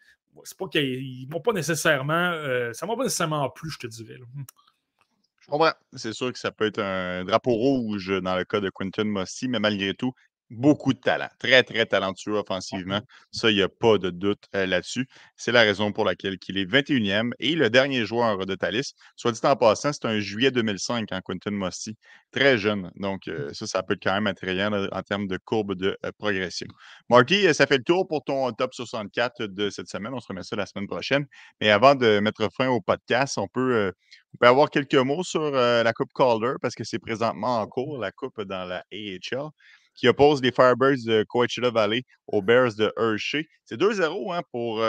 C'est pas qu'ils m'ont pas nécessairement. Euh, ça m'a pas nécessairement plu, je te dirais. Je comprends. C'est sûr que ça peut être un drapeau rouge dans le cas de Quentin Mossy, mais malgré tout, beaucoup de talent. Très, très talentueux offensivement. Ça, il n'y a pas de doute euh, là-dessus. C'est la raison pour laquelle il est 21e et le dernier joueur de Thalys. Soit dit en passant, c'est un juillet 2005 en Quentin Mossy. Très jeune. Donc, euh, ça, ça peut être quand même attrayant en termes de courbe de euh, progression. Marty, ça fait le tour pour ton top 64 de cette semaine. On se remet ça la semaine prochaine. Mais avant de mettre fin au podcast, on peut, on peut avoir quelques mots sur la Coupe Calder parce que c'est présentement en cours, la Coupe dans la AHL qui oppose les Firebirds de Coachella Valley aux Bears de Hershey. C'est 2-0 hein, pour,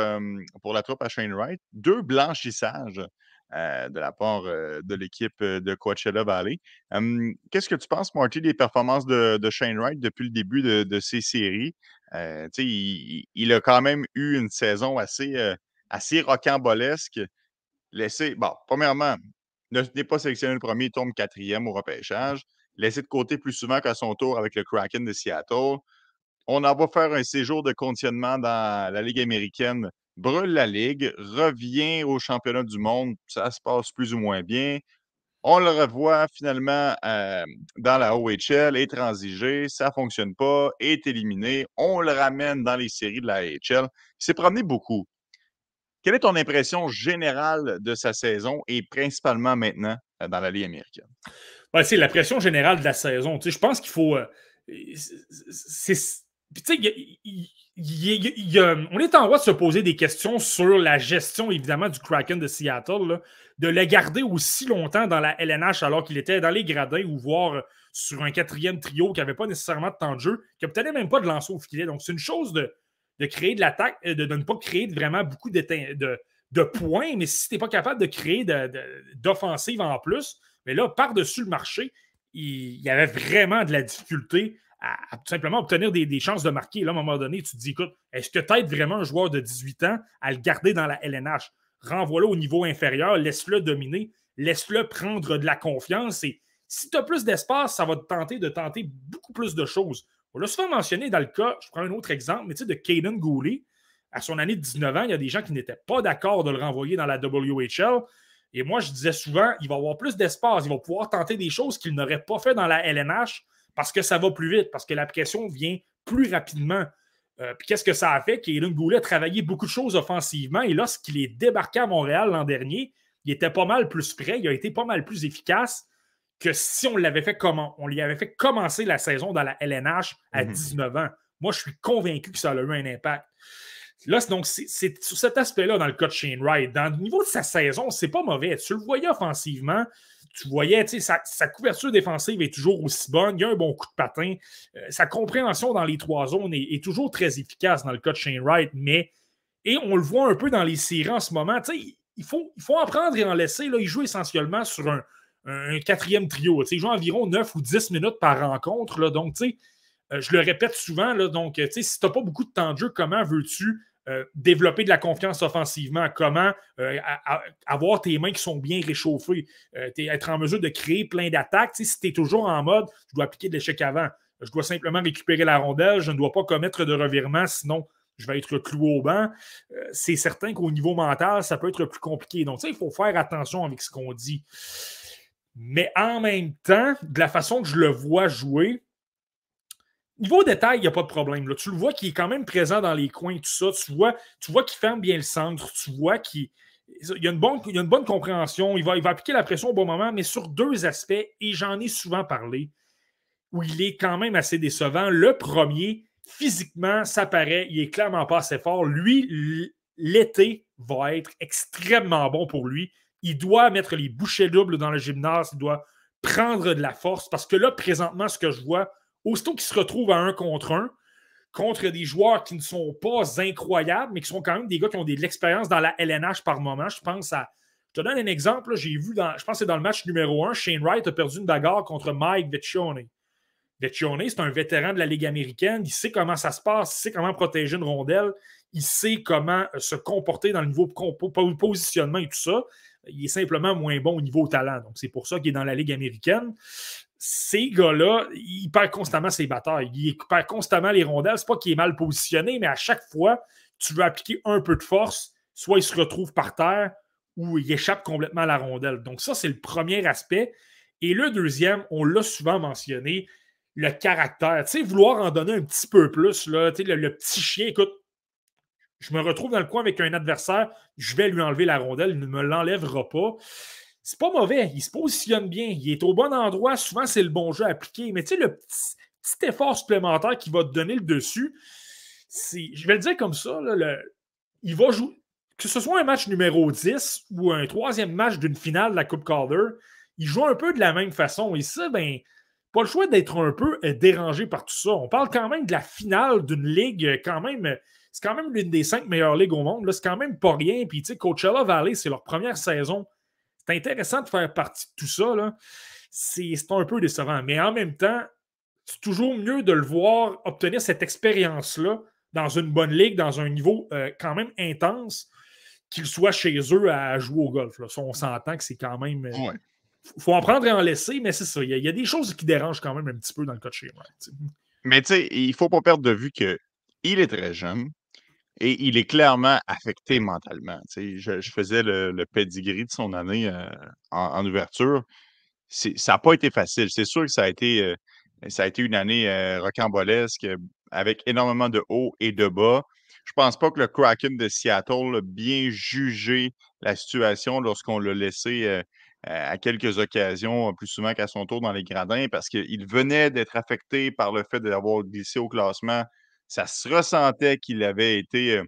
pour la troupe à Shane Wright. Deux blanchissages euh, de la part euh, de l'équipe euh, de Coachella Valley. Qu'est-ce que tu penses, Marty, des performances de, Shane Wright depuis le début de, ces séries? Il, il, a quand même eu une saison assez, assez rocambolesque. Laissé, bon, premièrement, n'est pas sélectionné le premier, il tombe quatrième au repêchage laissé de côté plus souvent qu'à son tour avec le Kraken de Seattle. On en va faire un séjour de conditionnement dans la Ligue américaine, brûle la Ligue, revient au championnat du monde, ça se passe plus ou moins bien. On le revoit finalement euh, dans la OHL, est transigé, ça ne fonctionne pas, est éliminé. On le ramène dans les séries de la AHL. Il s'est promené beaucoup. Quelle est ton impression générale de sa saison et principalement maintenant euh, dans la Ligue américaine? C'est la pression générale de la saison. je pense qu'il faut. on est en droit de se poser des questions sur la gestion, évidemment, du Kraken de Seattle, de le garder aussi longtemps dans la LNH alors qu'il était dans les gradins ou voir sur un quatrième trio qui n'avait pas nécessairement de temps de jeu, qui peut-être même pas de lancer au filet. Donc, c'est une chose de, de créer de l'attaque, euh, de, ne pas créer vraiment beaucoup de, de, points, mais si tu n'es pas capable de créer d'offensive en plus, mais là, par-dessus le marché, il, y avait vraiment de la difficulté à, tout simplement obtenir des, chances de marquer. là, à un moment donné, tu te dis, écoute, est-ce que tu vraiment un joueur de 18 ans à le garder dans la LNH? renvoie-le au niveau inférieur, laisse-le dominer, laisse-le prendre de la confiance. Et si tu as plus d'espace, ça va te tenter de tenter beaucoup plus de choses. On l'a souvent mentionné dans le cas, je prends un autre exemple, mais tu sais, de Caden Goulet. À son année de 19 ans, il y a des gens qui n'étaient pas d'accord de le renvoyer dans la WHL. Et moi, je disais souvent, il va avoir plus d'espace, il va pouvoir tenter des choses qu'il n'aurait pas fait dans la LNH parce que ça va plus vite, parce que la pression vient plus rapidement. Euh, puis qu'est-ce que ça a fait? Kaylin Goulet a travaillé beaucoup de choses offensivement et lorsqu'il est débarqué à Montréal l'an dernier, il était pas mal plus prêt, il a été pas mal plus efficace que si on l'avait fait comment on lui avait fait commencer la saison dans la LNH à 19 mhm. ans. Moi, je suis convaincu que ça a eu un impact. Là, donc, c'est sur cet aspect-là dans le cas de Shane Wright. Dans le niveau de sa saison, c'est pas mauvais. Tu le voyais offensivement, tu voyais, sa, sa couverture défensive est toujours aussi bonne. Il y a un bon coup de patin. Euh, sa compréhension dans les trois zones est, toujours très efficace dans le cas de Shane Wright, mais et on le voit un peu dans les séries en ce moment. Il faut, il faut en prendre et en laisser. Là, il joue essentiellement sur un, quatrième trio. Il joue environ 9 ou 10 minutes par rencontre. Là, donc, euh, je le répète souvent. Donc, si tu n'as pas beaucoup de temps de jeu, comment veux-tu euh, développer de la confiance offensivement, comment euh, avoir tes mains qui sont bien réchauffées, euh, être en mesure de créer plein d'attaques? Si tu es toujours en mode, je dois appliquer de l'échec avant, je dois simplement récupérer la rondelle, je ne dois pas commettre de revirement, sinon je vais être cloué au banc. c'est certain qu'au niveau mental, ça peut être plus compliqué. Donc, il faut faire attention avec ce qu'on dit. Mais en même temps, de la façon que je le vois jouer, Niveau détail, il n'y a pas de problème. Là. Tu le vois qu'il est quand même présent dans les coins, tout ça. Tu vois, tu vois qu'il ferme bien le centre. Tu vois qu'il il y, a une bonne, compréhension. Il va, il appliquer la pression au bon moment, mais sur deux aspects, et j'en ai souvent parlé, où il est quand même assez décevant. Le premier, physiquement, ça paraît, il est clairement pas assez fort. Lui, l'été va être extrêmement bon pour lui. Il doit mettre les bouchées doubles dans le gymnase. Il doit prendre de la force parce que là, présentement, ce que je vois, aussitôt qu'il se retrouve à un contre un, contre des joueurs qui ne sont pas incroyables, mais qui sont quand même des gars qui ont de l'expérience dans la LNH par moment. Je pense à. Je te donne un exemple. J'ai vu, dans, je pense que c'est dans le match numéro un, Shane Wright a perdu une bagarre contre Mike Vecchione. Vecchione, c'est un vétéran de la Ligue américaine. Il sait comment ça se passe, il sait comment protéger une rondelle, il sait comment se comporter dans le niveau positionnement et tout ça. Il est simplement moins bon au niveau talent. Donc, c'est pour ça qu'il est dans la Ligue américaine ces gars-là, ils perdent constamment ses batailles. Ils perdent constamment les rondelles. C'est pas qu'il est mal positionné, mais à chaque fois, tu veux appliquer un peu de force, soit il se retrouve par terre ou il échappe complètement à la rondelle. Donc, ça, c'est le premier aspect. Et le deuxième, on l'a souvent mentionné, le caractère. Tu sais, vouloir en donner un petit peu plus, là, tu le, petit chien, écoute, je me retrouve dans le coin avec un adversaire, je vais lui enlever la rondelle, il ne me l'enlèvera pas c'est pas mauvais. Il se positionne bien. Il est au bon endroit. Souvent, c'est le bon jeu à appliquer. Mais tu sais, le petit, effort supplémentaire qui va te donner le dessus, je vais le dire comme ça, il va jouer. Que ce soit un match numéro 10 ou un troisième match d'une finale de la Coupe Calder, il joue un peu de la même façon. Et ça, ben, pas le choix d'être un peu euh, dérangé par tout ça. On parle quand même de la finale d'une ligue, euh, quand même. C'est quand même l'une des cinq meilleures ligues au monde. C'est quand même pas rien. Puis, tu sais, Coachella Valley, c'est leur première saison c'est intéressant de faire partie de tout ça. C'est un peu décevant. Mais en même temps, c'est toujours mieux de le voir obtenir cette expérience-là dans une bonne ligue, dans un niveau euh, quand même intense, qu'il soit chez eux à jouer au golf. Là. on s'entend que c'est quand même. Il euh, faut en prendre et en laisser, mais c'est ça. Il y, a, des choses qui dérangent quand même un petit peu dans le de chez Mais tu sais, il ne faut pas perdre de vue qu'il est très jeune. Et il est clairement affecté mentalement. Je, faisais le, le, pedigree de son année euh, en, ouverture. Ça n'a pas été facile. C'est sûr que ça a été, euh, une année euh, rocambolesque avec énormément de hauts et de bas. Je ne pense pas que le Kraken de Seattle a bien jugé la situation lorsqu'on l'a laissé à quelques occasions, plus souvent qu'à son tour dans les gradins, parce qu'il venait d'être affecté par le fait d'avoir glissé au classement ça se ressentait qu'il avait été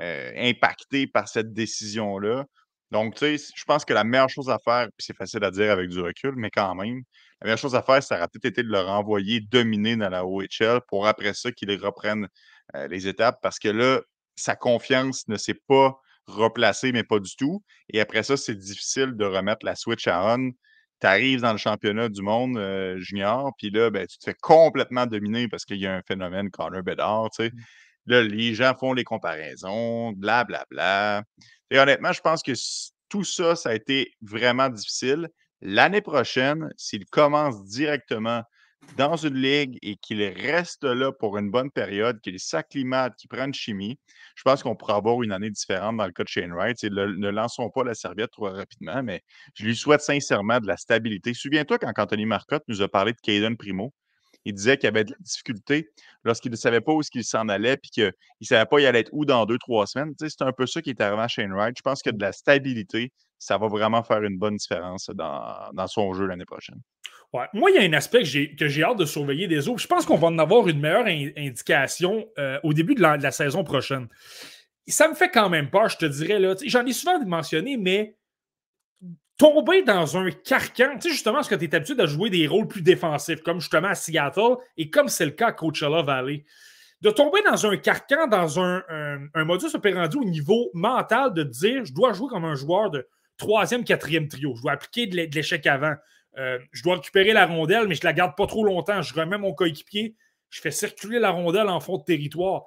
impacté par cette décision-là. Donc, tu sais, je pense que la meilleure chose à faire, puis c'est facile à dire avec du recul, mais quand même, la meilleure chose à faire, ça aurait peut-être été de le renvoyer dominer dans la OHL pour après ça qu'il reprenne les étapes parce que là, sa confiance ne s'est pas replacée, mais pas du tout. Et après ça, c'est difficile de remettre la switch à on tu arrives dans le championnat du monde euh, junior, puis là, ben, tu te fais complètement dominer parce qu'il y a un phénomène Connor Bedard, tu sais. Mmh. Là, les gens font les comparaisons, blablabla. Bla, bla. Et honnêtement, je pense que tout ça, ça a été vraiment difficile. L'année prochaine, s'il commence directement dans une ligue et qu'il reste là pour une bonne période, qu'il s'acclimate, qu'il prenne chimie, je pense qu'on pourra avoir une année différente dans le cas de Shane Wright. ne lançons pas la serviette trop rapidement, mais je lui souhaite sincèrement de la stabilité. Souviens-toi quand Anthony Marcotte nous a parlé de Caden Primo. Il disait qu'il avait de la difficulté lorsqu'il ne savait pas où il s'en allait puis qu'il ne savait pas y allait être où dans deux, trois semaines. c'est un peu ça qui est arrivé à Shane Wright. Je pense que de la stabilité, ça va vraiment faire une bonne différence dans son jeu l'année prochaine. Moi, il y a un aspect que j'ai hâte de surveiller des autres. Je pense qu'on va en avoir une meilleure indication euh, au début de la, saison prochaine. Ça me fait quand même peur, je te dirais. J'en ai souvent mentionné, mais tomber dans un carcan, tu sais, justement, parce que tu es habitué à jouer des rôles plus défensifs, comme justement à Seattle, et comme c'est le cas à Coachella Valley, de tomber dans un carcan, dans un, un, modus operandi au niveau mental, de dire je dois jouer comme un joueur de troisième, quatrième trio, je dois appliquer de l'échec avant, euh, je dois récupérer la rondelle, mais je ne la garde pas trop longtemps. Je remets mon coéquipier, je fais circuler la rondelle en fond de territoire.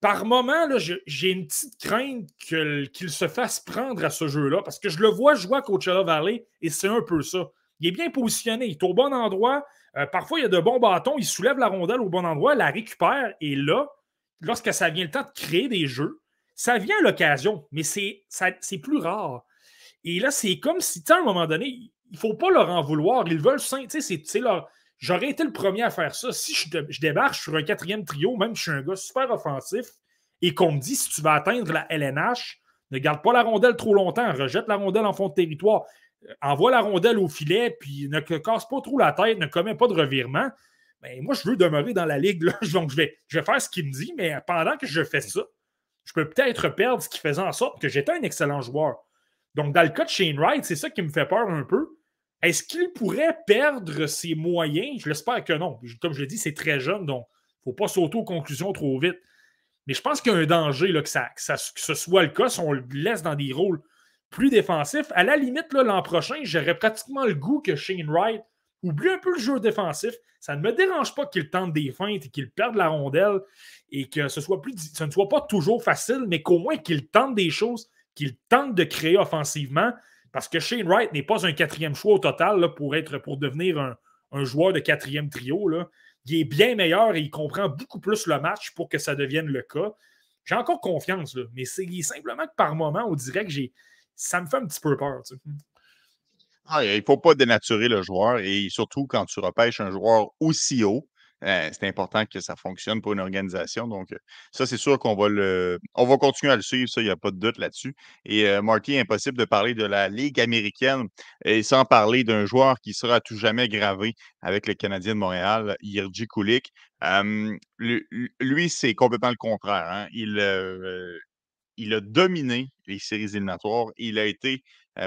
Par moment, j'ai une petite crainte qu'il se fasse prendre à ce jeu-là, parce que je le vois jouer à Coachella Valley et c'est un peu ça. Il est bien positionné, il est au bon endroit. Euh, parfois, il y a de bons bâtons, il soulève la rondelle au bon endroit, la récupère et là, lorsque ça vient le temps de créer des jeux, ça vient à l'occasion, mais c'est plus rare. Et là, c'est comme si, à un moment donné, il ne faut pas leur en vouloir. Ils veulent c'est leur. J'aurais été le premier à faire ça. Si je, débarque sur un quatrième trio, même si je suis un gars super offensif, et qu'on me dit si tu vas atteindre la LNH, ne garde pas la rondelle trop longtemps, rejette la rondelle en fond de territoire, euh, envoie la rondelle au filet, puis ne casse pas trop la tête, ne commets pas de revirement. Mais ben, moi, je veux demeurer dans la ligue. Donc, je vais, je vais faire ce qu'il me dit, mais pendant que je fais ça, je peux peut-être perdre ce qui faisait en sorte que j'étais un excellent joueur. Donc, dans le cas de Shane Wright, c'est ça qui me fait peur un peu. Est-ce qu'il pourrait perdre ses moyens? Je l'espère que non. Comme je l'ai dit, c'est très jeune, donc il ne faut pas sauter aux conclusions trop vite. Mais je pense qu'il y a un danger que, ce soit le cas si on le laisse dans des rôles plus défensifs. À la limite, l'an prochain, j'aurais pratiquement le goût que Shane Wright oublie un peu le jeu défensif. Ça ne me dérange pas qu'il tente des feintes et qu'il perde la rondelle et que ce ne soit pas toujours facile, mais qu'au moins qu'il tente des choses, qu'il tente de créer offensivement. Parce que Shane Wright n'est pas un quatrième choix au total pour, être, pour devenir un, joueur de quatrième trio. Là. Il est bien meilleur et il comprend beaucoup plus le match pour que ça devienne le cas. J'ai encore confiance, mais c'est simplement que par moment, on dirait que j'ai ça me fait un petit peu peur. Ah, il ne faut pas dénaturer le joueur et surtout quand tu repêches un joueur aussi haut, euh, c'est important que ça fonctionne pour une organisation. Donc, euh, ça, c'est sûr qu'on va le. On va continuer à le suivre, ça, il n'y a pas de doute là-dessus. Et euh, Marty, impossible de parler de la Ligue américaine et sans parler d'un joueur qui sera à tout jamais gravé avec le Canadien de Montréal, Yerji Kulik. lui, c'est complètement le contraire. Hein. Il, il a dominé les séries éliminatoires. Il a été,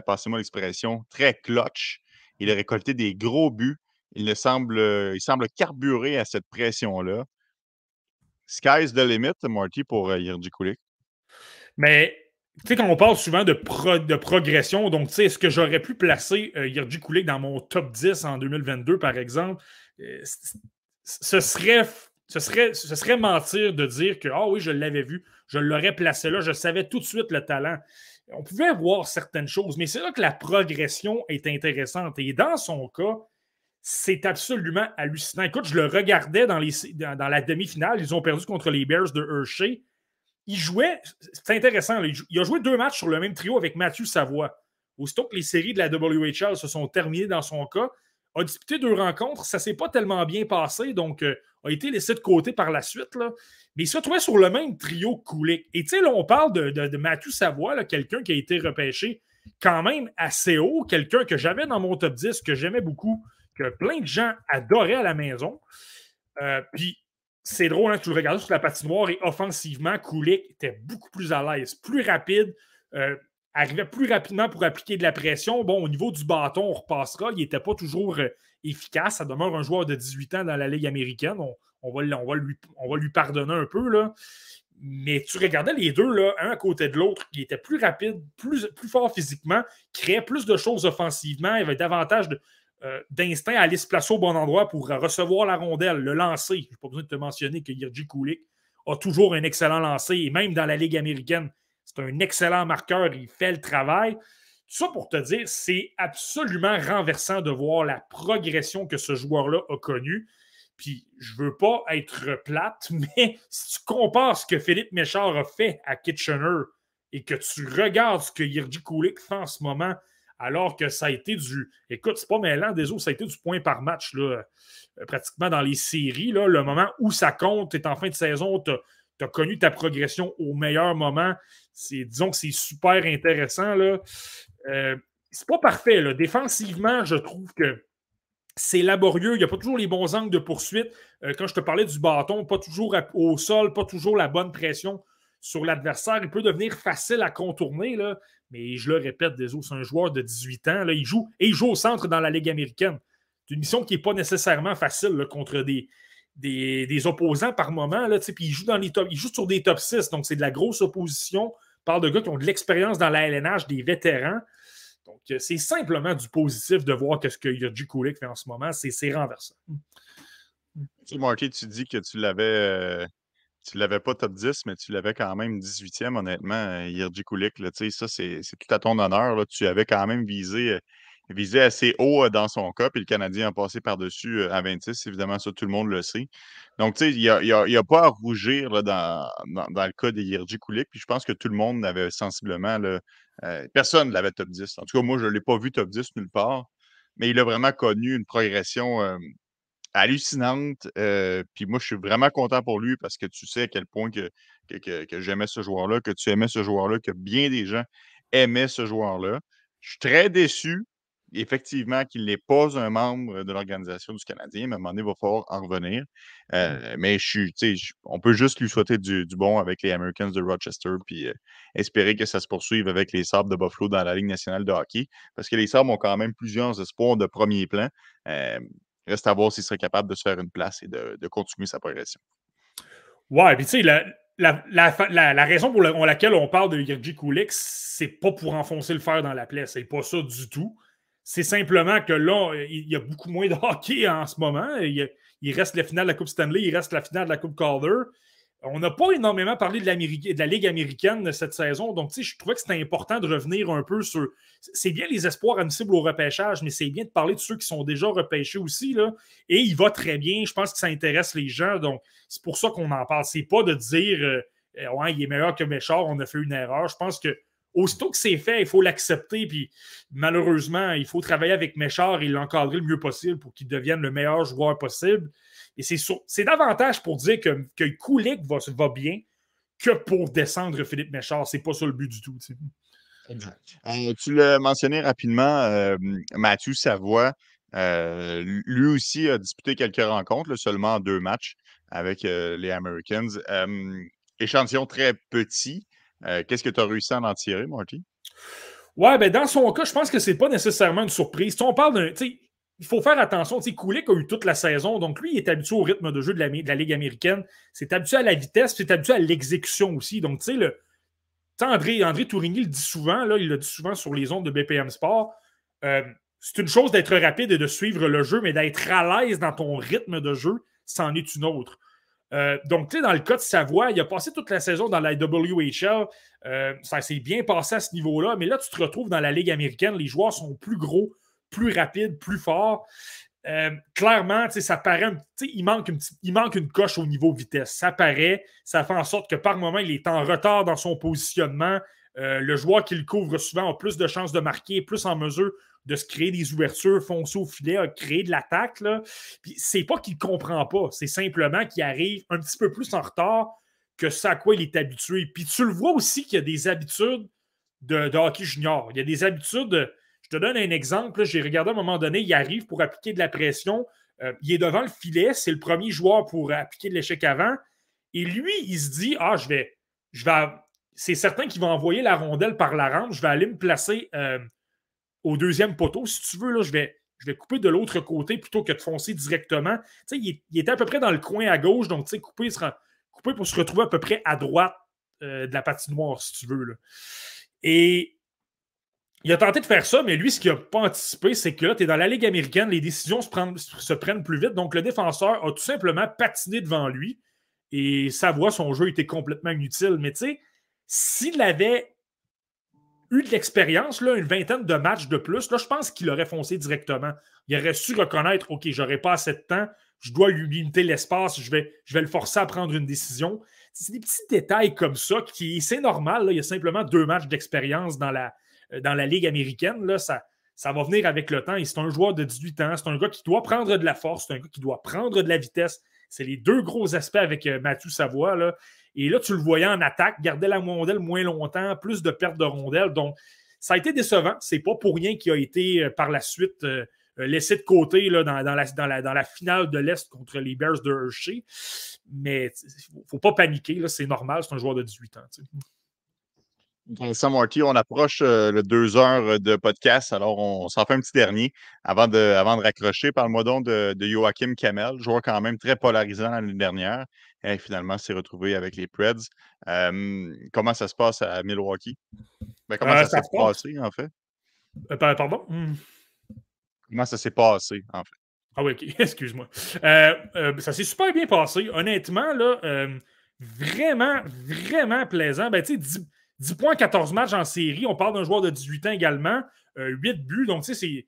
passez-moi l'expression, très clutch. Il a récolté des gros buts. Il, semble, il semble carburer à cette pression-là. Sky's the limit, Marty, pour euh, Kulik. Mais, tu sais, quand on parle souvent de, de progression, donc, tu sais, est-ce que j'aurais pu placer euh, Kulik dans mon top 10 en 2022, par exemple? Euh, ce serait, ce, serait, ce serait mentir de dire que, ah oui, je l'avais vu, je l'aurais placé là, je savais tout de suite le talent. On pouvait voir certaines choses, mais c'est là que la progression est intéressante. Et dans son cas, c'est absolument hallucinant. Écoute, je le regardais dans, la demi-finale. Ils ont perdu contre les Bears de Hershey. Il jouait, c'est intéressant, il a joué deux matchs sur le même trio avec Mathieu Savoie. Aussitôt que les séries de la WHL se sont terminées dans son cas, a disputé deux rencontres. Ça ne s'est pas tellement bien passé, donc euh, a été laissé de côté par la suite. Mais il se trouvait sur le même trio Kulik. Et tu sais, là, on parle de, de, Mathieu Savoie, quelqu'un qui a été repêché quand même assez haut, quelqu'un que j'avais dans mon top 10, que j'aimais beaucoup que plein de gens adoraient à la maison. Euh, puis c'est drôle, hein, tu le regardes sur la patinoire et offensivement, Kulik était beaucoup plus à l'aise, plus rapide, euh, arrivait plus rapidement pour appliquer de la pression. Bon, au niveau du bâton, on repassera. Il n'était pas toujours euh, efficace. Ça demeure un joueur de 18 ans dans la Ligue américaine. On, va, lui, on pardonner un peu. Là. Mais tu regardais les deux, là, un à côté de l'autre, qui était plus rapide, plus, plus fort physiquement, créait plus de choses offensivement, il avait davantage de, euh, d'instinct à aller se placer au bon endroit pour recevoir la rondelle, le lancer. Je n'ai pas besoin de te mentionner que Yerji Kulik a toujours un excellent lancer. Et même dans la Ligue américaine, c'est un excellent marqueur. Il fait le travail. Tout ça pour te dire, c'est absolument renversant de voir la progression que ce joueur-là a connue. Puis, je veux pas être plate, mais si tu compares ce que Philippe Méchard a fait à Kitchener et que tu regardes ce que Yerji Kulik fait en ce moment, alors que ça a été du. Écoute, c'est pas mêlant des autres, ça a été du point par match, euh, pratiquement dans les séries. Le moment où ça compte, tu es en fin de saison, tu as, connu ta progression au meilleur moment. Disons que c'est super intéressant. Là. Euh, c'est pas parfait. Là. Défensivement, je trouve que c'est laborieux. Il n'y a pas toujours les bons angles de poursuite. Euh, quand je te parlais du bâton, pas toujours au sol, pas toujours la bonne pression sur l'adversaire. Il peut devenir facile à contourner, mais je le répète, c'est un joueur de 18 ans. Là, il joue, et il joue au centre dans la Ligue américaine. C'est une mission qui n'est pas nécessairement facile contre des, des, opposants par moment. Là, puis il joue, dans les top, il joue sur des top 6, donc c'est de la grosse opposition. On parle de gars qui ont de l'expérience dans la LNH, des vétérans. Donc, euh, c'est simplement du positif de voir ce que Yurji Kulik fait en ce moment. C'est renversant. Tu tu dis que tu l'avais euh, tu l'avais pas top 10, mais tu l'avais quand même 18e, honnêtement, euh, Yerji Kulik. ça, c'est tout à ton honneur. Tu avais quand même visé, euh, assez haut euh, dans son cas, puis le Canadien a passé par-dessus à 26. Évidemment, ça, tout le monde le sait. Donc, tu sais, il n'y a, pas à rougir dans, dans, le cas de Yerji Kulik. Puis je pense que tout le monde avait sensiblement. personne ne l'avait top 10. En tout cas, moi, je ne l'ai pas vu top 10 nulle part. Mais il a vraiment connu une progression hallucinante. Euh, puis moi, je suis vraiment content pour lui parce que tu sais à quel point que, que, j'aimais ce joueur-là, que tu aimais ce joueur-là, que bien des gens aimaient ce joueur-là. Je suis très déçu, effectivement, qu'il n'est pas un membre de l'organisation du Canadien, mais à un moment donné, il va falloir en revenir. Mmh. Euh, mais je suis, tu sais, on peut juste lui souhaiter du, bon avec les Americans de Rochester, puis euh, espérer que ça se poursuive avec les Sabres de Buffalo dans la Ligue nationale de hockey, parce que les Sabres ont quand même plusieurs espoirs de premier plan. Reste à voir s'il serait capable de se faire une place et de, continuer sa progression. Ouais, puis tu sais, la, raison pour, laquelle on parle de Yerji Kulik, c'est pas pour enfoncer le fer dans la plaie. C'est pas ça du tout. C'est simplement que là, il y a beaucoup moins de hockey en ce moment. Il, il reste la finale de la Coupe Stanley, il reste la finale de la Coupe Calder. On n'a pas énormément parlé de, la Ligue américaine cette saison, donc je trouvais que c'était important de revenir un peu sur. C'est bien les espoirs admissibles au repêchage, mais c'est bien de parler de ceux qui sont déjà repêchés aussi. Et il va très bien. Je pense que ça intéresse les gens, donc c'est pour ça qu'on en parle. C'est pas de dire euh, ouais, il est meilleur que Méchard, on a fait une erreur. Je pense que aussitôt que c'est fait, il faut l'accepter. Puis malheureusement, il faut travailler avec Méchard et l'encadrer le mieux possible pour qu'il devienne le meilleur joueur possible. Et c'est davantage pour dire que, que Kulik va, va, bien que pour descendre Philippe Méchard. C'est pas ça le but du tout. Euh, tu l'as mentionné rapidement, euh, Mathieu Savoie. Euh, lui aussi a disputé quelques rencontres, seulement deux matchs avec les Americans. échantillon très petit. Qu'est-ce que tu as réussi à en tirer, Marty? Ouais, ben dans son cas, je pense que c'est pas nécessairement une surprise. Si on parle d'un il faut faire attention. Kulik a eu toute la saison, donc lui, il est habitué au rythme de jeu de la, Ligue américaine. C'est habitué à la vitesse, c'est habitué à l'exécution aussi. Donc, tu sais, André Tourigny le dit souvent, là, il le dit souvent sur les ondes de BPM Sport. Euh, c'est une chose d'être rapide et de suivre le jeu, mais d'être à l'aise dans ton rythme de jeu, c'en est une autre. Euh, donc, tu sais, dans le cas de Savoie, il a passé toute la saison dans la WHL. Euh, ça s'est bien passé à ce niveau-là, mais là, tu te retrouves dans la Ligue américaine. Les joueurs sont plus gros, plus rapide, plus fort. Euh, clairement, ça paraît, il manque, une, il manque une coche au niveau vitesse. Ça paraît, ça fait en sorte que par moment, il est en retard dans son positionnement. Euh, le joueur qui le couvre souvent a plus de chances de marquer, plus en mesure de se créer des ouvertures, foncer au filet, créer de l'attaque. Puis c'est pas qu'il comprend pas, c'est simplement qu'il arrive un petit peu plus en retard que ce à quoi il est habitué. Puis tu le vois aussi qu'il y a des habitudes de, de hockey junior. Il y a des habitudes je te donne un exemple. J'ai regardé à un moment donné, il arrive pour appliquer de la pression. Euh, il est devant le filet. C'est le premier joueur pour appliquer de l'échec avant. Et lui, il se dit Ah, je vais. Je vais c'est certain qu'il va envoyer la rondelle par la rampe. Je vais aller me placer euh, au deuxième poteau. Si tu veux, là, je vais, je vais couper de l'autre côté plutôt que de foncer directement. il, était à peu près dans le coin à gauche, donc couper, couper pour se retrouver à peu près à droite euh, de la patinoire, si tu veux. Là. Et il a tenté de faire ça, mais lui, ce qu'il n'a pas anticipé, c'est que là, tu dans la Ligue américaine, les décisions se, prennent, plus vite. Donc, le défenseur a tout simplement patiné devant lui. Et Savoie, son jeu était complètement inutile. Mais tu sais, s'il avait eu de l'expérience, une vingtaine de matchs de plus, là, je pense qu'il aurait foncé directement. Il aurait su reconnaître OK, j'aurais pas assez de temps, je dois lui limiter l'espace, je vais, je vais le forcer à prendre une décision. C'est des petits détails comme ça qui, c'est normal. il y a simplement deux matchs d'expérience dans la, dans la Ligue américaine. Là, ça, ça va venir avec le temps. Et c'est un joueur de 18 ans, c'est un gars qui doit prendre de la force, c'est un gars qui doit prendre de la vitesse. C'est les deux gros aspects avec euh, Mathieu Savoie. Là. Et là, tu le voyais en attaque, garder la rondelle moins longtemps, plus de pertes de rondelles. Donc, ça a été décevant. C'est pas pour rien qu'il a été euh, par la suite euh, laissé de côté là, dans, la, dans, la, finale de l'Est contre les Bears de Hershey. Mais il ne faut pas paniquer. C'est normal, c'est un joueur de 18 ans. Vincent Marty, on approche le deux heures de podcast, alors on, s'en fait un petit dernier avant de, avant de raccrocher. Parle-moi donc de, de, Joachim Kamel, joueur quand même très polarisant l'année dernière. Et finalement, s'est retrouvé avec les Preds. comment ça se passe à Milwaukee? Ben, comment euh, ça, s'est passé, en fait? Euh, pardon? Hmm. Comment ça s'est passé, en fait? Ah oui, ok, excuse-moi. Euh, ça s'est super bien passé. Honnêtement, là, vraiment, vraiment plaisant. Ben, tu sais, 10 points, 14 matchs en série. On parle d'un joueur de 18 ans également. 8 euh, buts. Donc, tu sais,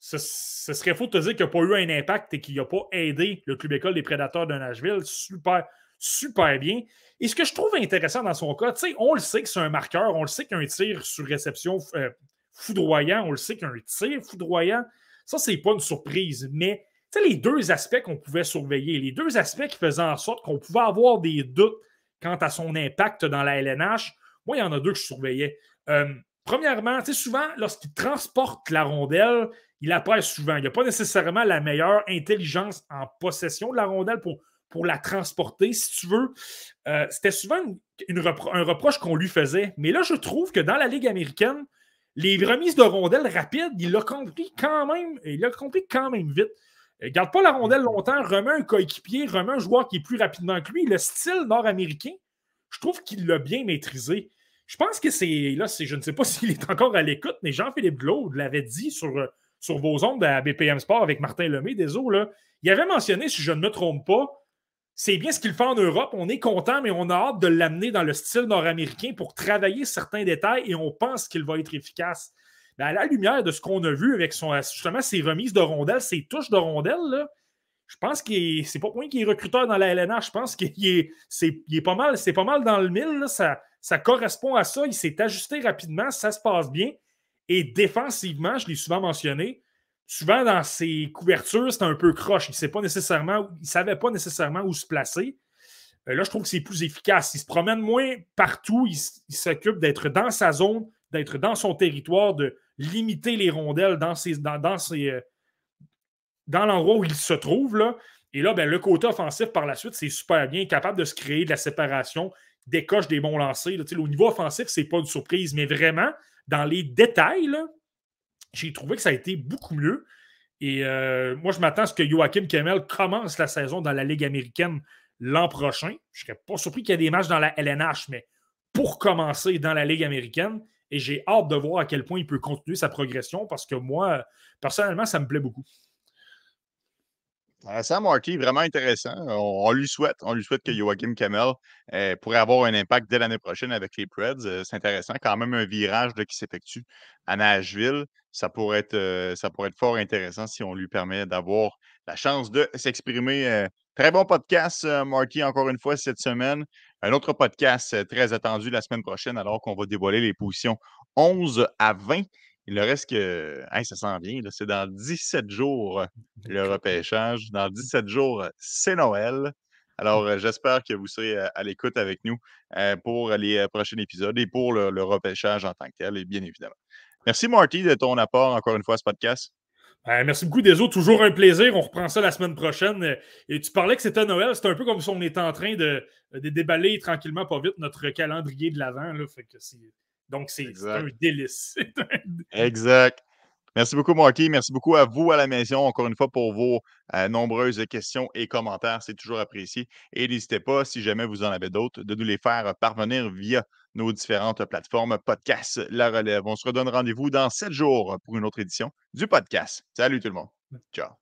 ce, serait faux de te dire qu'il n'a pas eu un impact et qu'il n'a pas aidé le club école des prédateurs de Nashville. Super, super bien. Et ce que je trouve intéressant dans son cas, tu sais, on le sait que c'est un marqueur, on le sait qu'un tir sur réception euh, foudroyant, on le sait qu'un tir foudroyant, ça, c'est pas une surprise. Mais les deux aspects qu'on pouvait surveiller, les deux aspects qui faisaient en sorte qu'on pouvait avoir des doutes quant à son impact dans la LNH, moi, il y en a deux que je surveillais. Euh, premièrement, souvent, lorsqu'il transporte la rondelle, il apparaît souvent. Il n'y a pas nécessairement la meilleure intelligence en possession de la rondelle pour, pour la transporter, si tu veux. Euh, c'était souvent un reproche qu'on lui faisait. Mais là, je trouve que dans la Ligue américaine, les remises de rondelles rapides, il l'a compris quand même. Il l'a compris quand même vite. Il garde pas la rondelle longtemps, remet un coéquipier, remet un joueur qui est plus rapidement que lui. Le style nord-américain, je trouve qu'il l'a bien maîtrisé. Je pense que c'est. Là, je ne sais pas s'il est encore à l'écoute, mais Jean-Philippe Glaude l'avait dit sur, euh, vos ondes à BPM Sport avec Martin Lemay des. Là. Il avait mentionné, si je ne me trompe pas, c'est bien ce qu'il fait en Europe. On est content, mais on a hâte de l'amener dans le style nord-américain pour travailler certains détails et on pense qu'il va être efficace. Ben, à la lumière de ce qu'on a vu avec son, justement ses remises de rondelles, ses touches de rondelles, là, je pense que c'est pas pour qu'il est recruteur dans la LNH. Je pense qu'il est, est, pas mal, c'est pas mal dans le mille. Ça, ça correspond à ça. Il s'est ajusté rapidement, ça se passe bien. Et défensivement, je l'ai souvent mentionné, souvent dans ses couvertures, c'est un peu croche. Il ne nécessairement, il savait pas nécessairement où se placer. Euh, là, je trouve que c'est plus efficace. Il se promène moins partout. Il, s'occupe d'être dans sa zone, d'être dans son territoire, de limiter les rondelles dans, ses, dans, dans ses, euh, dans l'endroit où il se trouve. Là. Et là, ben, le côté offensif par la suite, c'est super bien, capable de se créer de la séparation, décoche des bons lancers. Au niveau offensif, c'est pas une surprise, mais vraiment, dans les détails, j'ai trouvé que ça a été beaucoup mieux. Et euh, moi, je m'attends à ce que Joachim Kemmel commence la saison dans la Ligue américaine l'an prochain. Je ne serais pas surpris qu'il y ait des matchs dans la LNH, mais pour commencer dans la Ligue américaine. Et j'ai hâte de voir à quel point il peut continuer sa progression parce que moi, personnellement, ça me plaît beaucoup. Sam Marty, vraiment intéressant. On, lui souhaite, on lui souhaite que Joachim Kamel euh, pourrait avoir un impact dès l'année prochaine avec les Preds. Euh, c'est intéressant. Quand même un virage qui s'effectue à Nashville. Ça pourrait, être, euh, ça pourrait être fort intéressant si on lui permet d'avoir la chance de s'exprimer. très bon podcast, Marty, encore une fois, cette semaine. Un autre podcast très attendu la semaine prochaine, alors qu'on va dévoiler les positions 11 à 20 il ne reste que. ça sent bien. C'est dans 17 jours le repêchage. Dans 17 jours, c'est Noël. Alors, j'espère que vous serez à l'écoute avec nous pour les prochains épisodes et pour le, repêchage en tant que tel, et bien évidemment. Merci, Marty, de ton apport encore une fois à ce podcast. Ben, merci beaucoup, Deso. Toujours un plaisir. On reprend ça la semaine prochaine. Et tu parlais que c'était Noël. C'est un peu comme si on était en train de, de déballer tranquillement, pas vite, notre calendrier de l'avant. Fait que c'est donc, c'est un délice. exact. Merci beaucoup, Marty. Merci beaucoup à vous à la maison, encore une fois, pour vos euh, nombreuses questions et commentaires. C'est toujours apprécié. Et n'hésitez pas, si jamais vous en avez d'autres, de nous les faire parvenir via nos différentes plateformes podcast La Relève. On se redonne rendez-vous dans sept jours pour une autre édition du podcast. Salut tout le monde. Ciao.